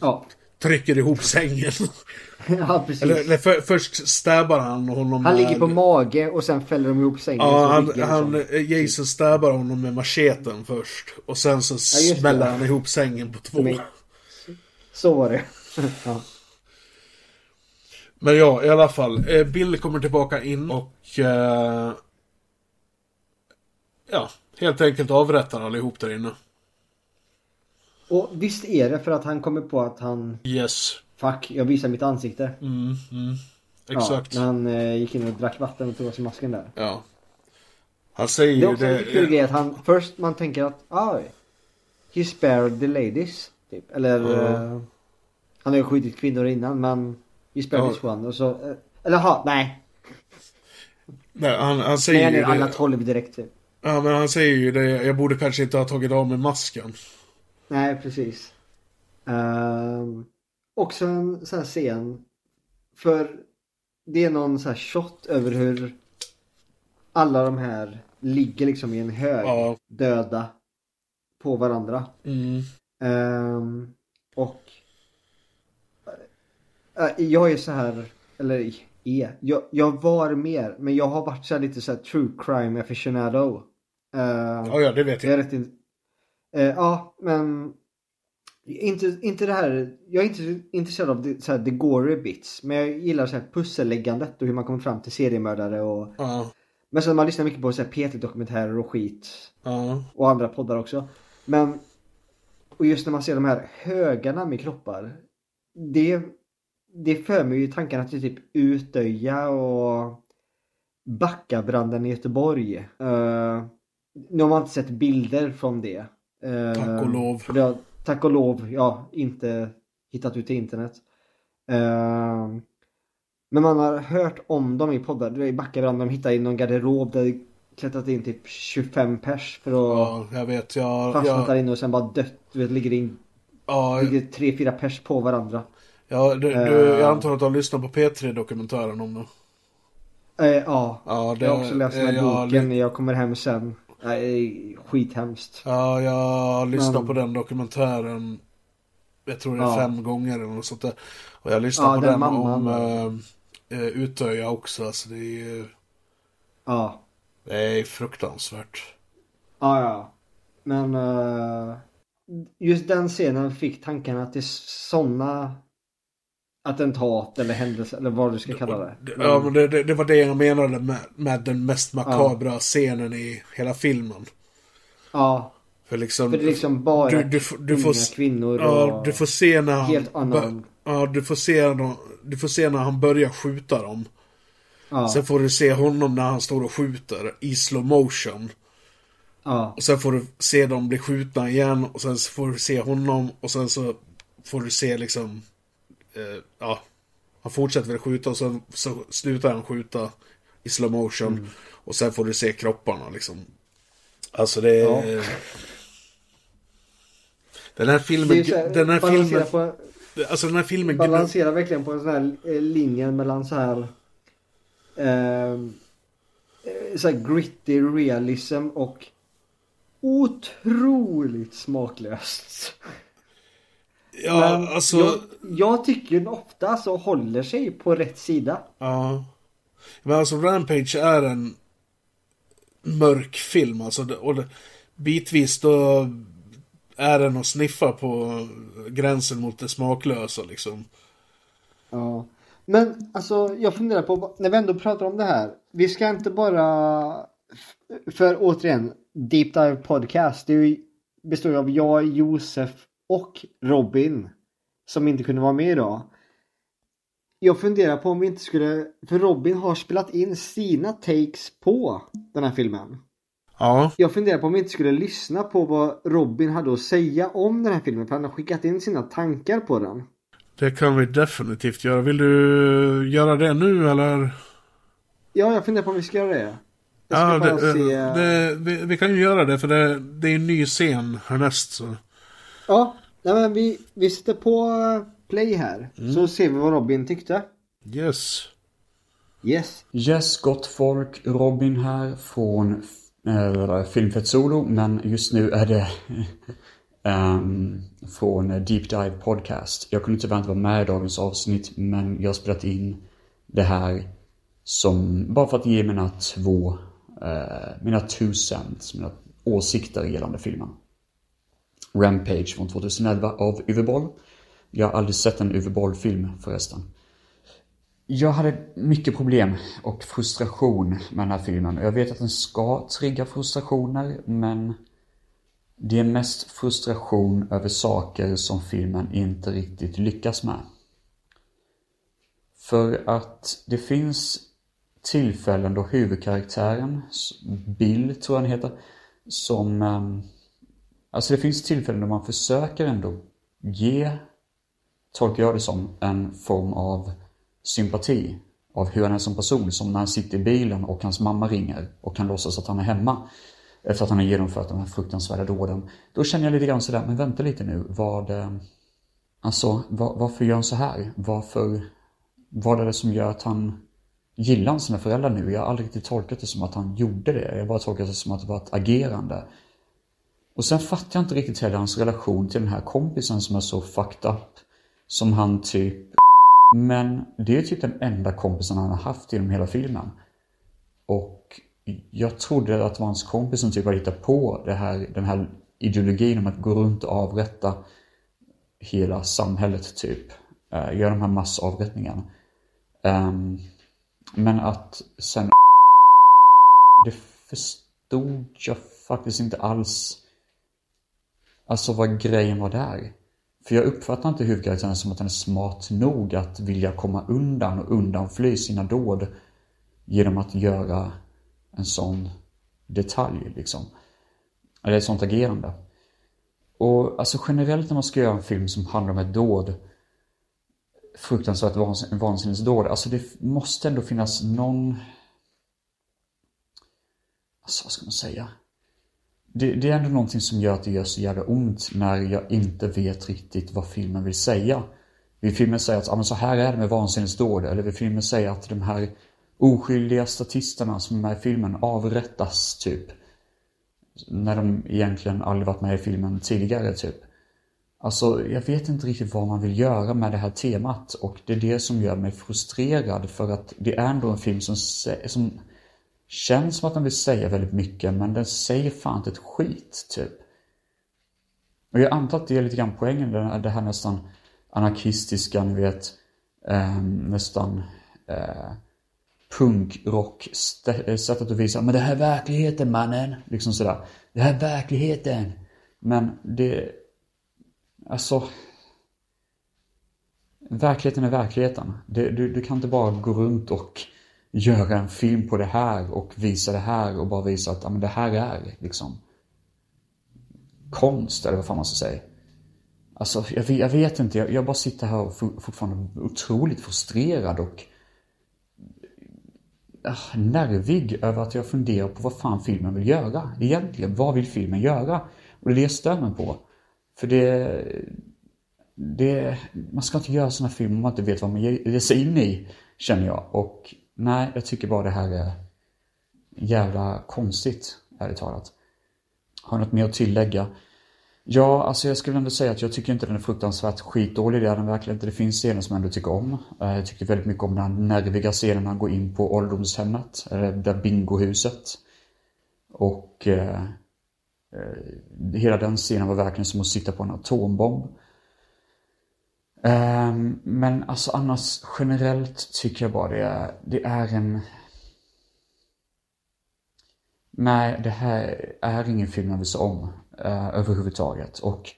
Ja. Trycker ihop sängen. ja, precis. Eller, eller för, först stabbar han honom han med- ligger på mage och sen fäller de ihop sängen. Ja, han, han, liksom. Jason stabbar honom med macheten först. Och sen så det. smäller han ihop sängen på två. Men- Så var det. ja. Men ja, i alla fall. Eh, Bill kommer tillbaka in och... Eh, ja, helt enkelt avrättar allihop där inne. Och visst är det för att han kommer på att han... Yes. Fuck, jag visar mitt ansikte. Mm, mm. Exakt. Ja, när han eh, gick in och drack vatten och tog av sig masken där. Ja. Han säger Det är ju också en det... kul grej att han först man tänker att ah, he spared the ladies. Typ. Eller Ja. eh, han har ju skjutit kvinnor innan men he spared Ja. this one. Och så, eh, eller ha, nej. Nej, han, han Nej, säger han ju är alla det. tolv direkt typ. Ja, men han säger ju det. Jag borde kanske inte ha tagit av mig masken. Nej, precis. Um, också en sån här scen. För det är någon sån här shot över hur alla de här ligger liksom i en hög. Ja. Döda. På varandra. Mm. Ehm, och äh, jag är så här, eller är, jag, jag var mer, men jag har varit så lite så här true crime aficionado. Ehm, Ja, ja, det vet jag är jag. rätt in, eh, ja, men inte, inte det här, jag är inte intresserad av det, så här, the gory bits, men jag gillar så här pusselläggandet och hur man kommer fram till seriemördare och Ja. men sen man lyssnar mycket på så här P3-dokumentärer och skit. Ja. Och andra poddar också. Men och just när man ser de här högarna med kroppar. Det, det för mig ju tankarna till typ Utöja och Backabranden i Göteborg. Uh, nu har man inte sett bilder från det. Eh, Tack och lov. för det har, tack och lov, ja, inte hittat ut till internet. Eh, men man har hört om dem i poddar. Du vet, I Backabranden de hittade i någon garderob där det klättrat in typ 25 pers för att Ja, jag vet. Jag... fastnat där jag inne och sen bara dött. Du vet, ligger in ja, ligger tre, fyra pers på varandra. ja du, du, Eh. jag antar att du har lyssnat på P3-dokumentären om det. Eh, ja, Ja, det, jag har också läst den här eh, boken. Jag kommer hem sen. Nej, skithemskt. Ja, jag har lyssnat Men- på den dokumentären. Jag tror det är Ja. fem gånger eller något sånt där. Och jag har lyssnat Ja, på den den, mamman om äh, Utöja också. Alltså det är ju... Ja, Det är fruktansvärt. ja, ja. Men eh, just den scenen fick tankarna till sådana attentat eller händelser eller vad du ska kalla det. Ja, men det, det, det var det jag menade med, med den mest makabra scenen i hela filmen. Ja, För liksom... för det är liksom bara du, du, du unga får, kvinnor Ja, och du får se när han... helt unarmed. Ja, du får se, när- du får se när han börjar skjuta dem. Ja, Sen får du se honom när han står och skjuter i slow motion. ja, Och sen får du se dem bli skjutna igen och sen så får du se honom och sen så får du se liksom... Eh, ja. Han fortsätter väl skjuta och sen så slutar han skjuta i slow motion. Mm. Och sen får du se kropparna liksom. Alltså det är... Ja. Den här filmen... här, Den här filmen... på Alltså den här filmen... balanserar verkligen på en sån här eh, linje mellan så här ehm, eh, så här gritty realism och otroligt smaklöst. Ja, Men alltså... jag, jag tycker den ofta så håller sig på rätt sida. Ja. Men alltså Rampage är en mörk film alltså. Och det, bitvis då är den att sniffa på gränsen mot det smaklösa liksom. Ja. Men alltså jag funderar på, när vi ändå pratar om det här. Vi ska inte bara, för återigen, Deep Dive Podcast. Det består ju av jag, Josef och Robin. Som inte kunde vara med idag. Jag funderar på om vi inte skulle, för Robin har spelat in sina takes på den här filmen. Ja. Jag funderar på om vi inte skulle lyssna på vad Robin hade att säga om den här filmen. För han har skickat in sina tankar på den. Det kan vi definitivt göra. Vill du göra det nu eller? Ja, jag funderar på om vi ska göra det. Ja, det, se... det, vi, vi kan ju göra det för det, det är en ny scen härnäst. Så. Ja, nej, men vi, vi sitter på play här. Så ser vi vad Robin tyckte. Yes. Yes. Yes, gott folk. Robin här från äh, Filmfett Solo, men just nu är det ehm, från Deep Dive Podcast. Jag kunde tyvärr inte vara med i dagens avsnitt, men jag har spelat in det här som, bara för att ge mina två, eh, mina two cents, mina åsikter gällande filmen. Rampage från 2011 av Uwe Boll. Jag har aldrig sett en Uwe Boll-film förresten. Jag hade mycket problem och frustration med den här filmen. Jag vet att den ska trigga frustrationer, men det är mest frustration över saker som filmen inte riktigt lyckas med. För att det finns tillfällen då huvudkaraktären, Bill tror jag han heter, som... Ehm, Alltså det finns tillfällen då man försöker ändå ge, tolkar jag det som, en form av sympati av hur han är som person. Som när han sitter i bilen och hans mamma ringer och kan låtsas att han är hemma. Efter att han har genomfört de här fruktansvärda dåden. Då känner jag lite grann sådär, men vänta lite nu, vad... Eh, alltså, var, varför gör han så här? Varför... Vad är det som gör att han gillar sina föräldrar nu? Jag har aldrig riktigt tolkat det som att han gjorde det. Jag har bara tolkat det som att det var ett agerande. Och sen fattar jag inte riktigt heller hans relation till den här kompisen som är så fucked up. Som han typ... Men det är typ den enda kompisen han har haft genom hela filmen. Och jag trodde att det var hans kompis som typ hade hittat på det här, den här ideologin om att gå runt och avrätta hela samhället typ. Uh, göra de här massavrättningarna. Um, men att sen... Det förstod jag faktiskt inte alls. Alltså vad grejen var där. För jag uppfattar inte huvudkaraktären som att den är smart nog att vilja komma undan och undanfly sina dåd genom att göra en sån detalj liksom. Eller ett sånt agerande. Och alltså generellt när man ska göra en film som handlar om ett dåd fruktansvärt vans- vansinnesdåd. Alltså det måste ändå finnas någon... Alltså vad ska man säga? Det, det är ändå någonting som gör att det gör så jävla ont när jag inte vet riktigt vad filmen vill säga. Vill filmen säga att ah, men så här är det med vansinnesdåd? Eller vill filmen säga att de här oskyldiga statisterna som är med i filmen avrättas typ? När de egentligen aldrig varit med i filmen tidigare typ. Alltså, jag vet inte riktigt vad man vill göra med det här temat och det är det som gör mig frustrerad för att det är ändå en film som, som känns som att den vill säga väldigt mycket men den säger fan inte ett skit, typ. Och jag antar att det är lite grann poängen, det här, det här nästan anarkistiska, ni vet, eh, nästan eh, punkrock-sättet eh, att visa men det här är verkligheten mannen, liksom sådär. Det här är verkligheten. Men det, Alltså... Verkligheten är verkligheten. Det, du, du kan inte bara gå runt och göra en film på det här och visa det här och bara visa att ja, men det här är liksom konst eller vad fan man ska säga. Alltså jag, vet- jag vet inte, jag, jag bara sitter här och fortfarande otroligt frustrerad och äh, nervig över att jag funderar på vad fan filmen vill göra. Egentligen, vad vill filmen göra? Och det är det jag stör mig på. För det, det... Man ska inte göra sådana filmer om man inte vet vad man ger ger sig in i, känner jag. Och nej, jag tycker bara det här är jävla konstigt, ärligt talat. Har något mer att tillägga? Ja, alltså jag skulle ändå säga att jag tycker inte den är fruktansvärt skitdålig, det är den verkligen inte. Det finns scener som jag ändå tycker om. Eh, jag tycker väldigt mycket om den här nerviga scenen när han går in på ålderdomshemmet, eller det där bingohuset. Och eh, eh, hela den scenen var verkligen som att sitta på en atombomb. Ehm, men alltså annars generellt tycker jag bara det är, det är en... Nej, det här är ingen film jag vill se om uh, överhuvudtaget. Och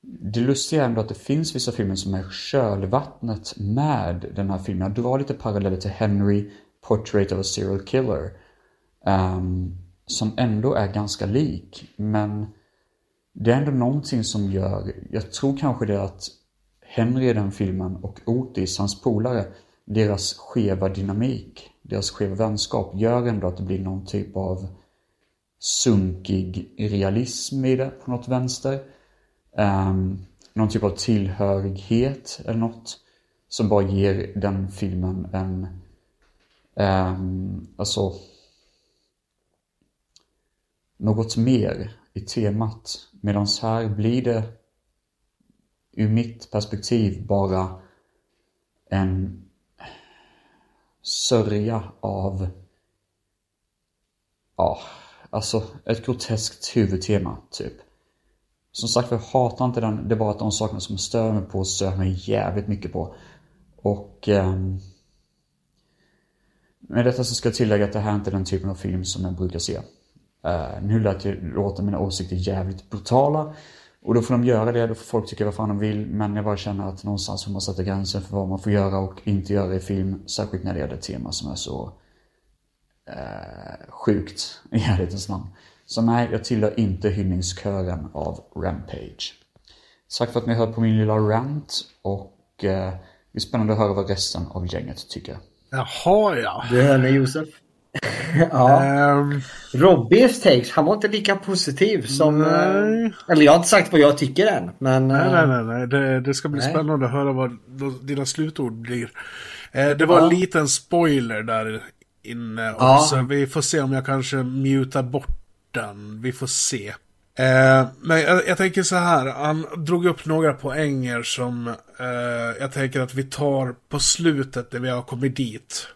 det lustiga är ändå att det finns vissa filmer som är kölvattnet med den här filmen. Jag drar lite paralleller till Henry, Portrait of a Serial Killer. Um, som ändå är ganska lik, men det är ändå någonting som gör, jag tror kanske det är att Henry i den filmen och Otis, hans polare, deras skeva dynamik, deras skeva vänskap gör ändå att det blir någon typ av sunkig realism i det på något vänster. Um, någon typ av tillhörighet eller något som bara ger den filmen en um, alltså något mer i temat. Medan här blir det ur mitt perspektiv bara en sörja av ja, alltså ett groteskt huvudtema typ. Som sagt, jag hatar inte den. Det är bara att de sakerna som stör mig på stör mig jävligt mycket på. Och eh, med detta så ska jag tillägga att det här är inte den typen av film som jag brukar se. Eh, nu lät jag låta mina åsikter jävligt brutala. Och då får de göra det, då får folk tycka vad fan de vill. Men jag bara känner att någonstans får man sätta gränsen för vad man får göra och inte göra i film. Särskilt när det gäller ett tema som är så uh, sjukt i ärlighetens namn. Så nej, jag tillhör inte hyllningskören av Rampage. Tack för att ni hör på min lilla rant och uh, det är spännande att höra vad resten av gänget tycker. Jaha ja. Du hör med Josef. Ja. Um, Robins takes, han var inte lika positiv som... Nej. Eh, eller jag har inte sagt vad jag tycker än, men... nej, eh, nej, nej, nej. Det, det ska bli nej. spännande att höra vad dina slutord blir. Eh, det var Ja. en liten spoiler där inne Ja. också. Vi får se om jag kanske mutar bort den. Vi får se. Eh, men jag, jag tänker så här, han drog upp några poänger som eh, jag tänker att vi tar på slutet när vi har kommit dit.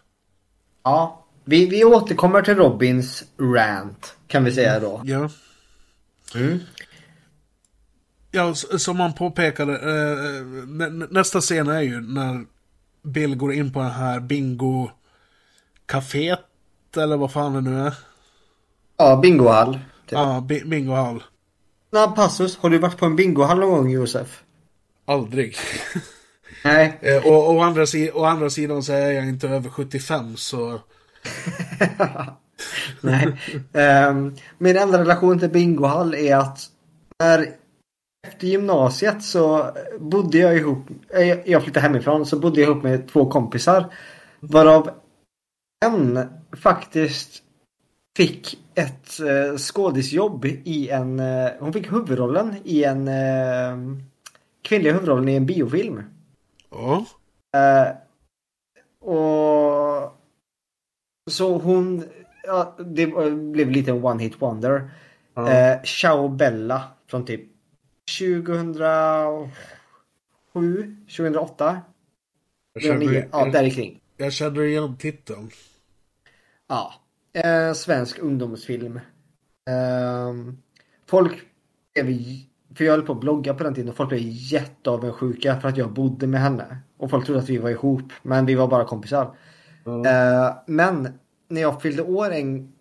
Ja. Vi, vi återkommer till Robins rant, kan vi säga då. Ja. Mm. Ja, som man påpekade, eh, nä, nä- nästa scen är ju när Bill går in på den här bingo caféet eller vad fan det nu är. Ja, bingohall. Ja, bi bingohall. Snabb passus. Har du varit på en bingohall någon gång, Josef? Aldrig. Nej. Eh, och, och å, andra si- andra sidan så är jag inte över 75 så... Nej. um, min enda relation till bingohall är att när efter gymnasiet så bodde jag ihop, eh, jag flyttade hemifrån så bodde jag ihop med två kompisar. Varav en faktiskt fick ett eh, skådisjobb i en, eh, hon fick huvudrollen i en eh, kvinnliga huvudrollen i en biofilm. Ja. Eh, och så hon, ja, det var- blev lite en one hit wonder. Ja. Eh, Ciao Bella från typ 2007, 2008. Jag känner, 2009, ja där kring. jag känner igen titeln. Ja. Eh, svensk ungdomsfilm. Ehm, folk blev, för jag höll på att blogga på den tiden och folk blev jätteavundsjuka för att jag bodde med henne. Och folk trodde att vi var ihop, men vi var bara kompisar. Eh, men när jag fyllde år en,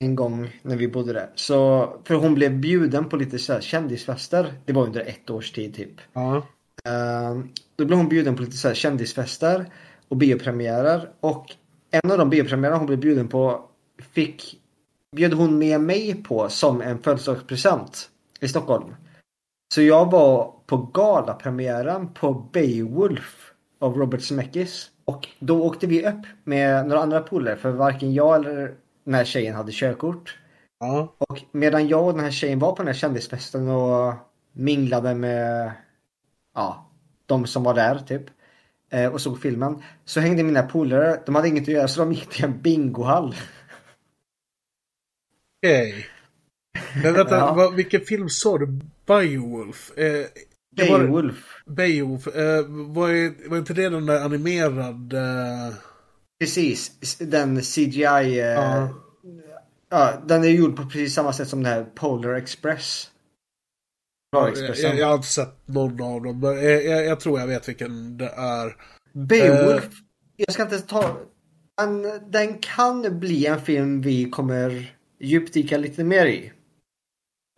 en gång när vi bodde där. Så, för hon blev bjuden på lite så här kändisfester. Det var under ett års tid typ. Ja. Eh, då blev hon bjuden på lite så här kändisfester och biopremiärer. Och en av de biopremiärerna hon blev bjuden på fick bjöd hon med mig på som en födelsedagspresent i Stockholm. Så jag var på galapremiären på Beowulf av Robert Zemeckis. Och då åkte vi upp med några andra polare för varken jag eller den här tjejen hade körkort. Ja. Och medan jag och den här tjejen var på den här kändisfesten och minglade med ja, de som var där typ. eh, Och såg filmen. Så hängde mina polare, de hade inget att göra så de gick till en bingohall. Okej. Men vänta, Ja. vad, vilken film sa du? Beowulf? Eh, Beowulf. Beowulf. Eh, var, är- var inte det den där animerade... Eh... Precis, den CGI. Eh, Ja. ja, den är gjord på precis samma sätt som den här Polar Express. Polar Jag, Expressen. jag, jag har inte sett någon av dem. men Jag, jag, jag tror jag vet vilken det är. Beowulf. Eh, Jag ska inte ta... Men den kan bli en film vi kommer djupdyka lite mer i.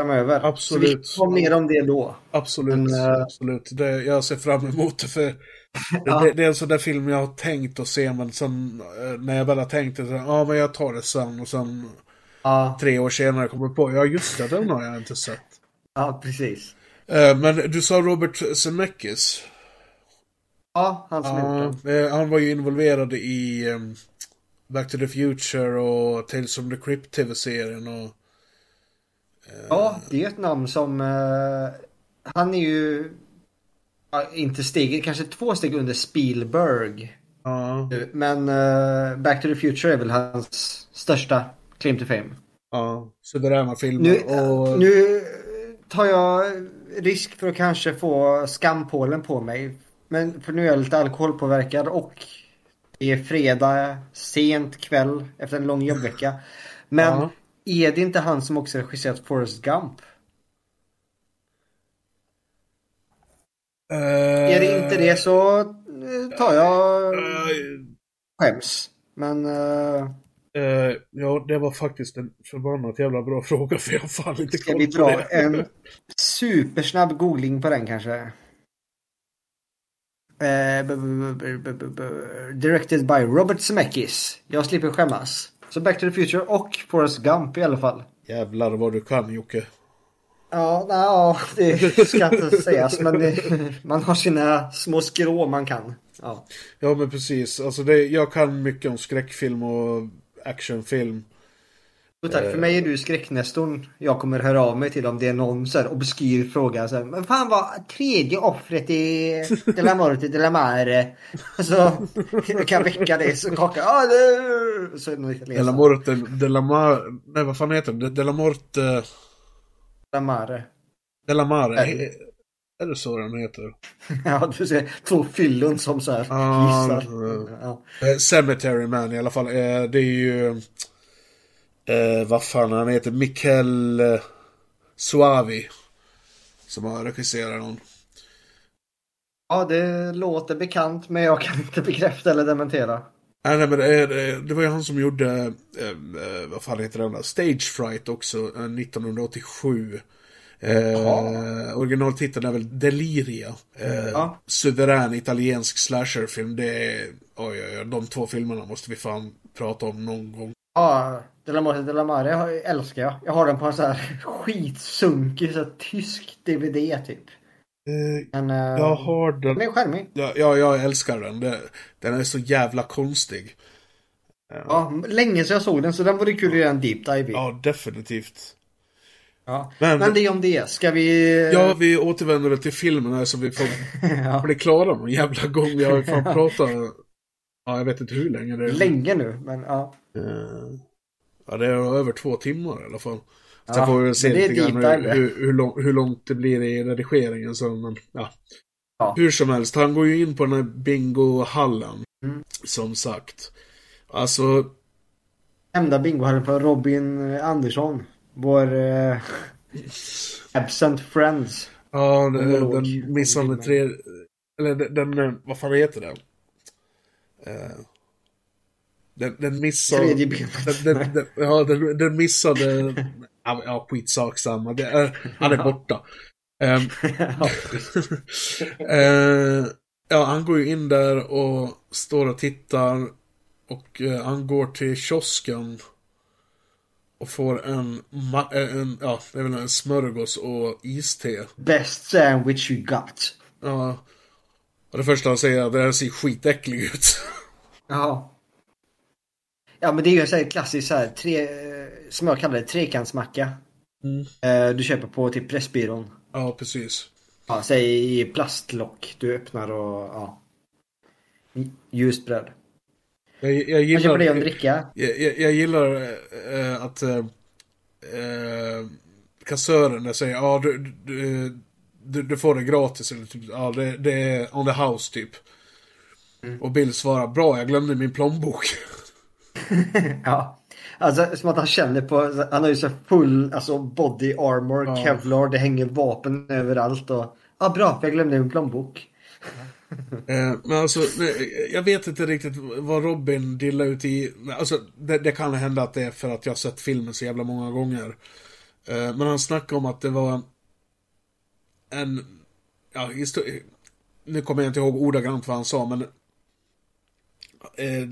Framöver. Absolut. Så vi får mer om det då. Absolut, Men, eh, absolut. Det, jag ser fram emot det för Ja. det, det är en sån där film jag har tänkt att se men sen eh, när jag väl har tänkt det så ja men jag tar det sen och sen Ja, tre år senare kommer på ja just det, den har jag inte sett. ja precis. Eh, Men du sa Robert Zemeckis. Ja, han som. Ja, han var ju involverad i Back to the Future och Tales from the Crypt TV-serien och... Ja, det är ett namn som... eh, han är ju... ja, inte steg, kanske två steg under Spielberg. Ja. Men eh, Back to the Future är väl hans största claim to fame. Ja, suveräna filmer. Nu, och... nu tar jag risk för att kanske få skampålen på mig. Men för nu är jag lite alkoholpåverkad och det är fredag, sent kväll efter en lång jobbvecka. Men Ja. Är det inte han som också regisserat Forrest Gump? Eh, Är det inte det så eh, tar jag skäms. Men eh, eh, ja, det var faktiskt en förbannat jävla bra fråga för jag har fan inte ska koll vi på dra det. en supersnabb googling på den kanske? Eh, b- b- b- b- b- b- Directed by Robert Zemeckis. Jag slipper skämmas. Så Back to the Future och Forrest Gump i alla fall. Jävlar vad du kan Jocke. Ja, ja det ska inte sägas men det, man har sina små skrå man kan. Ja. Ja men precis. Alltså det, jag kan mycket om skräckfilm och actionfilm. Och tack, för mig är du skräcknästorn. Jag kommer höra av mig till om det är någon så här obskyr fråga. Så här, men fan vad tredje offret i De la Morte de la Mare. Så jag kan väcka det så kakar ah. Så är det något De la Morte, De la Mar... Nej vad fan heter det? De la Morte... La Mare. De la Mare. Är det så den heter? Ja, du ser två fyllon som så här Ja, gissar. Ja. Eh, Cemetery Man i alla fall. Eh, det är ju... Eh, vad fan han heter? Mikael eh, Suavi. Som har regisserat den. ja, det låter bekant men jag kan inte bekräfta eller dementera. Nej, nej men det, är- det var ju han som gjorde, eh, eh, vad fan heter den där? Stage Fright också, eh, 1987. Eh, originaltiteln är väl Deliria. Eh, Ja. Suverän italiensk slasherfilm. Det är, oj, oj, oj, de två filmerna måste vi fan prata om någon gång. Ja, De la Morte de la Mare älskar jag. Jag har den på en så här skitsunkig så här, tysk DVD typ. Men, eh, Jag har den. Den är charmig. Ja, ja, jag älskar den. Den är så jävla konstig. Ja, länge sedan jag såg den så den vore kul att göra en deep dive i. Ja, definitivt. Ja. Men- Men, det är om det. Ska vi... Ja, vi återvänder till filmen här så vi får bli klara någon jävla gång. Vi har fan pratat, ja jag vet inte hur länge det är. Länge nu, men ja. Eh, Ja, det är över två timmar i alla fall. Sen Ja, får vi se lite grann hur, hur, hur, lång, hur långt det blir i redigeringen. Så, men, ja. Ja. Hur som helst, han går ju in på den här bingohallen. Mm. Som sagt. Alltså, Enda bingohallen för Robin Andersson. Vår eh, absent friends. ja, den, den missade tre... Eller den, den, eh, vad fan heter det? Eh, den, den missade... Tredje benet. Den, den, den, ja, den, den missade... Ja, skitsak samma. Det, är- han är borta. Ehm, eh, ja, han går ju in där och står och tittar. Och eh, han går till kiosken. Och får en, eh, en, ja, det är väl en smörgås och iste. Best sandwich you got. Ja. Och det första han säger är att det här ser skitäcklig ut. Ja. Ja men det är ju en klassisk så här, tre, eh, som jag kallar det, trekantsmacka. Mm. Eh, du köper på typ Pressbyrån. Ja, precis. Ja, säg i plastlock. Du öppnar och ja. Ljust bröd. Jag, jag gillar... köper det och dricka. Jag, jag, jag gillar eh, att kassören där säger ja du, du, du, du får det gratis eller typ, ja det, det är on the house typ. Mm. Och Bill svarar bra jag glömde min plånbok. Ja. Alltså som att han känner på, han har ju så full alltså body armor, Ja. kevlar, det hänger vapen överallt och Ja bra, för jag glömde min plånbok. Eh, men alltså, jag vet inte riktigt vad Robin dillar ut i. Alltså, det, det kan hända att det är för att jag har sett filmen så jävla många gånger. Eh, men han snackar om att det var en, ja, nu kommer jag inte ihåg ordagrant vad han sa, men eh,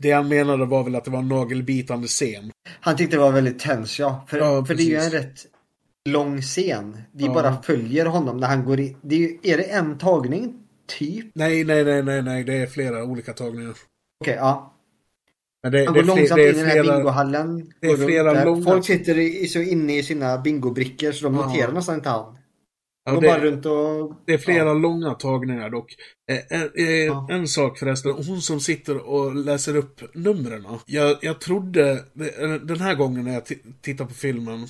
det han menade var väl att det var en nagelbitande scen. Han tyckte det var väldigt tens ja. För, Ja, för det är ju en rätt lång scen. Vi Ja. bara följer honom när han går in. Det är, ju, är det en tagning typ? Nej, nej, nej, nej, nej, det är flera olika tagningar. Okej, ja. Men det, Han går långsamt det in i den här bingohallen. det är flera långa- Folk sitter i, så inne i sina bingobrickor så de Ja. noterar nästan inte han. Ja, det- bara runt och... Det är flera långa tagningar dock. Eh, eh, eh, En sak förresten, hon som sitter och läser upp numren. Jag, jag trodde, eh, den här gången när jag ti- tittade på filmen,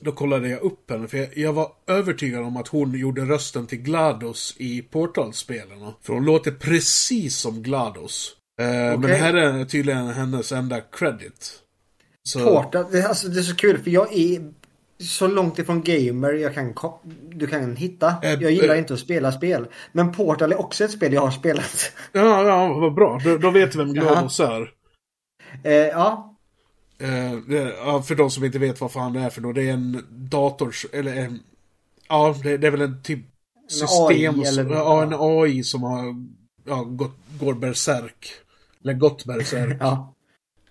då kollade jag upp henne. För jag, jag var övertygad om att hon gjorde rösten till GLaDOS i Portal-spelen. För hon låter precis som GLaDOS. Eh, Men det Okej. här är tydligen hennes enda credit. Så, Portal, det, alltså, det är så kul för jag är så långt ifrån gamer jag kan, du kan hitta. Eh, Jag gillar eh. inte att spela spel. Men Portal är också ett spel jag har spelat. Ja, ja, vad bra. Då, då vet vi vem GLaDOS är. Eh, ja, Eh, det, för de som inte vet vad fan det är för då, det är en dators... Eller en... Ja, det, det är väl en typ system... AI eller- som, ja, en AI som har ja, gått, går berserk. Eller gått berserk. ja.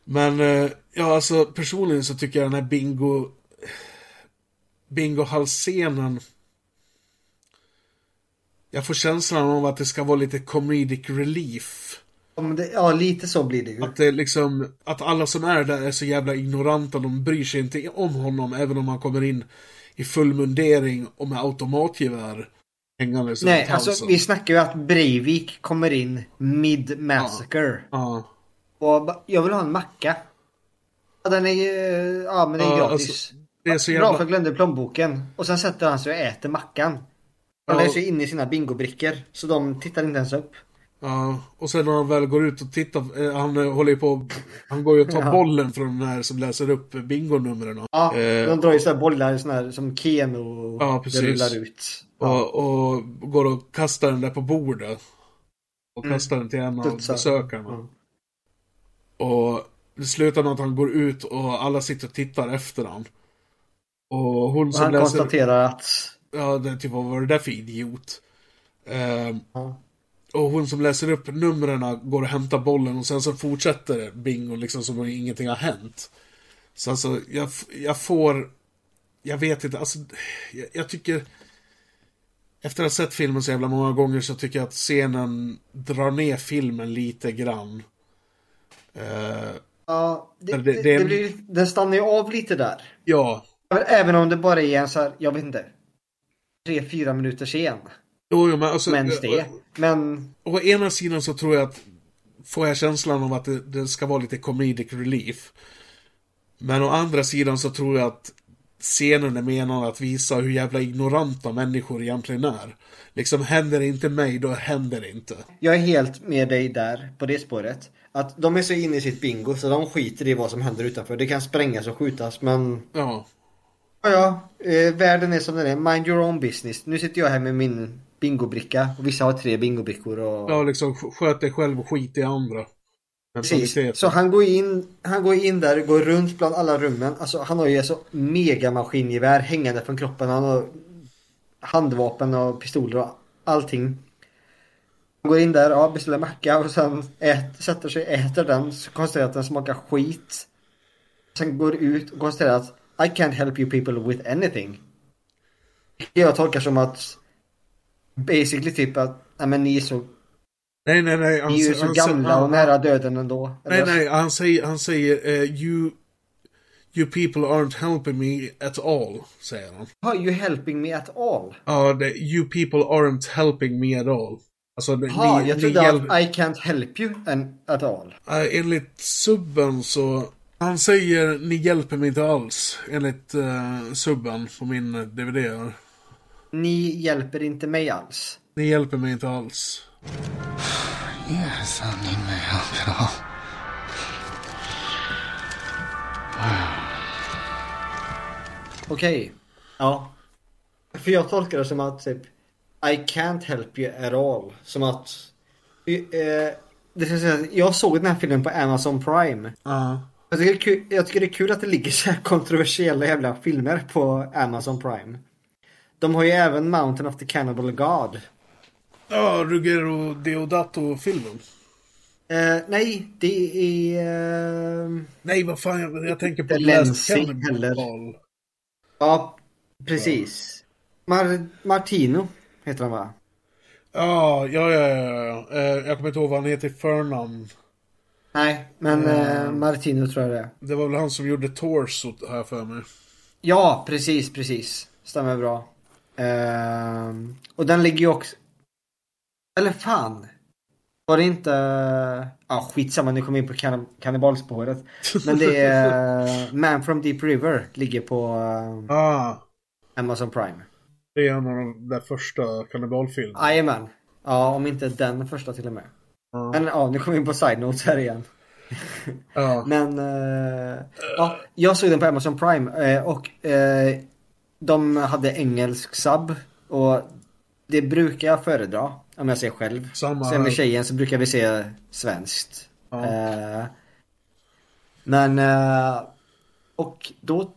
Men, eh, ja alltså personligen så tycker jag den här bingo... Bingohalsscenen... Jag får känslan av att det ska vara lite comedic relief. Ja, det, ja, lite så blir det ju. Att det liksom, att alla som är där är så jävla ignoranta, de bryr sig inte om honom även om han kommer in i full mundering och med automatgevär hängandes Nej, alltså vi snackar ju att Breivik kommer in mid massacre. Ja. Och ba- jag vill ha en macka. Ja, den är ju, ja men det är Ja, gratis. alltså, det är så Bra jävla... för jag glömde plånboken. Och sen sätter han sig och äter mackan. Han Ja. läser ju in i sina bingobrickor. Så de tittar inte ens upp. Ja, och sen när han väl går ut och tittar, eh, han eh, håller ju på, han går ju och tar Ja. bollen från den här som läser upp bingonumren. Ja, Eh, de drar ju sådana bollar såna här, som Keno Ja, precis. rullar ut. och, och går och kastar den där på bordet. Och Mm. kastar den till en av Studsar. besökarna. Mm. Och det slutar med att han går ut och alla sitter och tittar efter han. Och hon Och som han läser... konstaterar att Ja, det typ, vad var det där för idiot? Ehm, Ja. Och hon som läser upp numren går och hämtar bollen och sen så fortsätter bingo liksom som om ingenting har hänt. Så alltså, jag, jag får... Jag vet inte, alltså... Jag, jag tycker... Efter att ha sett filmen så jävla många gånger så tycker jag att scenen drar ner filmen lite grann. Eh, Ja, det, Det- det, det det, blir, den stannar ju av lite där. ja, Även om det bara är en så här, jag vet inte. Tre, fyra minuter sen. jo, jo, men alltså... Om ens det. Men Å ena sidan så tror jag att får jag känslan av att det, det ska vara lite comedic relief. Men å andra sidan så tror jag att scenen är menad att visa hur jävla ignoranta människor egentligen är. Liksom händer det inte mig, då händer det inte. jag är helt med dig där på det spåret. Att de är så inne i sitt bingo så de skiter i vad som händer utanför. Det kan sprängas och skjutas men Ja, Ja. Eh, världen är som den är. Mind your own business. Nu sitter jag här med min bingobricka. Och vissa har tre bingobrickor och... ja liksom sk- sköt dig själv och skit i andra. Precis. Så han går in, han går in där, går runt bland alla rummen. Alltså han har ju alltså mega maskingevär hängande från kroppen. Han har handvapen och pistoler och allting. Han går in där, ja, beställer macka och sen ät, sätter sig, äter den. Så konstaterar att den smakar skit. Sen går ut och konstaterar att I can't help you people with anything. Jag tolkar som att basically typ att, nej men ni är så, Nej, nej, nej. ni är ju så sä- gamla och nära döden ändå. Nej, Eller- nej, han säger, han säger eh, you, you people aren't helping me at all, säger han. Are you helping me at all? Ja, det, you people aren't helping me at all. Alltså, Jaha, ni, jag trodde att I can't help you an, at all. Äh, enligt subben så... Han säger ni hjälper mig inte alls. Enligt uh, subben på min eh, DVD. här. Ni hjälper inte mig alls. Ni hjälper mig inte alls. Yes, I need my help at all. Okej. Ja. För jag tolkar det som att typ I can't help you at all. Som att eh, det vill säga, Jag såg den här filmen på Amazon Prime. Ja. Jag tycker, det är kul, jag tycker det är kul att det ligger så här kontroversiella jävla filmer på Amazon Prime. De har ju även Mountain of the Cannibal God. Ja, Ruggero Deodato-filmen. Eh, nej, det är... eh, Nej, vad fan, jag, jag tänker på Last Cannibal. Ja, precis. Mar- Martino heter han va? Ja, ja, ja, ja, ja. Eh, Jag kommer inte ihåg vad han heter i förnamn. Nej, men Mm. eh, Martino tror jag det är. Det var väl han som gjorde Torso, har jag för mig. Ja, precis, precis. Stämmer bra. Ehm, och den ligger ju också... Eller fan. Var det inte... Ja, skitsamma, nu kommer vi in på kann- kannibalspåret. Men det är Man from Deep River ligger på eh, Ah, Amazon Prime. det är en av de där första kannibalfilmerna. Jajamän. Ja, om inte den första till och med. Ja. Men ja, nu kommer vi in på side notes här igen. Ja. Men eh, ja, jag såg den på Amazon Prime eh, och eh, de hade engelsk sub och det brukar jag föredra om jag ser själv. Samma Sen med tjejen så brukar vi se svenskt. Ja. Eh, men eh, och då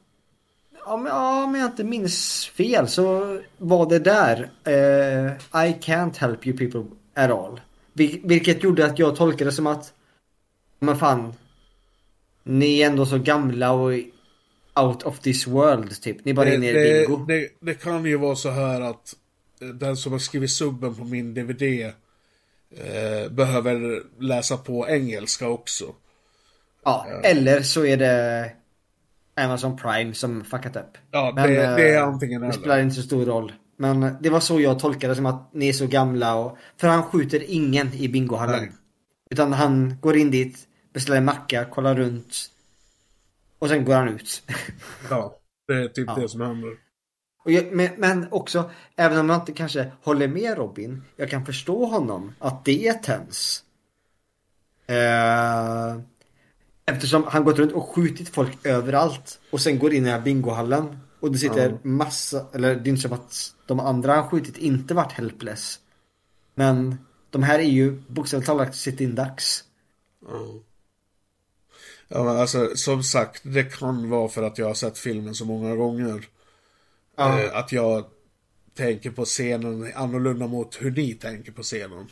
Ja men, ja, om jag inte minns fel så var det där I can't help you people at all. Vil- vilket gjorde att jag tolkade det som att Men fan Ni är ändå så gamla och out of this world typ. Ni är bara det, inne i det, bingo. det, det kan ju vara så här att eh, den som har skrivit subben på min DVD eh, behöver läsa på engelska också. Ja, eller så är det Amazon Prime som fuckat upp. Ja, det- det är eh, antingen Det eller. spelar inte så stor roll. Men det var så jag tolkade som att ni är så gamla och... För han skjuter ingen i bingohallen. Nej. Utan han går in dit, beställer en macka, kollar runt. Och sen går han ut. Ja, det är typ Ja. det som händer. Jag, men, men också, även om jag inte kanske håller med Robin, jag kan förstå honom att det är tens. Eh, eftersom han gått runt och skjutit folk överallt och sen går in i den här bingohallen och det sitter Ja. massa, eller det är inte som att de andra han skjutit inte varit helpless. Men de här är ju bokstavligt talat sitt indags. Ja. Ja, men alltså som sagt, det kan vara för att jag har sett filmen så många gånger. Ja. Eh, att jag tänker på scenen annorlunda mot hur ni tänker på scenen.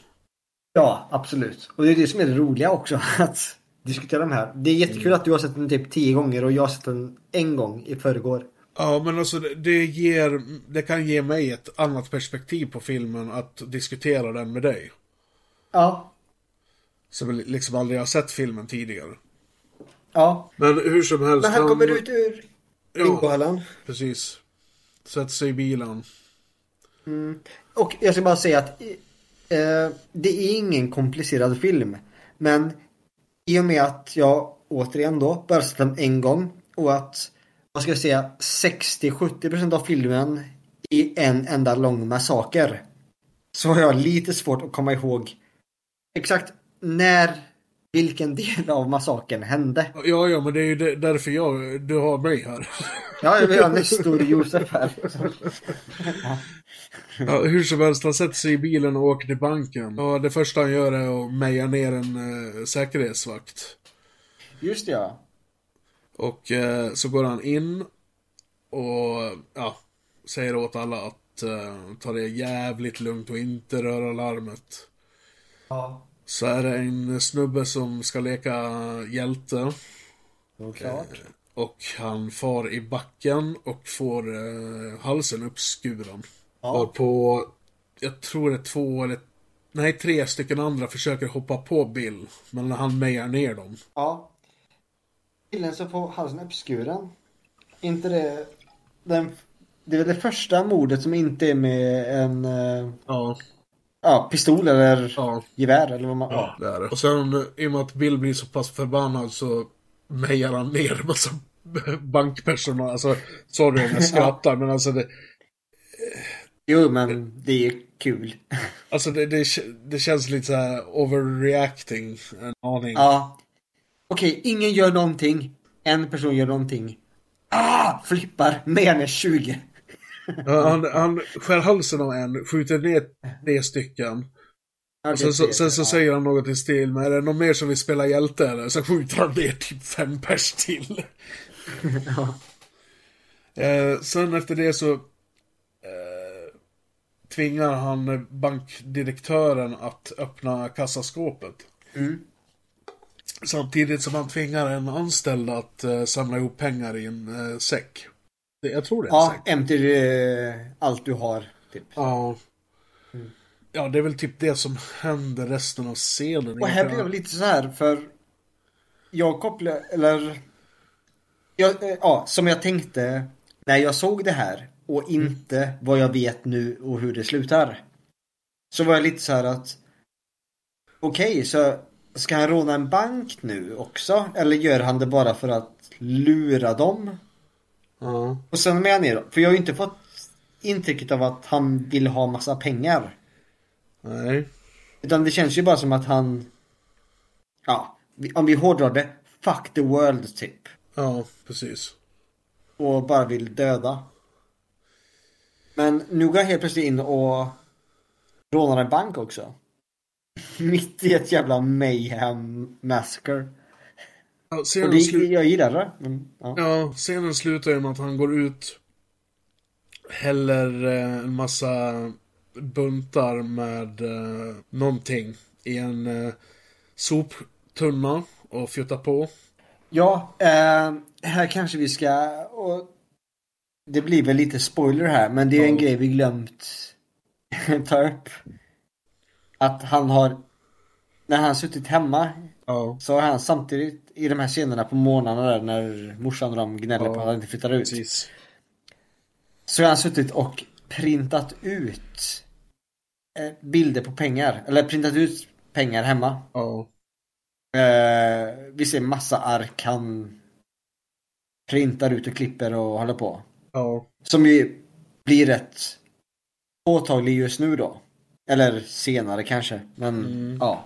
Ja, absolut. Och det är det som är det roliga också, att diskutera de här. Det är jättekul att du har sett den typ tio gånger och jag har sett den en gång i förrgår. Ja, men alltså det, ger, det kan ge mig ett annat perspektiv på filmen att diskutera den med dig. Ja. Som liksom aldrig har sett filmen tidigare. Ja. Men hur som helst. Men han kommer ut ur bingohallen. Precis. Sätter sig i bilen. Mm. Och jag ska bara säga att eh, det är ingen komplicerad film. Men i och med att jag återigen då bara sett den en gång och att vad ska jag säga 60-70% av filmen är en enda lång massaker. Så har jag lite svårt att komma ihåg exakt när vilken del av massakern hände. Ja, ja, men det är ju därför jag, du har mig här. Ja, vi har Nestor Josef här. Ja, hur som helst, han sätter sig i bilen och åker till banken. Och det första han gör är att meja ner en eh, säkerhetsvakt. Just det, ja. Och eh, så går han in och ja, säger åt alla att eh, ta det jävligt lugnt och inte röra larmet. Ja. Så är det en snubbe som ska leka hjälte. Såklart. Och han far i backen och får eh, halsen uppskuren. Ja. Och på, jag tror det är två eller, nej tre stycken andra försöker hoppa på Bill. Men han mejar ner dem. Ja. Killen som får halsen uppskuren. Inte det... Den, det är väl det första mordet som inte är med en... eh, Ja. Ja, pistol eller Ja. gevär eller vad man... Ja, det är det. Och sen eh, i och med att Bill blir så pass förbannad så mejar han ner en massa bankpersonal. Alltså, sorry om jag skrattar men alltså det, Jo, men det är kul. alltså det, det, det känns lite så här overreacting en aning. Ja. Okej, ingen gör någonting. En person gör någonting. Ah! Flippar. Med är 20. Ja, Han, han skär halsen av en, skjuter ner tre stycken. Ja, Och sen, så, sen så säger han något i stil med, är det någon mer som vill spela hjälte eller? Så skjuter han ner typ fem pers till. ja. Eh, sen efter det så eh, tvingar han bankdirektören att öppna kassaskåpet. Mm. Samtidigt som han tvingar en anställd att eh, samla ihop pengar i en eh, säck. Det, jag tror det är en Ja, säck. empty eh, allt du har. Typ. Ja. Ja, det är väl typ det som händer resten av scenen. Och här blir jag lite så här för jag kopplar, eller jag, ja, som jag tänkte när jag såg det här och inte vad jag vet nu och hur det slutar. Så var jag lite så här att okej, så ska han råna en bank nu också? Eller gör han det bara för att lura dem? Ja. Och sen med ner för jag har ju inte fått intrycket av att han vill ha massa pengar. Nej. Utan det känns ju bara som att han, ja, om vi hårdrar det, fuck the world typ. Ja, precis. Och bara vill döda. Men nu går jag helt plötsligt in och rånar en bank också. Mitt i ett jävla mayhem massacre. Ja, Och det, slu- jag gillar det. Men, ja. ja, scenen slutar ju med att han går ut, häller eh, en massa buntar med eh, någonting i en eh, soptunna och fjuttar på. Ja, eh, här kanske vi ska... Och det blir väl lite spoiler här, men det är en Ja. grej vi glömt ta upp. Att han har... När han suttit hemma Ja. så har han samtidigt i de här scenerna på morgnarna där när morsan och de gnäller Ja, på att han inte flyttar ut. Precis. Så har han suttit och printat ut eh, bilder på pengar. Eller printat ut pengar hemma. Ja. Eh, vi ser massa ark han printar ut och klipper och håller på. Som ju blir rätt påtaglig just nu då. Eller senare kanske. Men Mm. ja.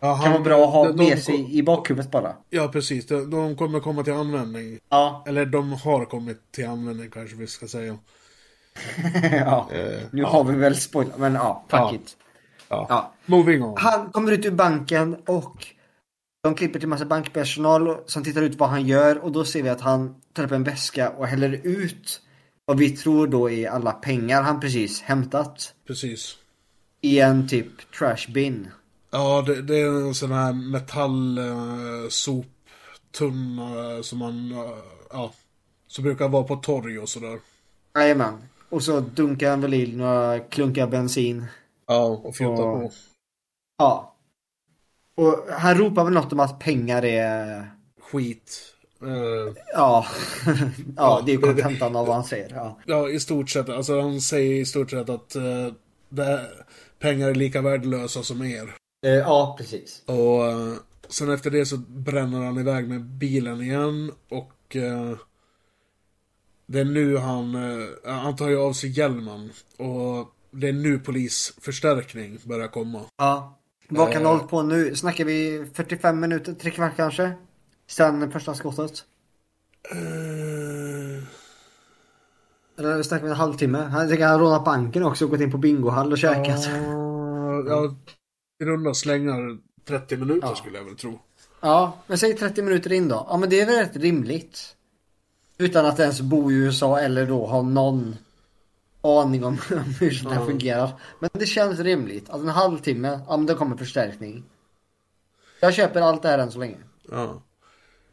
ja Kan vara bra att ha de- de- med sig i bakhuvudet bara. Ja, precis. De, de kommer komma till användning. Ja. Eller de har kommit till användning kanske vi ska säga. ja. Eh, Nu ja. har vi väl spoilat. Men ja, fuck Ja. it. Ja. Ja. Moving on. Han kommer ut ur banken och de klipper till massa bankpersonal som tittar ut vad han gör och då ser vi att han tar upp en väska och häller ut vad vi tror då är alla pengar han precis hämtat Precis. I en typ trash bin. Ja, det, det är en sån här metall eh, soptunna som man, eh, ja, som brukar vara på torg och sådär. Jajamän. Och så dunkar han väl i några klunkar bensin. Ja, och fjuttar Och- på. Ja. Och han ropar väl något om att pengar är... Skit. Eh, Ja. ja, det är ju kontentan av vad han säger. Ja. ja, i stort sett. Alltså han säger i stort sett att eh, det, pengar är lika värdelösa som er. Eh, ja, precis. Och eh, sen efter det så bränner han iväg med bilen igen och eh, det är nu han, eh, han tar ju av sig hjälmen och det är nu polisförstärkning börjar komma. Ja. Vad kan Eh. ha hållit på nu? Snackar vi 45 minuter, tre kvart kanske? Sen första skottet? Eller snackar vi en halvtimme? Han tänker han rånat banken också och gått in på bingohall och käkat. ja, i runda slängar 30 minuter Ja. skulle jag väl tro. Ja, men säg 30 minuter in då. Ja, men det är väl rätt rimligt. Utan att ens bo i USA eller då ha någon aning om hur sånt här Ja. fungerar. Men det känns rimligt. Att en halvtimme, ja men då kommer förstärkning. Jag köper allt det här än så länge. Ja.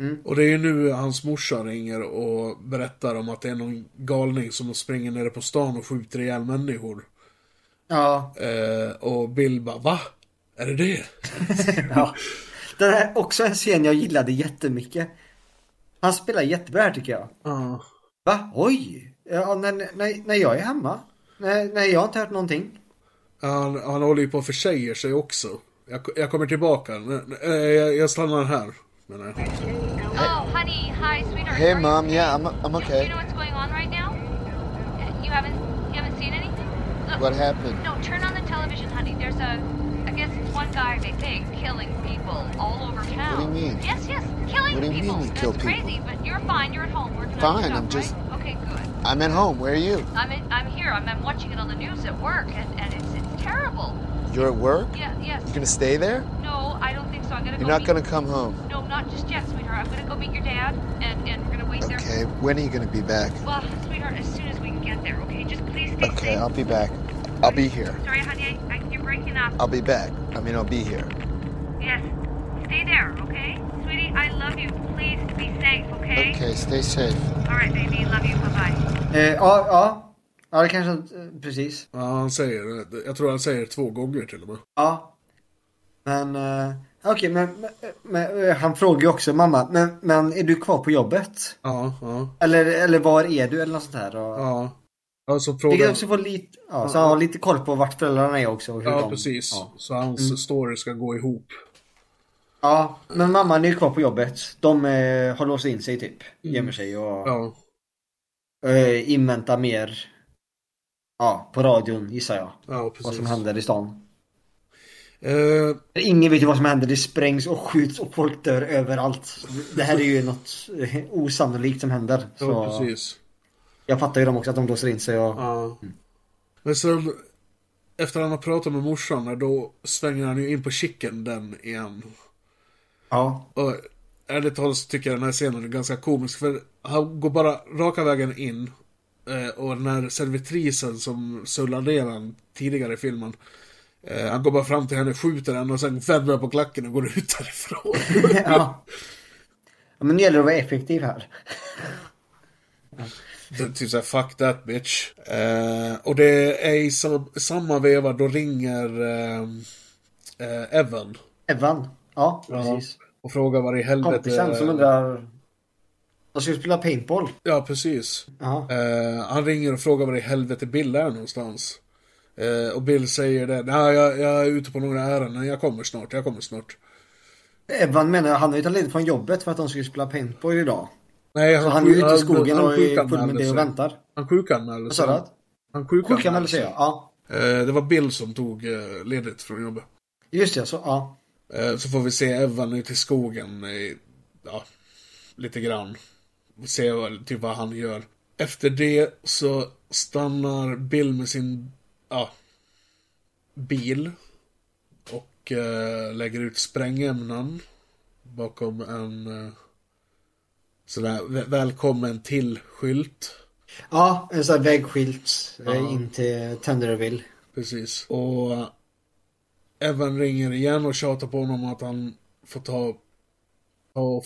Mm. Och det är ju nu hans morsa ringer och berättar om att det är någon galning som springer nere på stan och skjuter ihjäl människor. Ja. Eh, och Bill bara, va? Är det det? ja. Det är också en scen jag gillade jättemycket. Han spelar jättebra här tycker jag. Ja. Va? Oj! Ja, när, när, när jag är hemma? Nej, nej, jag har inte hört någonting. Han, han håller ju på att försäger sig också. Jag, jag kommer tillbaka. Jag, jag stannar här. menar jag. Honey, hi, sweetheart. Hey, Mom. okay? Yeah, I'm- I'm Do okay. you know what's going on right now? You haven't, you haven't seen anything? Look, What happened? No, turn on the television, honey. There's a, I guess it's one guy they think killing people all over town. What do you mean? Yes, yes, killing What do you people. mean That's killed people? crazy, but you're fine. You're at home on Fine, I'm just- right? Okay, good. I'm at home. Where are you? I'm in, I'm here. I'm, I'm watching it on the news at work, and, and it's it's terrible. You're at work? Yeah, yes. You're gonna stay there? No, I don't think so. I'm gonna You're go. not meet- gonna come home. No, not just yet, sweetheart. I'm gonna go meet your dad, and, and we're gonna wait there. Okay. When are you gonna be back? Well, sweetheart, as soon as we can get there, okay? Just please stay Okay, safe. Okay, I'll be back. I'll be here. Sorry, honey, I, I, you're breaking up. I'll be back. I mean, I'll be here. Yes, stay there, okay? Sweetie, I love you. Please be safe, okay? Okay, stay safe. All right, baby, love you. Bye bye. Eh, ja, ja. Ja, det kanske... eh, Precis. Ja, han säger det. Jag tror han säger det två gånger till och med. Ja. Men... eh, Okej, men, men, men eh, han frågar ju också mamma, men, men är du kvar på jobbet? Ja, ja. Eller, eller var är du eller något sånt här? Och, Ja. Ja, så Vi frågar... kan också få lite, ja, så han har lite koll på vart föräldrarna är också. och Hur Ja, de, precis. Ja. Så hans Mm. story ska gå ihop. ja, men mamman är ju kvar på jobbet. De eh, har låst in sig typ. Gömmer sig och Ja. eh, inväntar mer. Ja, på radion gissar jag. Ja, Vad precis. som händer i stan. Eh, Ingen vet ju vad som händer. Det sprängs och skjuts och folk dör överallt. Det här är ju något eh, osannolikt som händer. Så ja, precis. Jag fattar ju dem också att de låser in sig och... Ja. Men sen, efter han har pratat med morsan, då svänger han ju in på chicken den igen. Ja. Och ärligt talat så tycker jag den här scenen är ganska komisk, för han går bara raka vägen in. Eh, och den här servitrisen som Sullan redan tidigare i filmen. Eh, han går bara fram till henne, skjuter henne och sen vänder på klacken och går ut därifrån. ja. ja. Men det gäller att vara effektiv här. Det är Typ såhär, fuck that bitch. Eh, och det är i sam- samma veva då ringer eh, eh, Evan. Evan. Ja, precis. Och frågar vad i helvete... Kompisen som undrar... De ska spela paintball. Ja, precis. Eh, han ringer och frågar var i helvete Bill är någonstans. Eh, och Bill säger det. Nej, jag, jag är ute på några ärenden. Jag kommer snart, jag kommer snart. Evan menar han har ju tagit ledigt från jobbet för att de skulle spela paintball idag. Nej, Så han är ju ute i han- skogen han och är full med det och sig. väntar. Han sjukanmälde Vad sa du? Han Sjukanmälde sig, sig. ja. Eh, det var Bill som tog eh, ledigt från jobbet. Just det, så ja. Eh, Så får vi se Evan ute i skogen. i- Ja, lite grann. Se vad, typ vad han gör. Efter det så stannar Bill med sin ja, bil. Och eh, lägger ut sprängämnen. Bakom en eh, sådär vä- välkommen till-skylt. Ja, en sån här vägskylt eh, Ja. in till Tenderville. Precis. Och eh, Evan ringer igen och tjatar på honom att han får ta...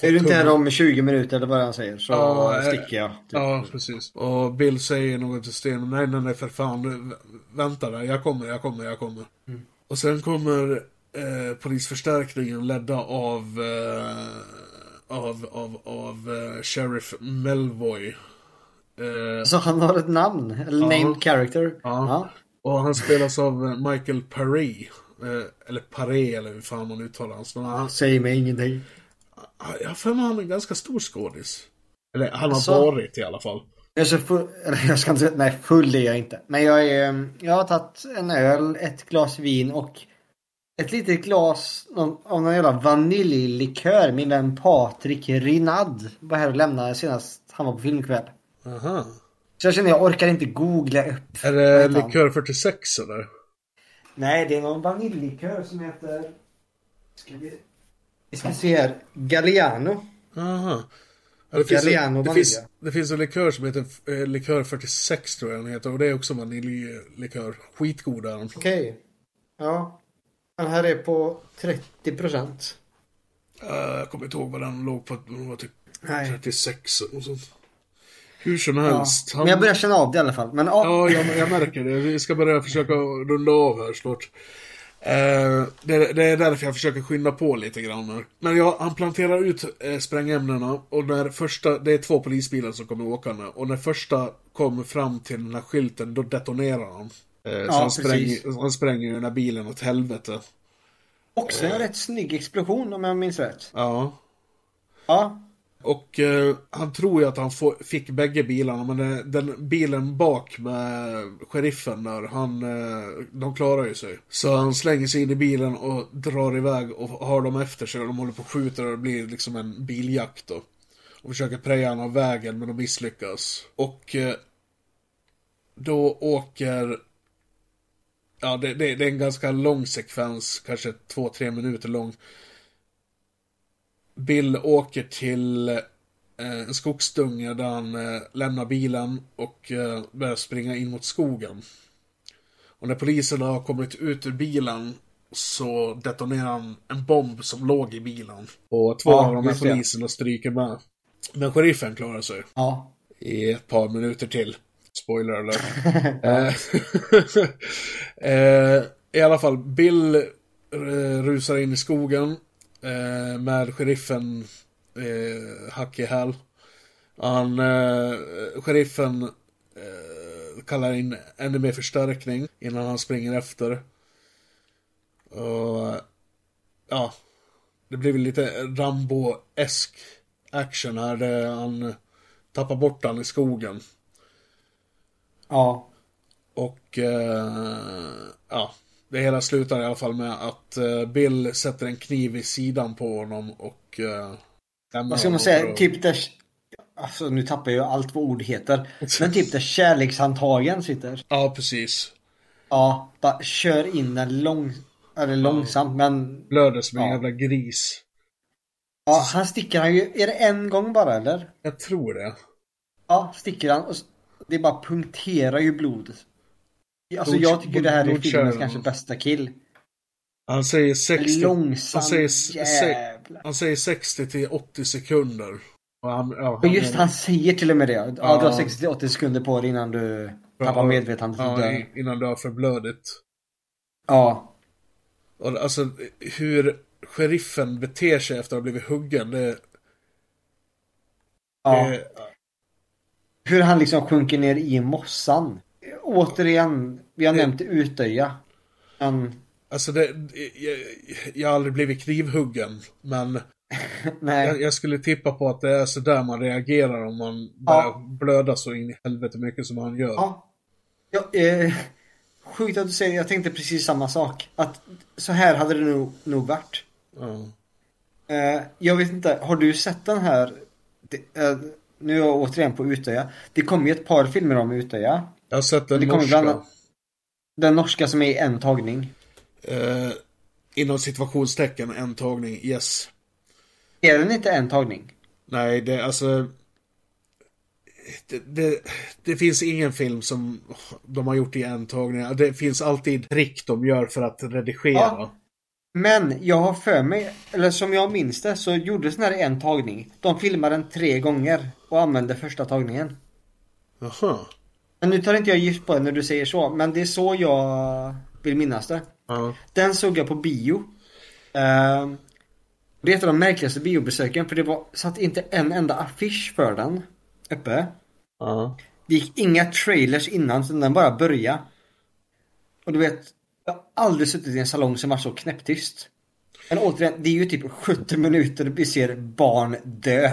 Är du inte här om 20 minuter eller vad han säger så Ja, eh, sticker jag. Typ. Ja, precis. Och Bill säger något till Sten. Nej, nej, nej, för fan. Vänta där. Jag kommer, jag kommer, jag kommer. Mm. Och sen kommer eh, polisförstärkningen ledda av... Eh, av, av, av eh, Sheriff Melvoy. Eh, Så han har ett namn? Eller Ja. named character? Ja. Och han spelas av eh, Michael Paré. Eh, eller Paré, eller hur fan man uttalar hans namn. Han, Säger mig ingenting. Jag har för mig han är en ganska stor skådis. Eller han har Alltså? varit i alla fall. Jag full, jag ska inte säga, nej full är jag inte. Men jag är, mm, jag har tagit en öl, ett glas vin och ett litet glas någon- av någon jävla vaniljlikör. Min vän Patrik Rinad var här och lämnade senast han var på filmkväll. Aha. Så jag känner jag orkar inte googla upp. Är det likör 46 eller? Nej, det är någon vaniljlikör som heter... Ska vi... vi ska se här. Galliano. Aha. Ja, det, finns Galliano en, det, finns, det finns en likör som heter eh, likör 46 tror jag den heter. Och det är också vaniljlikör. Skitgod är den. Okej. Ja. Den här är på 30 procent. Eh, jag kommer inte ihåg vad den låg på. Den var typ Nej. 36 och sånt. Hur som Ja. helst. Men jag börjar känna av det i alla fall. Men ja. Ja, jag, jag märker det. Vi ska börja försöka runda av här snart. Eh, det, det är därför jag försöker skynda på lite grann här. Men ja, han planterar ut eh, sprängämnena och när första, det är två polisbilar som kommer åkande. Och när första kommer fram till den här skylten, då detonerar han. Eh, Ja, så han spränger, han spränger den här bilen åt helvete. Också en rätt snygg explosion om jag minns rätt. Ja. Ja. Och eh, han tror ju att han får, fick bägge bilarna, men den, den bilen bak med sheriffen där, han, eh, de klarar ju sig. Så han slänger sig in i bilen och drar iväg och har dem efter sig och de håller på och skjuter och det blir liksom en biljakt då. Och försöker preja honom av vägen men de misslyckas. Och eh, då åker... Ja, det, det, det är en ganska lång sekvens, kanske två, tre minuter lång. Bill åker till eh, en skogsdunge där han eh, lämnar bilen och eh, börjar springa in mot skogen. Och när poliserna har kommit ut ur bilen så detonerar han en bomb som låg i bilen. Och två Ja, av de här poliserna stryker med. Men sheriffen klarar sig. Ja. I ett par minuter till. Spoiler alert. Eh, eh, I alla fall, Bill eh, rusar in i skogen eh, med sheriffen eh, hack i häl. Han, eh, sheriffen eh, kallar in ännu mer förstärkning innan han springer efter. Och ja, det blir väl lite Rambo-esk action här. Där han tappar bort han i skogen. Ja. Och eh, ja, det hela slutar i alla fall med att eh, Bill sätter en kniv i sidan på honom och eh, Vad ska man säga? att- Typ där... Alltså nu tappar jag allt vad ord heter. Men typ där kärlekshandtagen sitter. Ja, precis. Ja, bara kör in den lång... Eller långsamt men... Blöder som en Ja. jävla gris. Ja, han sticker han ju... Är det en gång bara eller? Jag tror det. Ja, sticker han och det bara punkterar ju blod. Alltså jag tycker det här är filmens kanske bästa kill. Han säger 60... Långsam han, säger, se- han säger 60 till 80 sekunder. Och han, ja, Och just han säger till och med det. Ja, du har Ja. 60-80 sekunder på dig innan du Ja, tappar medvetandet Ja, dör. i- innan du har förblödigt. Ja. Och alltså hur sheriffen beter sig efter att ha blivit huggen, det... Ja. det Hur han liksom sjunker ner i mossan. Återigen, vi har nämnt Utöja. Men, alltså det, jag, jag har aldrig blivit knivhuggen, men jag, jag skulle tippa på att det är så där man reagerar om man börjar blöda så in i helvete mycket som han gör. Ja. Ja, eh, sjukt att du säger det. Jag tänkte precis samma sak. Att så här hade det nog, nog varit. Ja. Eh, jag vet inte, har du sett den här? Det, eh, nu är jag återigen på Utöja. Det kom ju ett par filmer om Utöja. Jag har sett den Det kommer norska. bland Den norska som är i en tagning. Eh, inom situationstecken, en tagning, yes. Är den inte en tagning? Nej, det alltså... Det, det, det finns ingen film som de har gjort i en tagning. Det finns alltid trick de gör för att redigera. Ja. Men jag har för mig, eller som jag minns det, så gjordes den här en tagning. De filmade den tre gånger och använde första tagningen. Jaha. Men nu tar inte jag gift på det när du säger så, men det är så jag vill minnas det. Ja. Den såg jag på bio. Ehm, det är ett av de märkligaste biobesöken för det var, satt inte en enda affisch för den uppe. Ja. Det gick inga trailers innan, så den bara började. Och du vet, jag har aldrig suttit i en salong som var så knäpptyst. Men återigen, det är ju typ 70 minuter vi ser barn dö.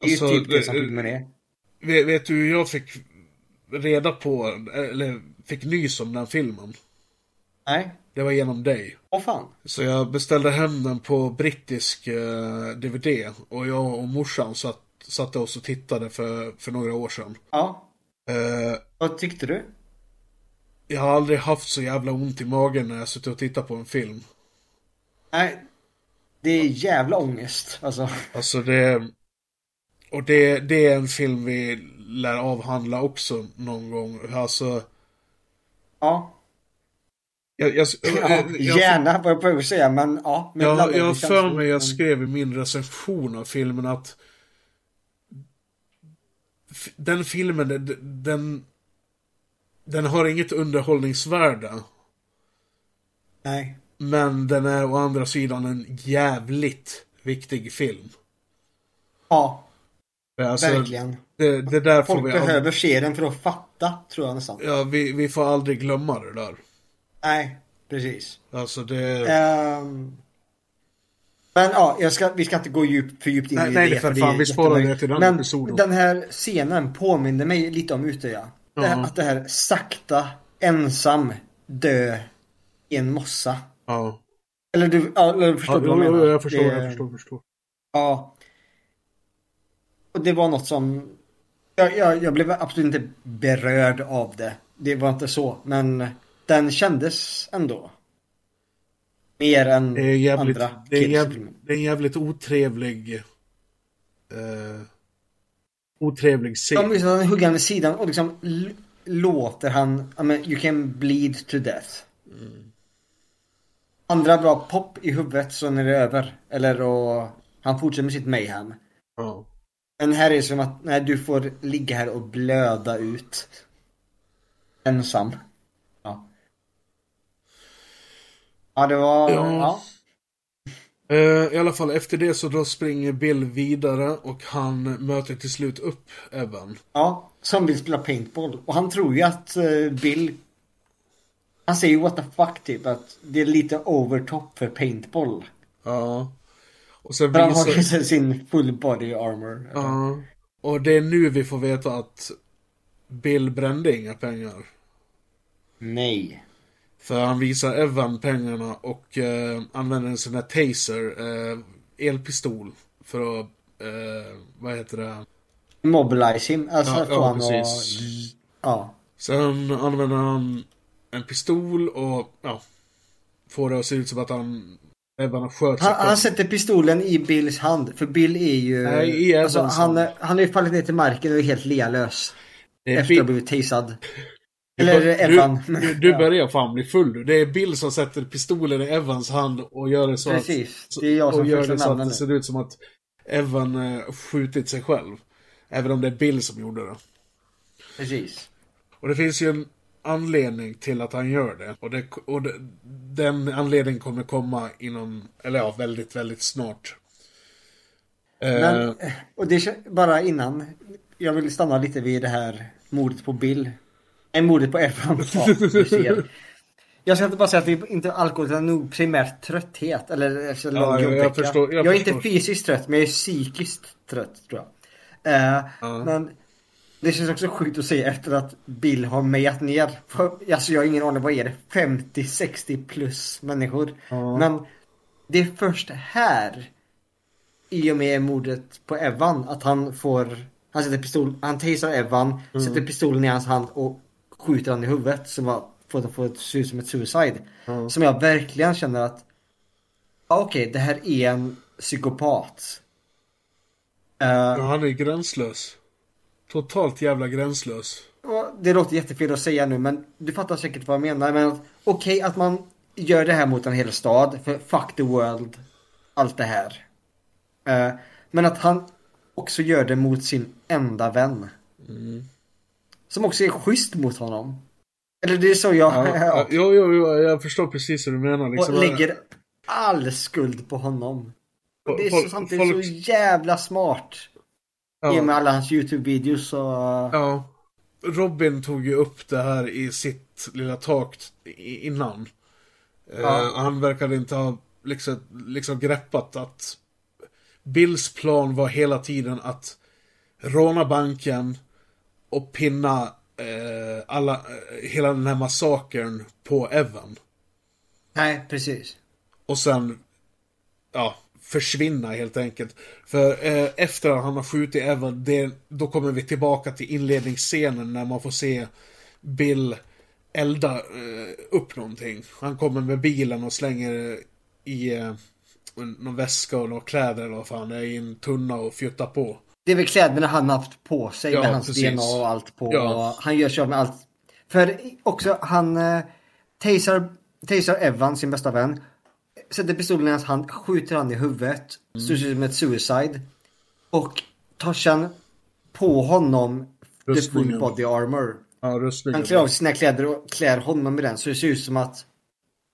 Det är ju Alltså, typ det det- som filmen är. Vet, vet du hur jag fick reda på, eller fick nys om den filmen? Nej. Det var genom dig. Åh fan. Så jag beställde hem den på brittisk eh, DVD. Och jag och morsan satt, satte oss och tittade för, för några år sedan. Ja. Eh, Vad tyckte du? jag har aldrig haft så jävla ont i magen när jag suttit och tittat på en film. Nej. Det är jävla ångest, alltså. Alltså det... Och det, det är en film vi lär avhandla också någon gång. Alltså... Ja. Jag, jag, ja jag, jag, gärna, vad jag på att säga, men ja. Med jag, jag för mig, jag men- skrev i min recension av filmen att den filmen, den, den, den har inget underhållningsvärde. Nej. Men den är å andra sidan en jävligt viktig film. Ja. Alltså, Verkligen. Det, det där Folk vi aldrig, behöver se den för att fatta, tror jag nästan. ja, vi, vi får aldrig glömma det där. Nej, precis. Alltså det... Ehm, men ja, jag ska, vi ska inte gå djup, för djupt in Nej, i nej, det. för det fan, vi sparar det till den Men episoden. den här scenen påminner mig lite om. Det här, Ja. Att det här sakta, ensam, dö i en mossa. Ja. Eller du, ja, eller du förstår Ja, vad jag menar. jag förstår, Det- jag förstår, jag förstår. Ja. Och det var något som... Jag, jag, jag blev absolut inte berörd av det. Det var inte så. Men den kändes ändå. Mer än Det jävligt, andra det är jävligt, det är en jävligt otrevlig... Eh, otrevlig scen. Att han hugger han i sidan och liksom låter han, I mean, you can bleed to death. Andra bra pop i huvudet så när det är över. Eller och han fortsätter med sitt mayhem. Ja. Men här är som att, nej du får ligga här och blöda ut. Ensam. Ja. Ja, det var, Ja. ja. Eh, I alla fall efter det så då springer Bill vidare och han möter till slut upp Evan. Ja, som vill spela paintball. Och han tror ju att eh, Bill... Han säger what the fuck typ att det är lite overtop för paintball. Ja. Och sen han har visar... liksom sin full body armor. Ja. Och det är nu vi får veta att Bill brände inga pengar. Nej. För han visar Evan pengarna och eh, använder en sån här taser, eh, elpistol, för att, eh, vad heter det? Mobilize him. Alltså Ja, ja, precis. att... Ja. Sen använder han en pistol och, ja, får det att se ut som att han, Evan sköt sig Han, han själv. sätter pistolen i Bills hand. För Bill är ju... Nej, i alltså, han, hand. han är ju fallit ner till marken och är helt lealös. Är Efter att ha blivit tasad. Eller Evan. du, du börjar fan bli full. Det är Bill som sätter pistolen i Evans hand och gör det så Precis. att... Det är jag som och gör det så att det ser ut som att Evan eh, skjutit sig själv. Även om det är Bill som gjorde det. Precis. Och det finns ju en anledning till att han gör det. Och, det, och det, den anledningen kommer komma inom, eller ja, väldigt, väldigt snart. Eh, Men, och det bara innan. Jag vill stanna lite vid det här mordet på Bill. Nej, mordet på Evan. Ja, du ser. Jag ska inte bara säga att är inte alkohol utan nog primärt trötthet. Eller efter lång Ja, jag- jag förstår- jag är förstår. inte fysiskt trött men jag är psykiskt trött tror jag. Eh, Men det känns också sjukt att se efter att Bill har mejat ner. För, alltså jag har ingen aning vad är det? 50-60 plus människor. Men det är först här i och med mordet på Evan att han får han sätter pistol, han tasar Evan, Mm. sätter pistolen i hans hand och skjuter han i huvudet som var, får det få att se ut som ett suicide. Mm. Som jag verkligen känner att ja, okej, det här är en psykopat. Eh, ja, han är gränslös. Totalt jävla gränslös. och det låter jättefel att säga nu men du fattar säkert vad jag menar. Men okej att man gör det här mot en hel stad, för fuck the world, allt det här. Eh, men att han också gör det mot sin enda vän. Mm. Som också är schysst mot honom. Eller det är så jag... Ja, ja, jo, jo, jo, jag förstår precis hur du menar. Liksom. och lägger all skuld på honom. Och det är så, samtidigt folk- så jävla smart. Ja. I och med alla hans YouTube-videos och... Ja. Robin tog ju upp det här i sitt lilla tak innan. Eh, Ja. han verkade inte ha liksom, liksom greppat att Bills plan var hela tiden att råna banken och pinna eh, alla, eh, hela den här massakern på Evan. Nej, precis. Och sen, ja, försvinna helt enkelt. För eh, efter att han har skjutit Evan, det, då kommer vi tillbaka till inledningsscenen när man får se Bill elda eh, upp någonting. Han kommer med bilen och slänger i eh, någon väska och några kläder eller vad fan det är i en tunna och fjuttar på. Det är väl kläderna han haft på sig Ja, med hans precis. DNA och allt på. Ja. Han gör sig av med allt. För också han eh, tasar, tasar Evan, sin bästa vän. Sätter pistolen i hans hand, skjuter han i huvudet. Mm. Ser ut som ett suicide. Och tar sen på honom the full body armor. Ja. Han klär av sina kläder och klär honom i den. Så det ser ut som att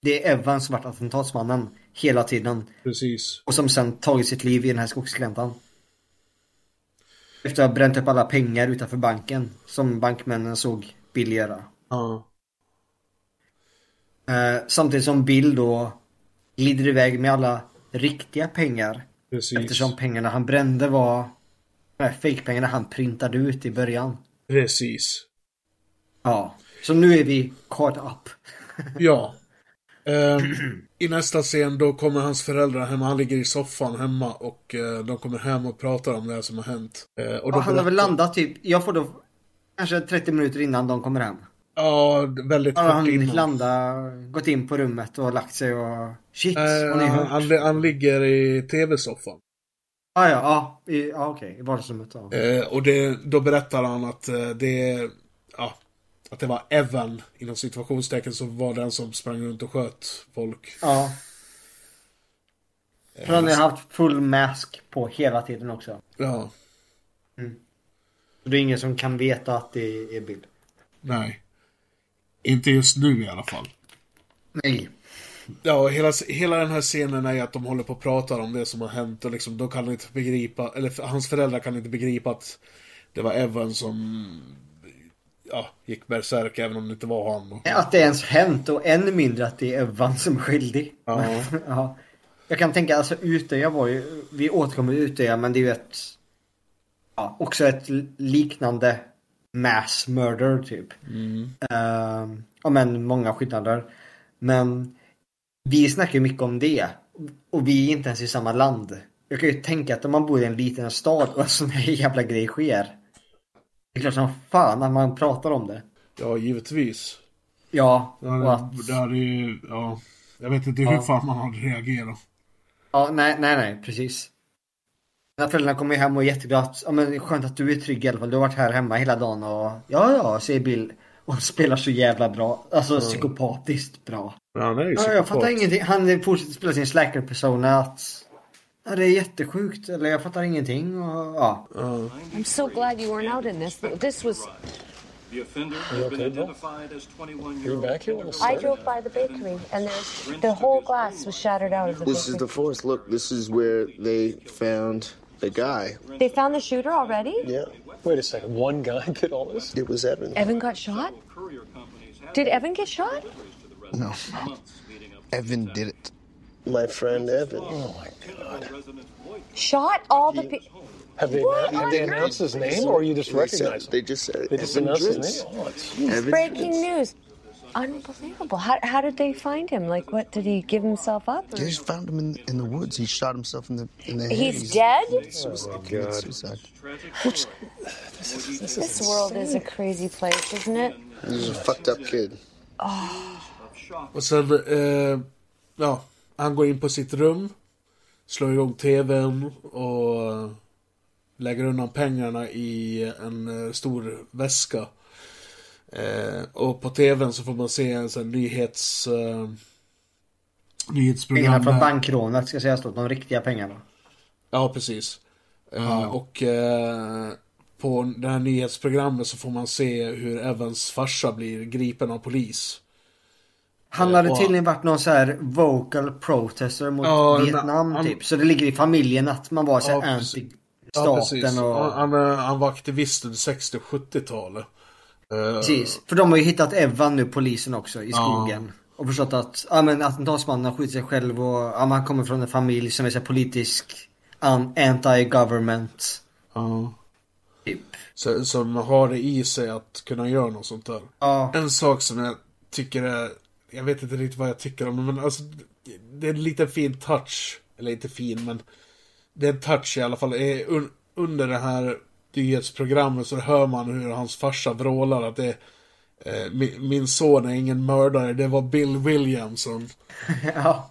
det är Evan som varit attentatsmannen hela tiden. Precis. Och som sen tagit sitt liv i den här skogsgläntan. Efter att ha bränt upp alla pengar utanför banken. Som bankmännen såg Bill göra. Ja. Eh, samtidigt som Bill då glider iväg med alla riktiga pengar. Precis. Eftersom pengarna han brände var de här fake-pengarna han printade ut i början. Precis. Ja. Så nu är vi caught up. Ja. Ehm, I nästa scen då kommer hans föräldrar hem. Han ligger i soffan hemma och eh, de kommer hem och pratar om det här som har hänt. Eh, och då han har väl landat typ, jag får då kanske 30 minuter innan de kommer hem. Ja, väldigt Har han innan. landat, gått in på rummet och lagt sig och shit, Eh, har ni han, hört? han, han ligger i tv-soffan. Ah, ja, ja, i, ja okej, i vardagsrummet. Ja. Eh, och det, då berättar han att eh, det ja, att det var Evan, inom situationstecken, som var den som sprang runt och sköt folk. ja. För han har haft full mask på hela tiden också. Ja. Så det är ingen som kan veta att det är Bill. Nej. Inte just nu i alla fall. Nej. Ja, hela, hela den här scenen är att de håller på och pratar om det som har hänt och liksom, de kan inte begripa, eller hans föräldrar kan inte begripa att det var Evan som ja, gick bärsärk även om det inte var han. Att det ens hänt och ännu mindre att det är Evan som är skyldig. Ja. ja. Jag kan tänka, alltså Utöja var ju, vi återkommer Utöja men det är ju ett, ja, också ett liknande mass murder typ. Mm. Uh, ja men många skillnader. Men vi snackar ju mycket om det. Och vi är inte ens i samma land. Jag kan ju tänka att om man bor i en liten stad och en sån här jävla grej sker. Det är klart som fan när man pratar om det. Ja, givetvis. Ja, Det och hade, att... det ju, ja. Jag vet inte hur Ja. fan man hade reagerat. Ja, nej, nej, nej, precis. När föräldrarna kommer hem och är jätteglada. Ja, men skönt att du är trygg i alla fall. Du har varit här hemma hela dagen och ja, ja, säger Bill. Och spelar så jävla bra. Alltså Ja. psykopatiskt bra. Ja, han är ju Ja, jag psykopat. fattar ingenting. Han fortsätter spela sin slacker-persona att... Ja, det är jättesjukt. Eller jag fattar ingenting och ja. I'm so glad you weren't out in this. This was. The offender has been okay, Bill? identified as 21 You're back here. I drove by the bakery and there's the whole glass was shattered out of the This is bakery. the forest. Look, this is where they found the guy. They found the shooter already? Yeah. Wait a second. One guy did all this? It was Evan. Evan got shot? Did Evan get shot? No. Evan did it. My friend Evan. Oh my god. Shot all the people. Have they, have they announced his name or you just They recognize said- him? They just said They just Evan announced his name? Oh, it's- Evan Breaking Dritz. news. Unbelievable. How, how did they find him? Like, what? Did he give himself up? or- They just found him in, in the woods. He shot himself in the in the head. He's dead? Suicide. Oh, committed God. Suicide. This world is a crazy place, isn't it? He's a fucked up kid. Och sen, eh, ja, han går in på sitt rum, slår igång tvn och lägger undan pengarna i en eh, stor väska. Eh, och på tvn så får man se en sån nyhets... Eh, nyhetsprogram. Pengarna från bankrånet ska sägas då. De riktiga pengarna. Ja, precis. Eh, Ja. och eh, på det här nyhetsprogrammet så får man se hur Evans farsa blir gripen av polis. Han hade Och- tydligen varit någon så här vocal protester mot Ja, Vietnam han- typ. Så det ligger i familjen att man var så Ja, anti-staten Ja, precis. och... Han, han, eh, han var aktivist under 60 och 70-talet. Eh, Precis. För de har ju hittat Evan nu, polisen också, i Ja. skogen. Och förstått att, ja men attentatsmannen har skjutit sig själv och, ja han kommer från en familj som är så politisk, anti-government. Ja. Typ. Så, som har det i sig att kunna göra något sånt där. Ja. En sak som jag tycker är, jag vet inte riktigt vad jag tycker om det, men alltså det är en liten fin touch. Eller inte fin, men det är en touch i alla fall. Under det här nyhetsprogrammet så hör man hur hans farsa vrålar att det eh, min, min son är ingen mördare, det var Bill Williamson. ja.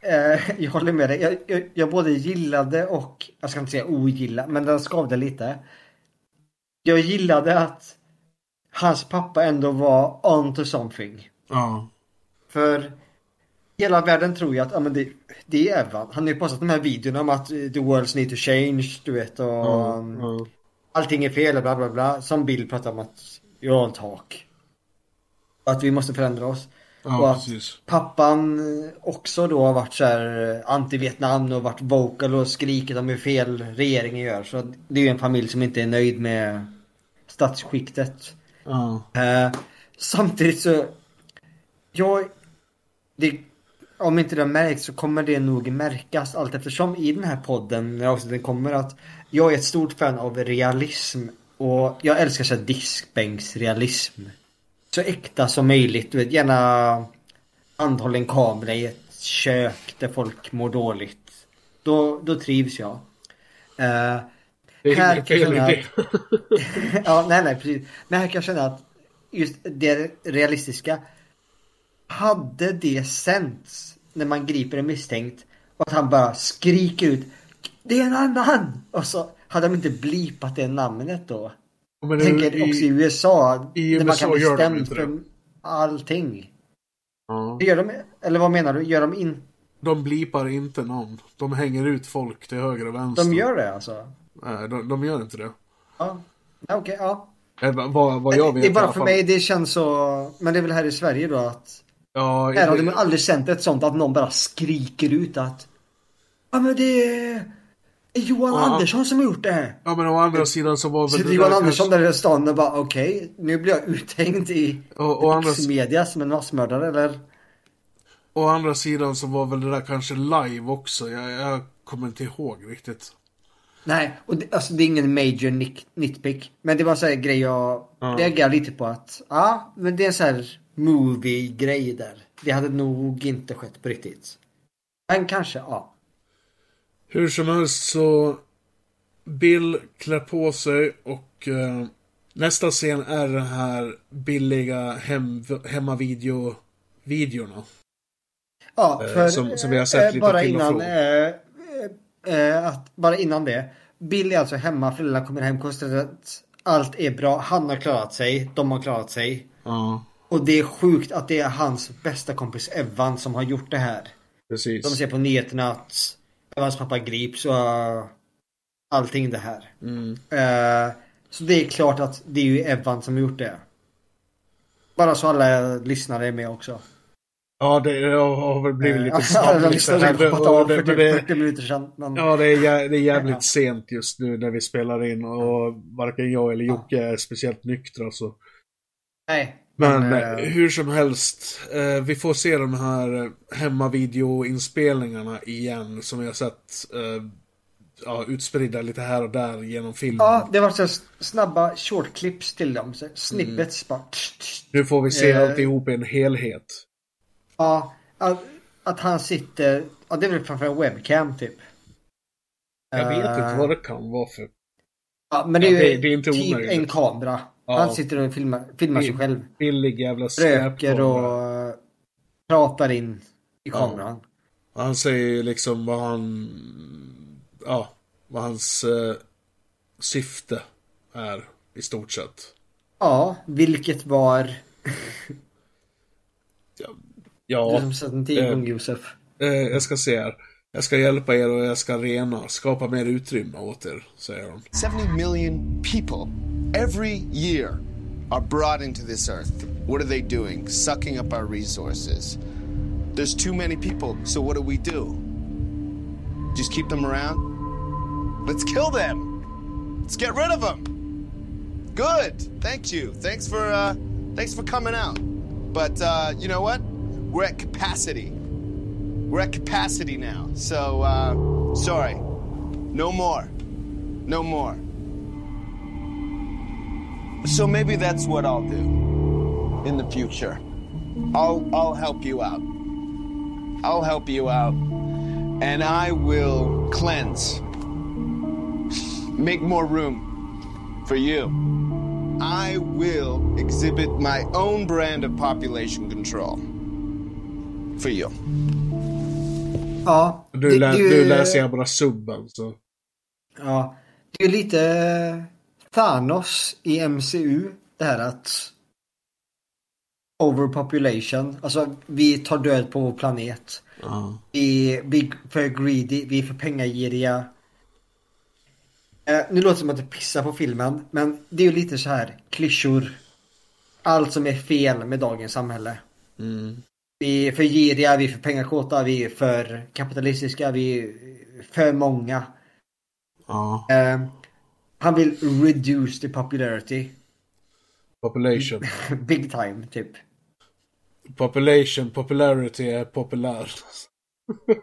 Eh, jag håller med dig. Jag, jag, jag både gillade och, jag ska inte säga ogilla, men den skavde lite. Jag gillade att hans pappa ändå var on to something. Ja. För hela världen tror ju att ja, men det, det är Evan. Han har ju postat de här videorna om att eh, the worlds need to change, du vet. Och um, ja. allting är fel och bla bla bla. Som Bill pratar om att you're on talk. Och att vi måste förändra oss. Ja, och att precis. pappan eh, också då har varit så här eh, anti-Vietnam och varit vocal och skrikit om hur fel regeringen gör. Så det är ju en familj som inte är nöjd med statsskiktet. Ja. Eh, samtidigt så, jag, det, om inte det har märkts så kommer det nog märkas allt eftersom i den här podden, när avsnitten kommer, att jag är ett stort fan av realism. Och jag älskar så här diskbänksrealism. Så äkta som möjligt, du vet, gärna handhållen kamera i ett kök där folk mår dåligt. Då, då trivs jag. Eh, Det är här kan jag känna att- ja, nej, nej, precis. Men här kan jag känna att just det realistiska. Hade det sänts när man griper en misstänkt och att han bara skriker ut Det är en annan! Och så hade de inte blipat det namnet då. Men jag tänker i- också i USA. i där man kan USA bli de inte för det. allting. Ja. Gör de, eller vad menar du? Gör de in... de blipar inte namn. De hänger ut folk till höger och vänster. De gör det alltså? Nej, de, de gör inte det. Ja, okej, ja. Eh, Vad, vad jag vet det är bara för mig, det känns så... Men det är väl här i Sverige då att... Ja, Här har de aldrig känt ett sånt att någon bara skriker ut att... Ja men det är Johan Ja. Andersson som har gjort det här. Ja men å andra sidan så var väl Sitter Johan Andersson kanske- där i stan och bara okej, nu blir jag uthängd i Och- och andra- media som en massmördare eller? Å andra sidan så var väl det där kanske live också. Jag, jag kommer inte ihåg riktigt. Nej, och det, alltså det är ingen major nick, nitpick. Men det var en sån här grej jag Ja. reagerade lite på att, ja, men det är en sån här movie-grej där. Det hade nog inte skett på riktigt. Men kanske, ja. Hur som helst så Bill klär på sig och eh, nästa scen är den här billiga hem, hemmavideo-videorna. Ja, Eh, för som- som vi har sett eh, lite bara till innan, eh, eh, att, bara innan det. Bill är alltså hemma, föräldrarna kommer hem, konstaterar att allt är bra. Han har klarat sig, de har klarat sig. Ja, Och det är sjukt att det är hans bästa kompis Evan som har gjort det här. precis. De ser på nyheterna att Evans pappa grips och uh, allting det här. Mm. Eh, så det är klart att det är ju Evan som har gjort det. Bara så alla lyssnare är med också. Ja, det har väl blivit lite Eh, snabbt. Av för Men typ det- 40 minuter sedan. Men... Ja, det är, det är jävligt sent just nu när vi spelar in och varken jag eller Jocke är speciellt nyktra så. Nej. Men eh, eh, hur som helst, eh, vi får se de här eh, hemmavideoinspelningarna igen som vi har sett eh, ja, utspridda lite här och där genom filmen. Ja, det var så snabba short clips till dem. Så snippets bara. Nu får vi se Eh, alltihop i en helhet. Ja, att, att han sitter, ja det är väl framför en webcam typ. Jag vet inte vad det kan vara för. Ja, men det är Ja, det- det är inte typ omöjligt. en kamera. Ja. Han sitter och filmar, filmar sig själv. Billig jävla Röker och pratar in i Ja. kameran. Han säger liksom vad han... Ja, vad hans eh, syfte är i stort sett. Ja, vilket var... Ja. Du som sett en tio eh, Josef. Eh, jag ska se här. Jag ska hjälpa er och jag ska rena, skapa mer utrymme åt er, säger han. 70 million people every year are brought into this earth. What are they doing? Sucking up our resources. There's too many people, so what do we do? Just keep them around? Let's kill them! Let's get rid of them! Good! Thank you. Thanks for, uh, thanks for coming out. But, uh, you know what? We're at capacity. We're at capacity now. So, uh, sorry. No more. No more. So maybe that's what I'll do in the future. I'll I'll help you out. I'll help you out and I will cleanse. Make more room for you. I will exhibit my own brand of population control for you. Ja. Du, det- lä- ju- du läser jag bara subben, så... Ja. Det är lite Thanos i MCU. Det här att overpopulation. Alltså vi tar död på vår planet. Ja. Vi, är för greedy, vi är för pengagiriga. Eh, nu låter det som att jag pissar på filmen, men det är ju lite så här klyschor. Allt som är fel med dagens samhälle. Mm. Vi är för giriga, vi är för pengakåta, vi är för kapitalistiska, vi är för många. Ja. Eh, han vill reduce the popularity. Population. Big time, typ. Population, popularity är populär.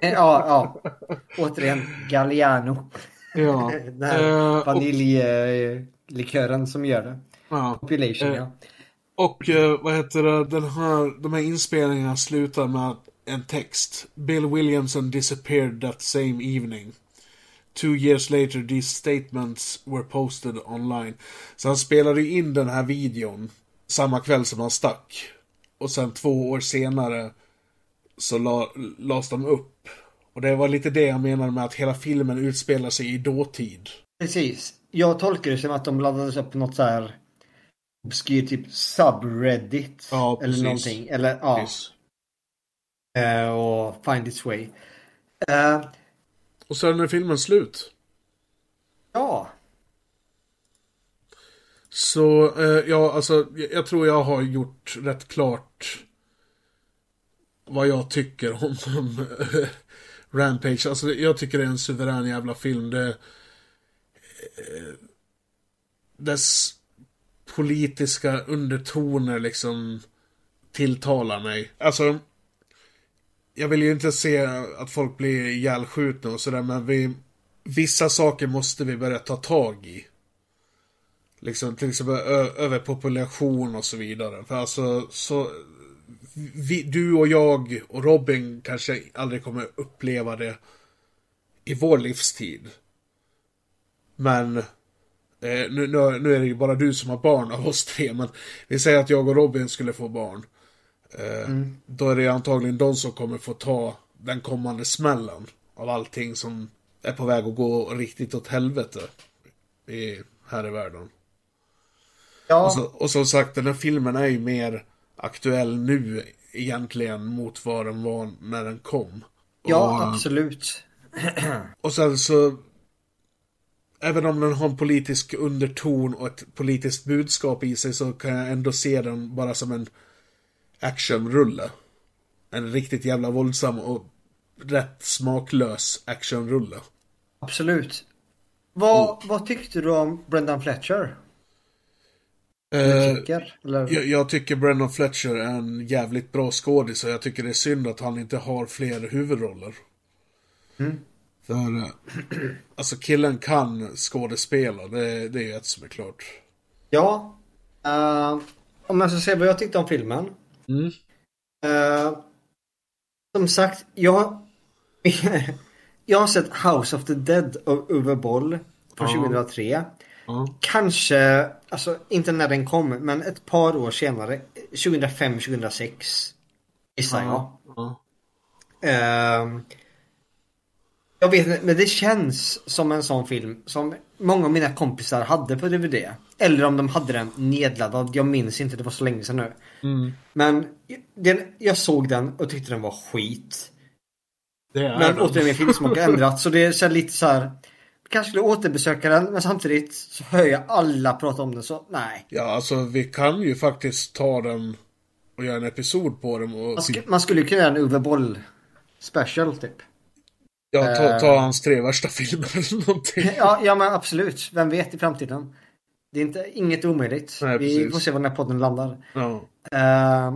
Eh, Ja, ja. Återigen, Galliano. Ja. Den här och- vaniljlikören som gör det. Ja. Population, Eh, ja. Och eh, vad heter det, den här, de här inspelningarna slutar med en text. Bill Williamson disappeared that same evening. Two years later these statements were posted online. Så han spelade ju in den här videon samma kväll som han stack. Och sen två år senare så la, lades de upp. Och det var lite det jag menade med att hela filmen utspelar sig i dåtid. Precis. Jag tolkar det som att de laddades upp på något så här obskyr typ subreddit. Ja, eller precis. någonting. Eller ja. Precis. Eh, och Find Its Way. Eh, Och sen är filmen slut. ja, Så, eh, ja, alltså, jag, jag tror jag har gjort rätt klart vad jag tycker om, om Rampage. Alltså, jag tycker det är en suverän jävla film. Det, dess politiska undertoner liksom tilltalar mig. Alltså, jag vill ju inte se att folk blir ihjälskjutna och sådär, men vi, vissa saker måste vi börja ta tag i. Liksom till exempel överpopulation och så vidare. För alltså, så... Vi, du och jag och Robin kanske aldrig kommer uppleva det i vår livstid. Men eh, nu, nu, nu är det ju bara du som har barn av oss tre, men vi säger att jag och Robin skulle få barn. Eh, Mm. Då är det antagligen de som kommer få ta den kommande smällen av allting som är på väg att gå riktigt åt helvete i, här i världen. Ja. Och, så, och som sagt, den här filmen är ju mer aktuell nu egentligen mot vad den var när den kom. ja Och- absolut. och sen så... Även om den har en politisk underton och ett politiskt budskap i sig så kan jag ändå se den bara som en actionrulle. En riktigt jävla våldsam och rätt smaklös actionrulle. Absolut. Vad, vad tyckte du om Brendan Fletcher? Eh, tycker? Jag, jag tycker Brendan Fletcher är en jävligt bra skådis och jag tycker det är synd att han inte har fler huvudroller. Mm. För, eh, alltså killen kan skådespela, det, det är ett som är klart. Ja. eh, om jag ska säga vad jag tyckte om filmen. Mm. Eh, som sagt, jag... jag har sett House of the Dead av Uwe Boll från Ja. 2003. Ja. Kanske, alltså inte när den kom, men ett par år senare. 2005-2006. Gissar jag. Ja. Ja. Jag vet inte, men det känns som en sån film som många av mina kompisar hade på DVD. Eller om de hade den nedladdad. Jag minns inte, det var så länge sedan nu. Mm. Men den, jag såg den och tyckte den var skit. Men den. återigen min filmsmak har ändrats. Så det är så lite så här. Kanske skulle återbesöka den men samtidigt så hör jag alla prata om den så nej. Ja, alltså vi kan ju faktiskt ta den och göra en episod på den och... Man, sk- man skulle kunna göra en Uwe Boll special typ. Ja, ta, eh. ta hans tre värsta filmer eller någonting. Ja, ja men absolut. Vem vet i framtiden. Det är inte, inget omöjligt. Nej, Vi precis. får se var den här podden landar. Ja. Eh,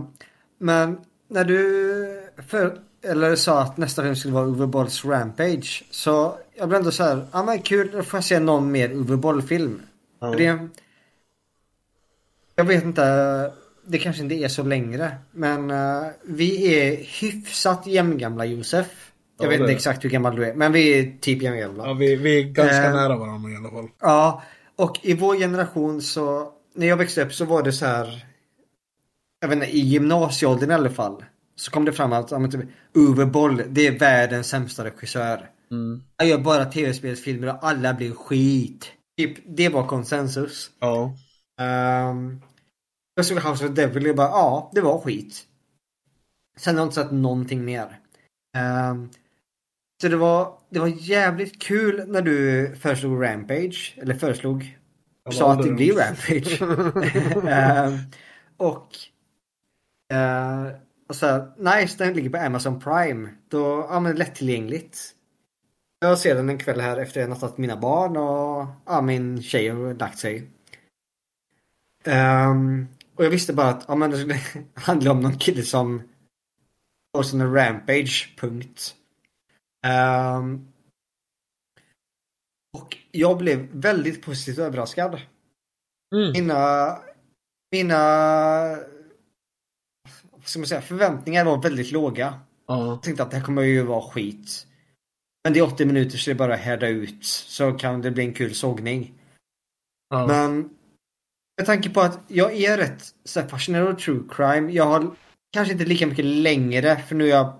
men när du för, eller sa att nästa film skulle vara Uwe Bolls Rampage. Så jag blev ändå så här, ja men kul, då får jag se någon mer Uwe Boll-film. Ja. Det, jag vet inte, det kanske inte är så längre. Men eh, vi är hyfsat jämngamla Josef. Jag Ja, vet inte exakt hur gammal du är, men vi är typ jämngamla. ja, vi, vi är ganska Eh. nära varandra i alla fall. Ja, och i vår generation så, när jag växte upp så var det så här, jag vet inte, i gymnasieåldern i alla fall. Så kom det fram att, ja, typ, Uwe Boll, det är världens sämsta regissör. Mm. Han gör bara tv-spelsfilmer och alla blir skit. Typ, det var konsensus. Ja. Um, jag såg House of Devil och bara, ja, det var skit. Sen har jag inte sett någonting mer. Ehm, så det var, det var jävligt kul när du föreslog Rampage. Eller föreslog. Jag sa att det blir. Rampage. Ehm, och uh, och så här, nice, den ligger på Amazon Prime. Då, ja men lättillgängligt. Jag ser den en kväll här efter jag nattat mina barn och ja, min tjej har lagt sig. Ehm, och jag visste bara att ja, men det skulle handla om någon kille som får sån en rampage, punkt. Ehm, och jag blev väldigt positivt överraskad. Mina, mina vad ska man säga, förväntningar var väldigt låga. Ja. Jag tänkte att det här kommer ju vara skit. Men det är 80 minuter så det är bara att härda ut. Så kan det bli en kul sågning. Ja. Men med tanke på att jag är rätt så fascinerad av true crime. Jag har kanske inte lika mycket längre för nu är jag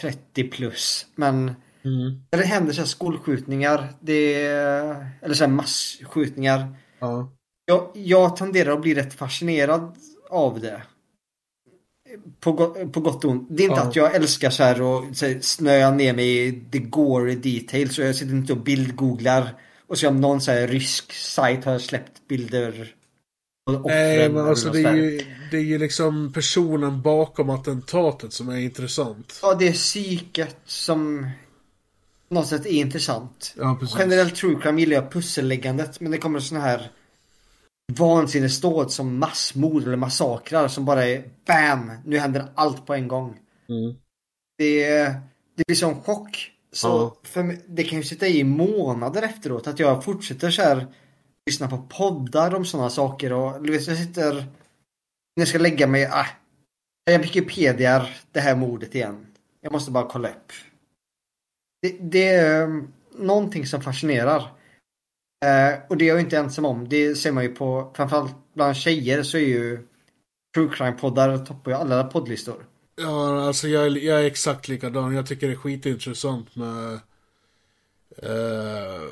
30 plus. Men Mm. det händer så här skolskjutningar. Det eller så här massskjutningar. Ja. Jag, jag tenderar att bli rätt fascinerad av det. på, på gott och ont. Det är inte Ja. att jag älskar så här och så här, snöa ner mig i the gory details. Så jag sitter inte och bildgooglar. Och så om någon så här rysk sajt har släppt bilder. Nej, men alltså det är, ju, det är ju liksom personen bakom attentatet som är intressant. Ja, det är psyket som på något sätt är intressant. Ja, precis. Generellt true crime gillar jag pusselläggandet. Men det kommer såna här vansinnesdåd som massmord eller massakrar som bara är BAM! Nu händer allt på en gång. Mm. Det, det blir sån chock. Så Ja. för mig, det kan ju sitta i månader efteråt att jag fortsätter så här lyssna på poddar om sådana saker och du vet jag sitter när jag ska lägga mig, ah, jag Wikipediar det här mordet igen. Jag måste bara kolla upp. Det, det är ehm, någonting som fascinerar. Eh, och det är jag inte ensam om. Det ser man ju på, framförallt bland tjejer så är ju true crime-poddar toppar ju alla poddlistor. Ja, alltså jag, är- jag är exakt likadan. Jag tycker det är skitintressant med eh,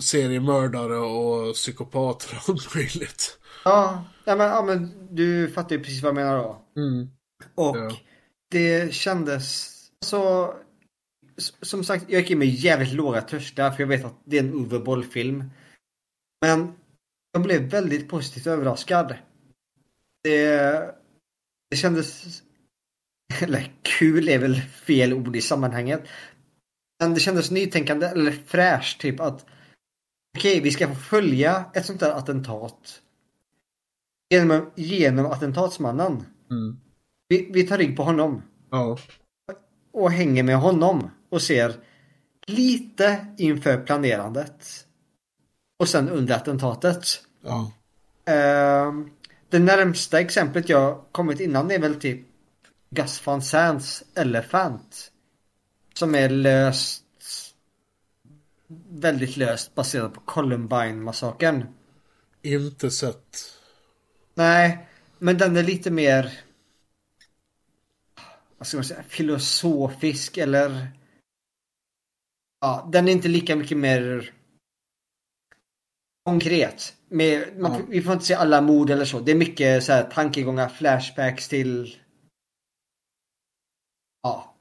seriemördare och psykopater och allt möjligt. Ja, ja, men, ja, men du fattar ju precis vad jag menar då. Mm. Och Ja. det kändes så... s- Som sagt, jag gick in med jävligt låga trösklar för jag vet att det är en Uwe Boll-film. Men jag blev väldigt positivt överraskad. Det, det kändes... Eller kul är väl fel ord i sammanhanget. Men det kändes nytänkande eller fräscht typ att okej, vi ska få följa ett sånt där attentat genom, genom attentatsmannen. Mm. Vi, vi tar rygg på honom. Ja. Och hänger med honom och ser lite inför planerandet. Och sen under attentatet. Ja. Ehm, det närmsta exemplet jag kommit innan är väl typ Gus Van Sands Elephant. Som är löst väldigt löst baserat på Columbine-massakern. Inte sett. Nej, men den är lite mer vad ska man säga, filosofisk eller ja, den är inte lika mycket mer konkret. Med, man, Vi får inte se alla mord eller så. Det är mycket så här tankegångar, flashbacks till ja.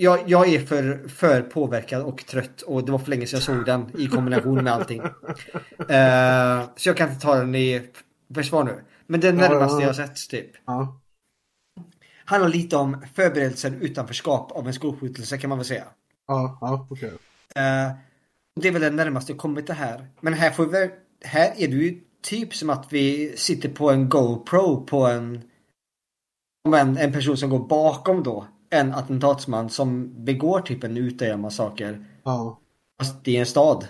Jag, jag är för, för påverkad och trött och det var för länge sedan jag såg den i kombination med allting. Eh, så jag kan inte ta den i försvar nu. Men Ja, närmaste ja. jag sett typ. Ja. Handlar lite om förberedelser utanförskap av en skolskjutelse kan man väl säga. Ja, ja okej. Eh, det är väl det närmaste jag kommit det här. Men här får vi här är det ju typ som att vi sitter på en GoPro på en en, en person som går bakom då en attentatsman som begår typ en Utöya-massaker. Ja. Fast det är en stad.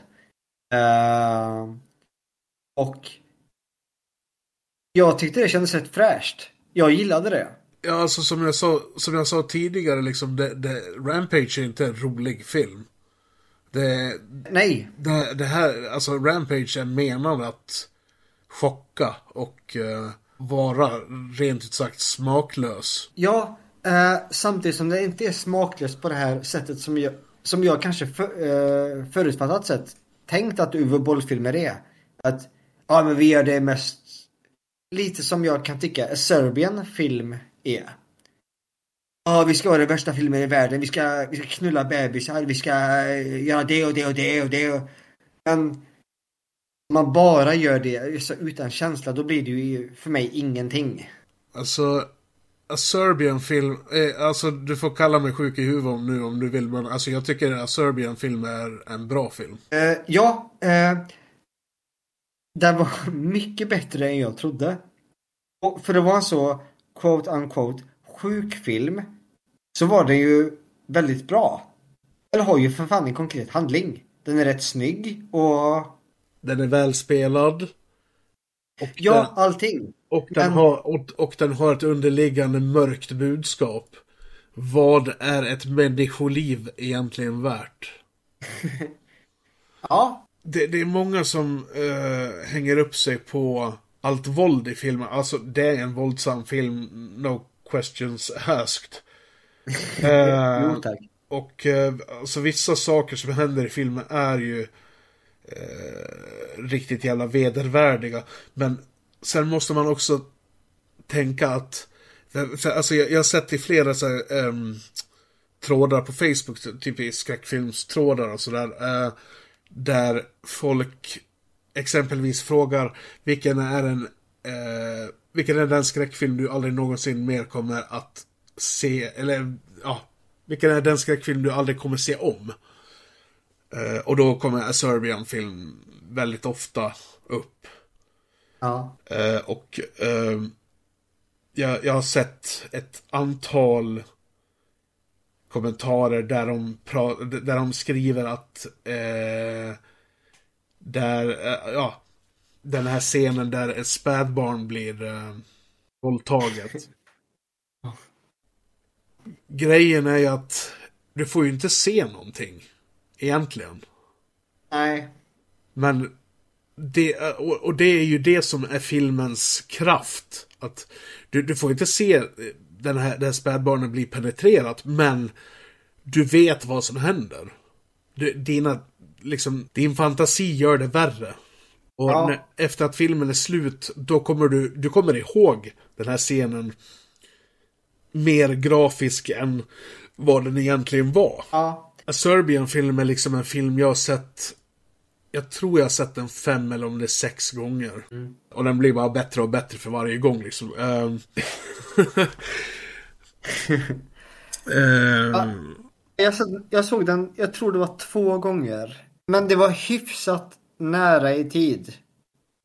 Eh, och jag tyckte det kändes rätt fräscht. Jag gillade det. Ja, alltså som jag sa, som jag sa tidigare, liksom, det, det, Rampage är inte en rolig film. Det, Nej. Det, det här, alltså Rampage är menad att chocka och eh, vara rent ut sagt smaklös. Ja, eh, samtidigt som det inte är smaklöst på det här sättet som jag, som jag kanske för, eh, förutfattat sett tänkt att Uwe Boll-filmer är. Att, ja men vi gör det mest lite som jag kan tycka en Serbian film är. Ja, vi ska vara den värsta filmen i världen. Vi ska, vi ska knulla bebisar. Vi ska eh, göra det och det och det och det. och- Men om man bara gör det utan känsla, då blir det ju för mig ingenting. Alltså, A Serbian film, eh, alltså du får kalla mig sjuk i huvudet om nu om du vill, men alltså jag tycker A Serbian film är en bra film. Eh, ja, eh, den var mycket bättre än jag trodde. Och för det var så, quote unquote, sjuk film. Så var den ju väldigt bra. Den har ju för fan en konkret handling. Den är rätt snygg och... Den är välspelad. Och Ja, den, allting. Och, den har, och, och den har ett underliggande mörkt budskap. Vad är ett människoliv egentligen värt? Ja. Det, det är många som eh, hänger upp sig på allt våld i filmen. Alltså, det är en våldsam film, no questions asked. Eh, Jo, tack. och eh, alltså vissa saker som händer i filmen är ju eh, riktigt jävla vedervärdiga. Men sen måste man också tänka att För, alltså, jag, jag har sett i flera så här, um, trådar på Facebook, typ i skräckfilmstrådar och sådär. uh, där folk exempelvis frågar vilken är en uh, vilken är den skräckfilm du aldrig någonsin mer kommer att se, eller ja, vilken är den skräckfilm du aldrig kommer se om? Uh, och då kommer A Serbian film väldigt ofta upp. Ja. Eh, och eh, jag, jag har sett ett antal kommentarer där de, där de skriver att eh, där, eh, ja, den här scenen där ett spädbarn blir eh, våldtaget. Grejen är ju att du får ju inte se någonting. Egentligen. Nej. Men det, och, det är ju det som är filmens kraft. Att du, du får inte se den här, det här spädbarnet bli penetrerat, men du vet vad som händer. Du, dina, liksom, din fantasi gör det värre. Och Ja. när, efter att filmen är slut, då kommer du, du kommer ihåg den här scenen mer grafisk än vad den egentligen var. Ja. A Serbian-film är liksom en film jag har sett jag tror jag har sett den fem eller om det är sex gånger. Och den blir bara bättre och bättre för varje gång liksom. Ehm, Jag, såg- jag såg den, jag tror det var två gånger. Men det var hyfsat nära i tid.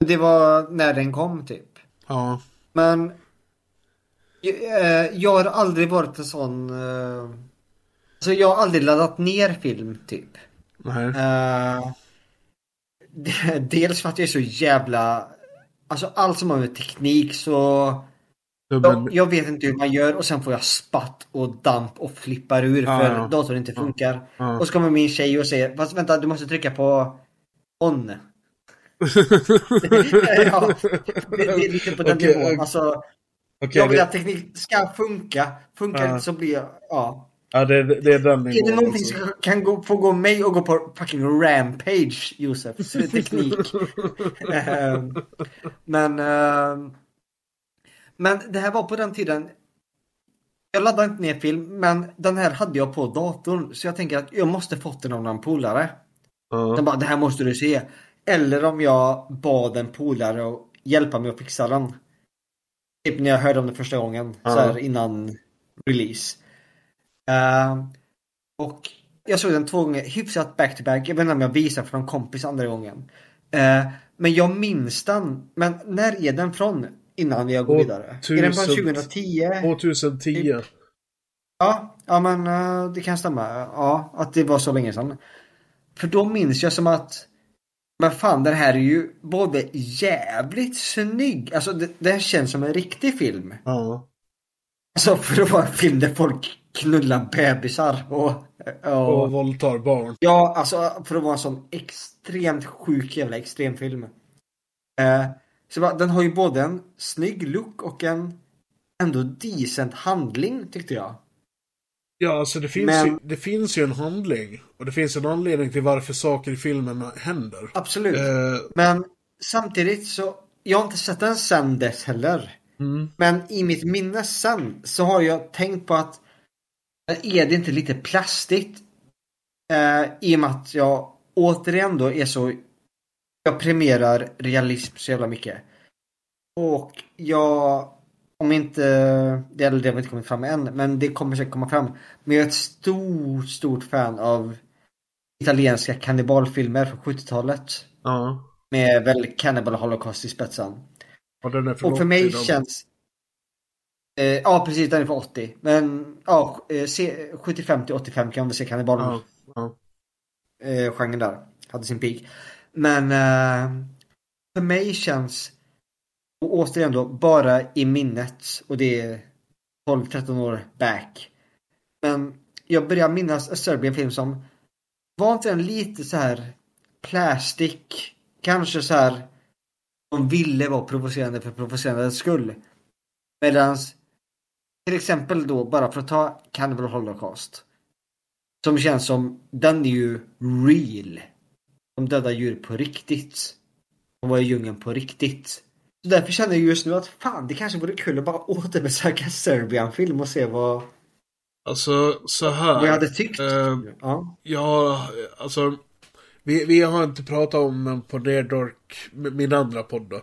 Det var när den kom typ. Ja. Men eh, jag har aldrig varit en sån... Alltså jag har aldrig laddat ner film typ. Nej. D- dels för att jag är så jävla... Alltså allt som har med teknik så... Jag, jag vet inte hur man gör och sen får jag spatt och damp och flippar ur för ja. datorn inte funkar. Ja. Och så kommer min tjej och säger fast vänta du måste trycka på on. ja, det, det är lite på den Okej, nivån. Alltså, Okej, jag vill att teknik ska funka. Funkar inte så blir jag... Ja. Ja, det, det är den Är det nivån. någonting alltså. som kan gå, få gå mig och gå på fucking rampage, Josef, så är det teknik. Ehm, men... ehm, men det här var på den tiden... Jag laddade inte ner film, men den här hade jag på datorn. Så jag tänker att jag måste fått den av någon polare. Den bara, det här måste du se. Eller om jag bad en polare att hjälpa mig att fixa den. Typ när jag hörde om det första gången. Ja. Så här innan release. Ehm, och jag såg den två gånger, hyfsat back to back. Jag vet inte om jag visade för någon kompis andra gången. Eh, men jag minns den. Men när är den från? Innan jag går vidare. Är den från 2010? 2010. Ja, ja men eh, det kan stämma. Ja, att det var så länge sedan. För då minns jag som att men fan den här är ju både jävligt snygg. Alltså här känns som en riktig film. Ja. Alltså för att vara en film där folk knullar bebisar och... och Och våldtar barn. Ja, alltså för att vara en sån extremt sjuk jävla extremfilm. Eh, så bara, den har ju både en snygg look och en ändå decent handling tyckte jag. Ja, alltså det finns, Men- ju, det finns ju en handling. Och det finns en anledning till varför saker i filmen händer. Absolut. Eh, Men samtidigt så, jag har inte sett den sen dess heller. Mm. Men i mitt minne sen så har jag tänkt på att är det inte lite plastigt? Eh, I och med att jag återigen då är så jag premierar realism så jävla mycket. Och jag om inte det eller det har inte kommit fram än men det kommer säkert komma fram. Men jag är ett stort, stort fan av italienska kannibalfilmer från 70-talet. Ja. Med väl Cannibal Holocaust i spetsen. Och Och för mig 80 då. känns... Eh, ja precis, den är från 80. Men ja, eh, se- 75 till 85 kan vi se kannibal Ja, ja. eh, genren där. Hade sin peak. Men eh, för mig känns, och återigen då, bara i minnet och det är 12-13 år back. Men jag börjar minnas en Serbian film som var inte den lite så här plastic, kanske så här de ville vara provocerande för provocerandets skull. Medans till exempel då bara för att ta Cannibal Holocaust. Som känns som, den är ju real. De dödar djur på riktigt. De var i djungeln på riktigt. Så därför känner jag just nu att fan, det kanske vore kul att bara återbesöka Serbian-film och se vad, Alltså, så här. vad jag hade tyckt. Eh, Ja. Ja, alltså. Vi, vi har inte pratat om den på Nerdork, min andra podd då,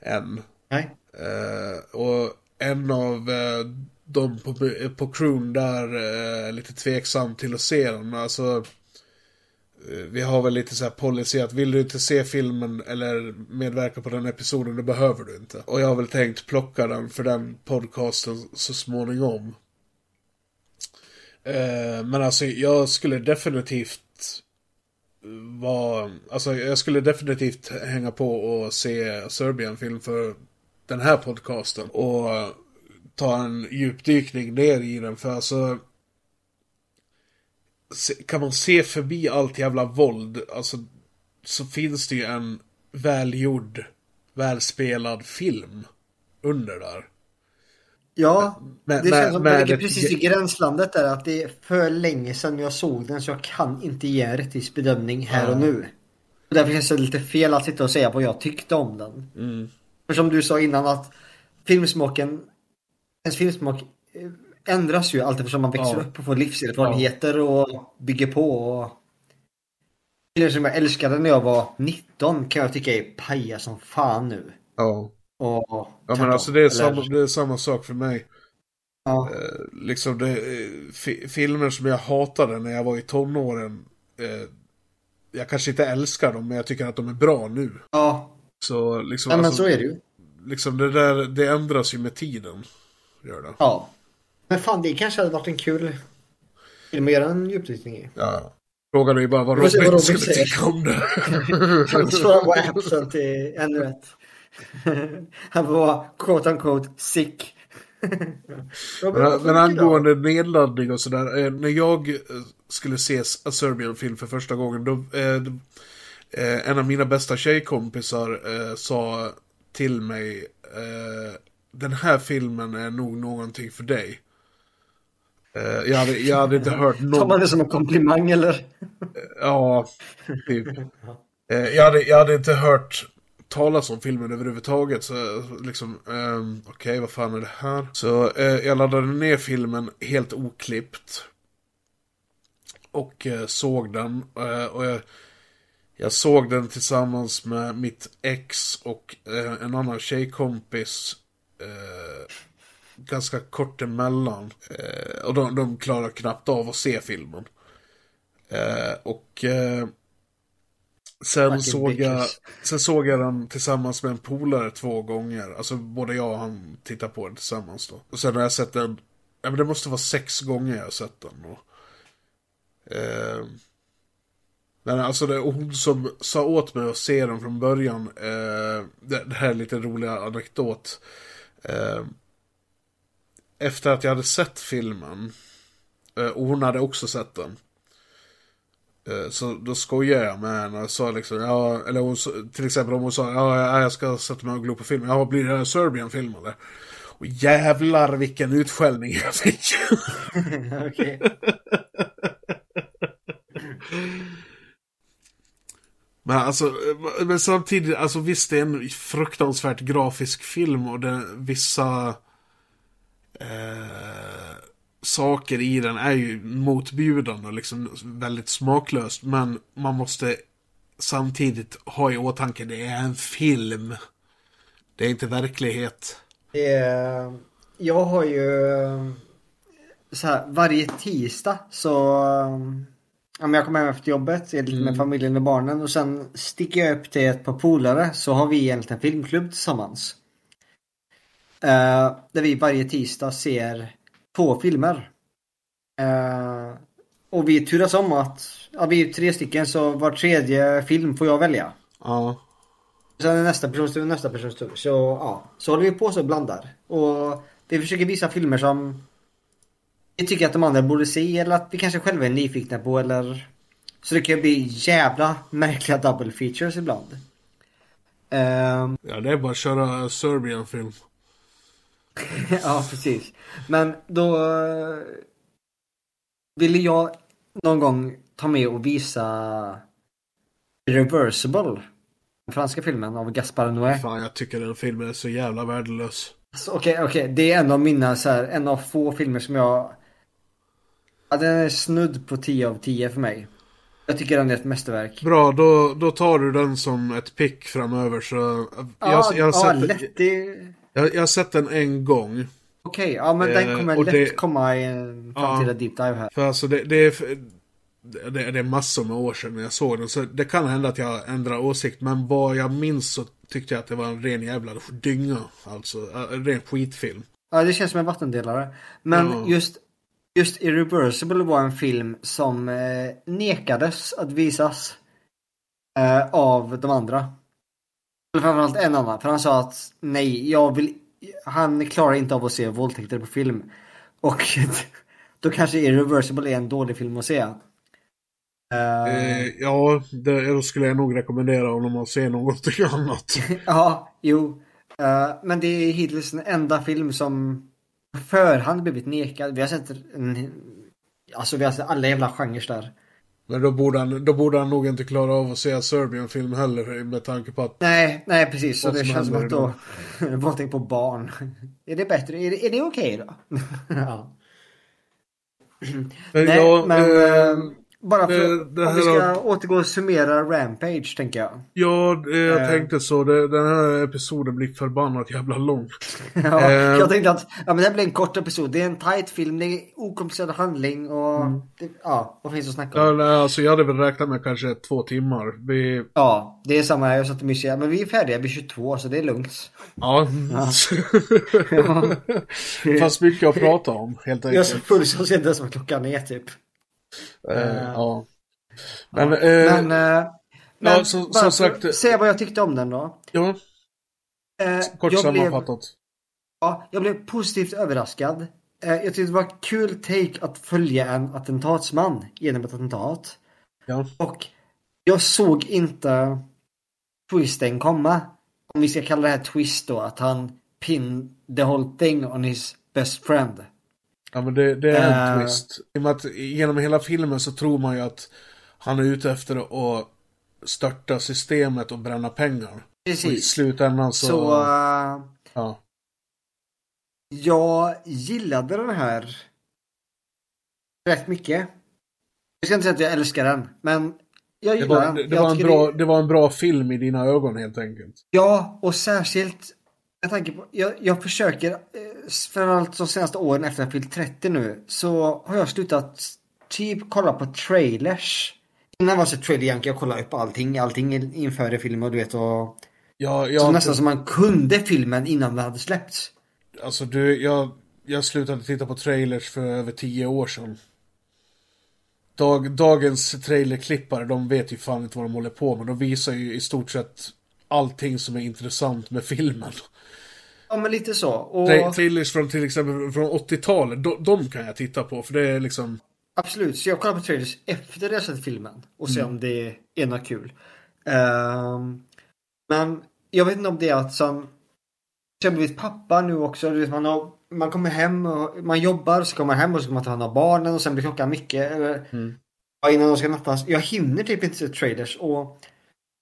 än. Nej. Eh, och en av eh, de på, på crewn där är lite tveksam till att se den. Men alltså, eh, vi har väl lite så här policy att vill du inte se filmen eller medverka på den episoden, då behöver du inte. Och jag har väl tänkt plocka den för den podcasten så småningom. Eh, men alltså jag skulle definitivt vara, alltså jag skulle definitivt hänga på och se Serbian-film för den här podcasten. Och ta en djupdykning ner i den för alltså kan man se förbi allt jävla våld, alltså så finns det ju en välgjord, välspelad film under där. Ja, Med- det med- känns som med att det precis i gränslandet där. Att det är för länge sedan jag såg den så jag kan inte ge en rättvis bedömning här och Ja. nu. Och därför känns det lite fel att sitta och säga vad jag tyckte om den. Mm. För som du sa innan att filmsmaken, ens filmsmak eh, ändras ju allt eftersom man växer Ja. upp och får livserfarenheter och bygger på. Och... Filmer som jag älskade när jag var 19 kan jag tycka är paja som fan nu. Ja. Och, Ja men alltså det är, Eller- samma, det är samma sak för mig. Ja. Eh, liksom det, eh, fi, filmer som jag hatade när jag var i tonåren. Eh, jag kanske inte älskar dem men jag tycker att de är bra nu. Ja. Så liksom. Ja, men alltså, så är det ju. Liksom det där, det ändras ju med tiden. Gör det. Ja. Men fan det kanske hade varit en kul film att göra en djupdykning i. Ja. Frågan är ju bara vad Robin vad skulle Robin säger. tycka om det. Han svarar på absent är ännu ett. Han var quote unquote sick. Robin, Men, men angående nedladdning och sådär. Eh, när jag eh, skulle se A Serbian film för första gången. Då, eh, eh, en av mina bästa tjejkompisar eh, sa till mig. Eh, den här filmen är nog någonting för dig. Eh, jag, hade, jag hade inte hört Tar någon... man det som en komplimang eller? Ja, typ. Eh, jag, hade, jag hade inte hört talas om filmen överhuvudtaget. Så liksom, ehm, okej, vad fan är det här? Så eh, jag laddade ner filmen helt oklippt. Och eh, såg den. Eh, och jag, jag såg den tillsammans med mitt ex och eh, en annan tjejkompis. Eh, ganska kort emellan. Eh, och de, de klarar knappt av att se filmen. Eh, och eh, sen såg, jag, sen såg jag den tillsammans med en polare två gånger. Alltså både jag och han tittar på den tillsammans då. Och sen har jag sett den, ja men det måste vara sex gånger jag har sett den. Och, eh, men alltså det hon som sa åt mig att se den från början. Eh, det, det här är lite roliga anekdot. Eh, efter att jag hade sett filmen. eh, Och hon hade också sett den. Eh, Så då skojade jag med henne och sa liksom, ja, eller hon, till exempel om hon sa, ja, jag ska sätta mig och glo på film. Ja, blir det en Serbian-film eller? Och jävlar vilken utskällning jag fick. Men alltså, men samtidigt, alltså visst det är en fruktansvärt grafisk film och det, vissa eh, saker i den är ju motbjudande och liksom väldigt smaklöst. Men man måste samtidigt ha i åtanke, det är en film. Det är inte verklighet. Är, jag har ju eh, så här, varje tisdag så eh, Ja, men jag kommer hem efter jobbet, är lite med Mm. familjen och barnen och sen sticker jag upp till ett par polare så har vi en liten filmklubb tillsammans. Eh, där vi varje tisdag ser två filmer. Eh, och vi turas om att, ja vi är tre stycken så var tredje film får jag välja. Ja. Sen är nästa persons tur nästa persons tur. Så ja, så håller vi på så blandar. Och vi försöker visa filmer som vi tycker att de andra borde se eller att vi kanske själva är nyfikna på eller så det kan ju bli jävla märkliga double features ibland. Ehm, Ja, det är bara att köra Serbian-film. ja, precis. Men då eh, ville jag någon gång ta med och visa Reversible. Den franska filmen av Gaspar Noé. Fan, jag tycker den filmen är så jävla värdelös. Alltså, Okej, okej. Det är en av mina så här, en av få filmer som jag... Ja, den är snudd på 10 av 10 för mig. Jag tycker den är ett mästerverk. Bra, då, då tar du den som ett pick framöver så... Jag, Ja, jag, har ja, sett, lätt. Det... jag, jag har sett den en gång. Okej, ja men den Eh, kommer och lätt det- komma i en framtida Ja. deep dive här. För alltså det, det, är, det, det är massor med år sedan jag såg den. Så det kan hända att jag ändrar åsikt. Men vad jag minns så tyckte jag att det var en ren jävla dynga. Alltså en ren skitfilm. Ja, det känns som en vattendelare. Men Ja. just, just Irreversible var en film som eh, nekades att visas eh, av de andra. Eller framförallt en annan. För han sa att nej, jag vill... Han klarar inte av att se våldtäkter på film. Och då kanske Irreversible är en dålig film att se. Eh, ja, det, då skulle jag nog rekommendera honom att se något annat. Ja, jo. Eh, men det är hittills den enda film som på förhand blivit nekad. Vi har sett en, Alltså vi har sett alla jävla genrer där. Men då borde, han, då borde han nog inte klara av att se Serbian-film heller med tanke på att... Nej, nej precis. Så det känns som att då... Våldtäkt på barn. Är det bättre? Är det, är det okej då? ja. Nej, ja, men eh, bara för det- det om vi ska har- återgå och summera Rampage tänker jag. Ja, eh, jag Eh. tänkte så. Det, den här episoden blir förbannat jävla lång. Ja, Eh, jag tänkte att ja, men det här blir en kort episod. Det är en tight film, det är okomplicerad handling och det, ja, vad finns att snacka om? Ja, nej, alltså jag hade väl räknat med kanske två timmar. Vi... Ja, det är samma. Jag satt och mysiga. Men vi är färdiga vid 22 så det är lugnt. Ja. Ja. Fanns mycket att prata om, helt Jag är så enkelt. full så jag ser inte ens vad klockan är typ. Eh, Eh, ja. Men, eh, men, men ja, som för sagt- säga vad jag tyckte om den då. Ja, kort jag blev, sammanfattat. ja, jag blev positivt överraskad. Jag tyckte det var kul take att följa en attentatsman genom ett attentat. Ja. Och jag såg inte twisten komma. Om vi ska kalla det här twist då, att han pin the whole thing on his best friend. Ja, men det, det är en Eh. twist. I och med att genom hela filmen så tror man ju att han är ute efter att störta systemet och bränna pengar. Precis. Och i slutändan så... Så eh, ja. jag gillade den här rätt mycket. Jag ska inte säga att jag älskar den, men jag Det gillar var, den. det, det, var en bra, det var en bra film i dina ögon helt enkelt. Ja, och särskilt med tanke på, jag, jag försöker, eh, framförallt de senaste åren efter jag fyllt 30 nu, så har jag slutat typ kolla på trailers. Innan var så trailer jag kollade upp allting, allting inför filmen och du vet och... Ja, jag, så nästan som man kunde filmen innan den hade släppts. Alltså du, jag, jag slutade titta på trailers för över tio år sedan. Dag, dagens trailerklippare, de vet ju fan inte vad de håller på med. De visar ju i stort sett allting som är intressant med filmen. Ja men lite så. Och Tra- trailers från till exempel från 80-talet, de, de kan jag titta på för det är liksom... absolut, så jag kollar på trailers efter jag sett filmen och ser Mm. om det är något kul. Ehm, men jag vet inte om det är att som blivit pappa nu också. Du vet, man, har, man kommer hem och man jobbar, så kommer man hem och så ska man ta hand om barnen och sen blir klockan mycket. eller- Ja, innan de ska nattas. Jag hinner typ inte se trailers och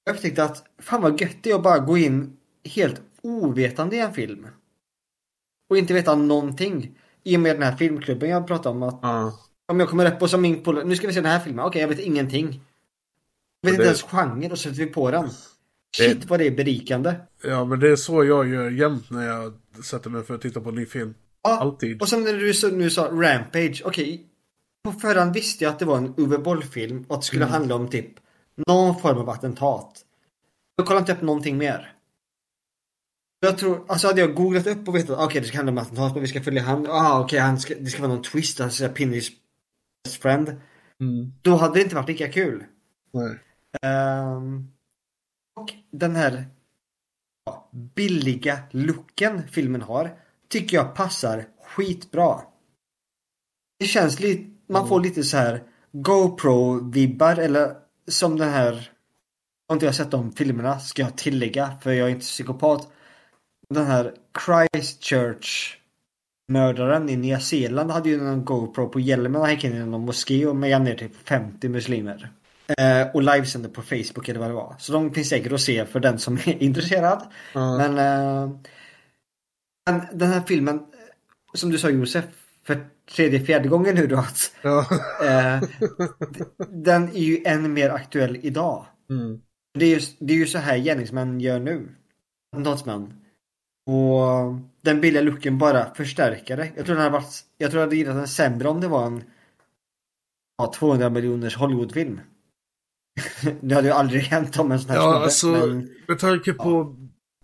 jag upptäckte att fan vad gött det är att bara gå in helt ovetande i en film. Och inte veta någonting. I och med den här filmklubben jag pratade om att om jag kommer upp och som min polare, nu ska vi se den här filmen, okej jag vet ingenting. Jag vet Och inte det- ens genre och så sätter vi på den. Shit vad det är berikande. Ja men det är så jag gör jämt när jag sätter mig för att titta på en ny film. Alltid. Och sen när du så, nu sa Rampage, okej. på förhand visste jag att det var en Uwe Boll-film och att det skulle Mm. handla om typ någon form av attentat. Jag kollade inte upp någonting mer. Jag tror, alltså hade jag googlat upp och vetat okej det ska handla om attentat men vi ska följa han, ah okej han ska, det ska vara någon twist, han ska pin his best friend. Mm. Då hade det inte varit lika kul. Nej. Ehm, och den här ja, billiga looken filmen har tycker jag passar skitbra. Det känns lite, man får lite så här GoPro-vibbar eller som den här om inte jag har sett de filmerna ska jag tillägga för jag är inte psykopat. Den här Christchurch mördaren i Nya Zeeland hade ju en GoPro på hjälmen och gick in i någon moské och mejade ner typ 50 muslimer. Eh, och livesänder på Facebook eller vad det var. Så de finns säkert att se för den som är intresserad. Ja. Men, eh, men den här filmen, som du sa Josef, för tredje, fjärde gången nu då att eh, den är ju än mer aktuell idag. Mm. Det är ju, det är ju så här gärningsmän gör nu. Attentatsmän. Och den billiga looken bara förstärker det. Jag tror den hade varit, jag tror jag hade gillat den sämre om det var en ja, 200 miljoners Hollywoodfilm. det hade ju aldrig hänt om en sån här Ja, snubbe, alltså men- med tanke på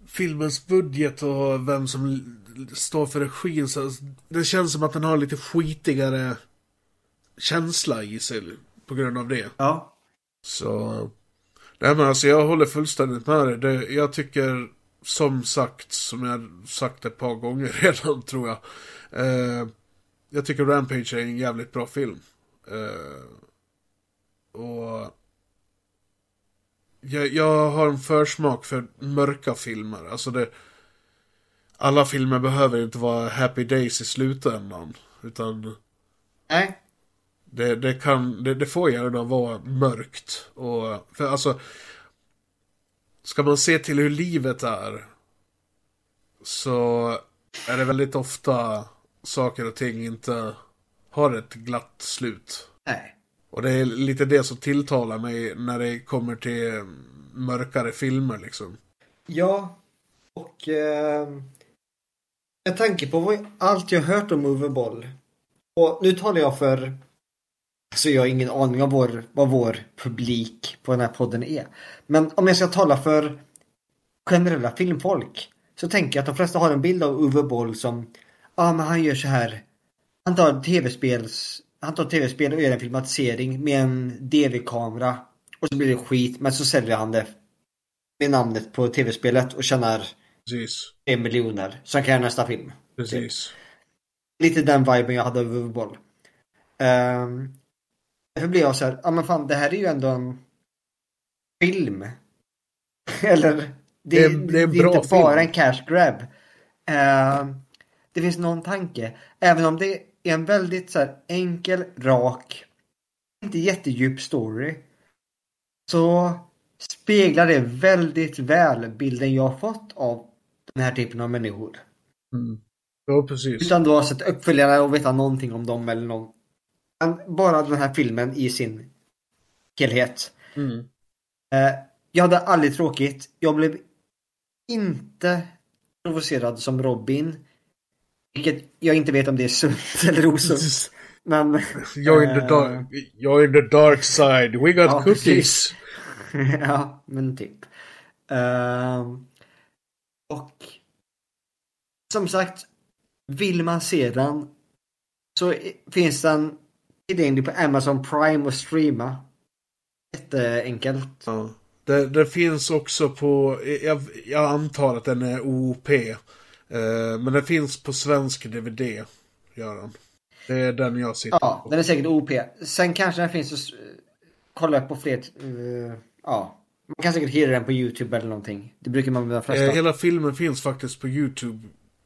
filmens budget och vem som står för regin så det känns som att den har lite skitigare känsla i sig på grund av det. Ja. Så... Nej men alltså jag håller fullständigt med dig. Jag tycker som sagt, som jag sagt ett par gånger redan tror jag. Eh, jag tycker Rampage är en jävligt bra film. Eh, och... Jag, jag har en försmak för mörka filmer. Alltså det... Alla filmer behöver inte vara happy days i slutändan. Utan... Nej. Det, det kan, det, det får gärna vara mörkt. Och, för alltså... Ska man se till hur livet är. Så är det väldigt ofta saker och ting inte har ett glatt slut. Nej. Och det är lite det som tilltalar mig när det kommer till mörkare filmer liksom. Ja, och eh, med tanke på allt jag hört om Uwe Boll. Och nu talar jag för, alltså jag har ingen aning om vår, vad vår publik på den här podden är. Men om jag ska tala för generella filmfolk så tänker jag att de flesta har en bild av Uwe Boll som, ja men han gör så här. Han tar tv-spels, han tar tv-spel och gör en filmatisering med en DV-kamera. Och så blir det skit men så säljer han det med namnet på tv-spelet och tjänar Precis. en miljoner. Så han kan göra nästa film. Precis. Lite den viben jag hade av Uwe Boll. Um, därför blev jag så här, ja men fan det här är ju ändå en film. Eller det, Det är- det är en bra inte bara film. en cash grab. Ehm, det finns någon tanke. Även om det är en väldigt så här, enkel, rak, inte jättedjup story. Så speglar det väldigt väl bilden jag har fått av den här typen av människor. Mm. Ja, precis. Utan du har sett uppföljarna och veta någonting om dem eller någon. Bara den här filmen i sin helhet. Mm. Eh, jag hade aldrig tråkigt. Jag blev inte provocerad som Robin. Vilket jag inte vet om det är sunt eller osunt. Men... You're in the eh, dark, you're in the dark side. We got Ja, cookies. ja, men typ. Ehm, och som sagt, vill man se den så finns den tillgänglig på Amazon Prime och streama. Jätteenkelt. Ja. Det, det finns också på, jag, jag antar att den är OP. Eh, men den finns på svensk DVD. Gör den. Det är den jag sitter Ja, på. den är säkert OP. Sen kanske den finns att kolla på fler... eh, ja. Man kan säkert hyra den på YouTube eller någonting. Det brukar man med de flesta. Eh, hela filmen finns faktiskt på YouTube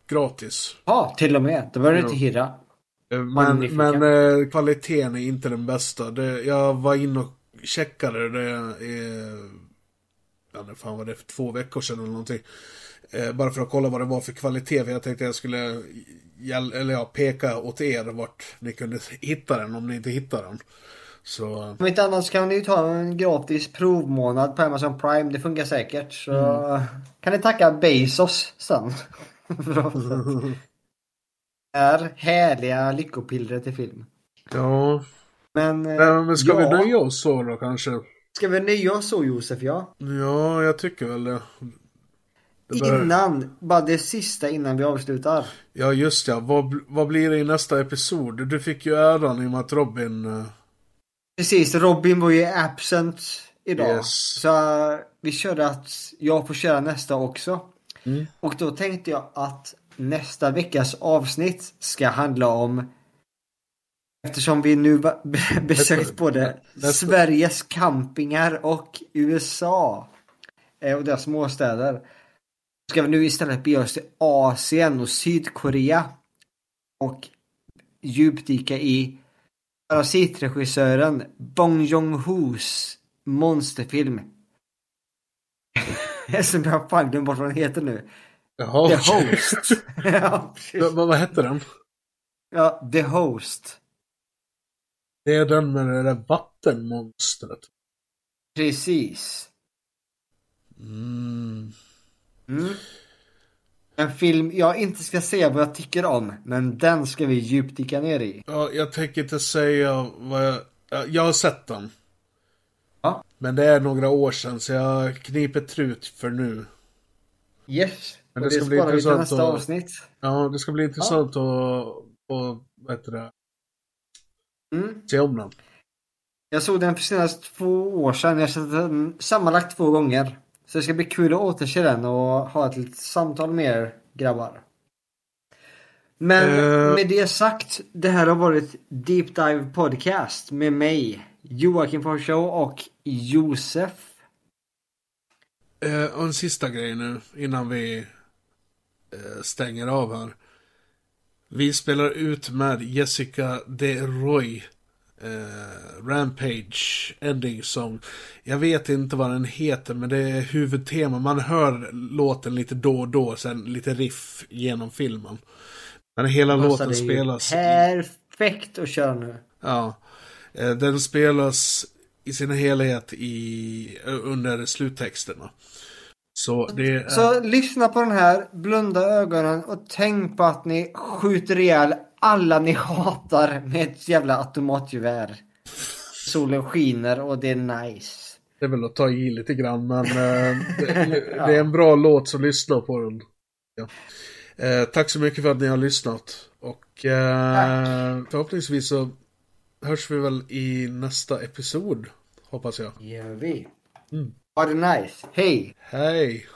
gratis. Ja, till och med. Då behöver du inte hyra. Eh, Men, men eh, kvaliteten är inte den bästa. Det, jag var inne och checkade det. Eh, ja, det fan var det för två veckor sedan eller någonting. Eh, bara för att kolla vad det var för kvalitet. För jag tänkte jag skulle eller ja, peka åt er vart ni kunde hitta den om ni inte hittar den. Så Om inte annat så kan ni ju ta en gratis provmånad på Amazon Prime. Det funkar säkert. Så Mm. kan ni tacka Bezos sen. Är härliga lyckopillret till film. ja. Men, Nej, men ska vi ja. nöja oss så då kanske? Ska vi nöja oss så Josef ja? Ja, jag tycker väl det. det bör- Innan, bara det sista innan vi avslutar. Ja, just ja. Vad, vad blir det i nästa episod? Du fick ju äran i och med att Robin... eh, Precis, Robin var ju absent idag. Yes. Så vi körde att jag får köra nästa också. Mm. Och då tänkte jag att nästa veckas avsnitt ska handla om Eftersom vi nu besökt både Sveriges campingar och USA eh, och deras småstäder. Ska vi nu istället bege oss till Asien och Sydkorea. Och djupdyka i parasitregissören Bong Joon-Hos monsterfilm. Som jag har fan glömt bort vad den heter nu. Jaha, The. Host. ja. Vad, vad hette den? ja, The Host. Det är den med det där vattenmonstret. Precis. Mm. Mm. En film jag inte ska säga vad jag tycker om, men den ska vi djupdyka ner i. Ja, jag tänker inte säga vad jag... ja, Jag har sett den. Ja. Men det är några år sedan, så jag kniper trut för nu. Yes. Men och det ska bli vi till intressant nästa att- avsnitt. Ja, det ska bli intressant att, att vad heter det, Mm. se om den. Jag såg den för senast två år sedan. Jag har sett den sammanlagt två gånger. Så det ska bli kul att återse den och ha ett litet samtal med er grabbar. Men Eh. med det sagt, det här har varit Deep Dive Podcast med mig, Joakim Forsså och Josef. Eh, och en sista grej nu, innan vi stänger av här. Vi spelar ut med Jessica De Roy. Eh, Rampage Ending Song. Jag vet inte vad den heter, men det är huvudtema. Man hör låten lite då och då, sen lite riff genom filmen. Men hela Passar låten det spelas... Perfekt att köra nu. Ja. Eh, Den spelas i sin helhet i, under sluttexterna. Så är... Så lyssna på den här, blunda ögonen och tänk på att ni skjuter ihjäl alla ni hatar med ett jävla automatgevär. Solen skiner och det är nice. Det är väl att ta i lite grann, men eh, det, det är en bra låt, så lyssna på den. Ja. Eh, tack så mycket för att ni har lyssnat. Och eh, förhoppningsvis så hörs vi väl i nästa episod, hoppas jag. Gör vi. Mm. Ha det nice. Hej! Hej!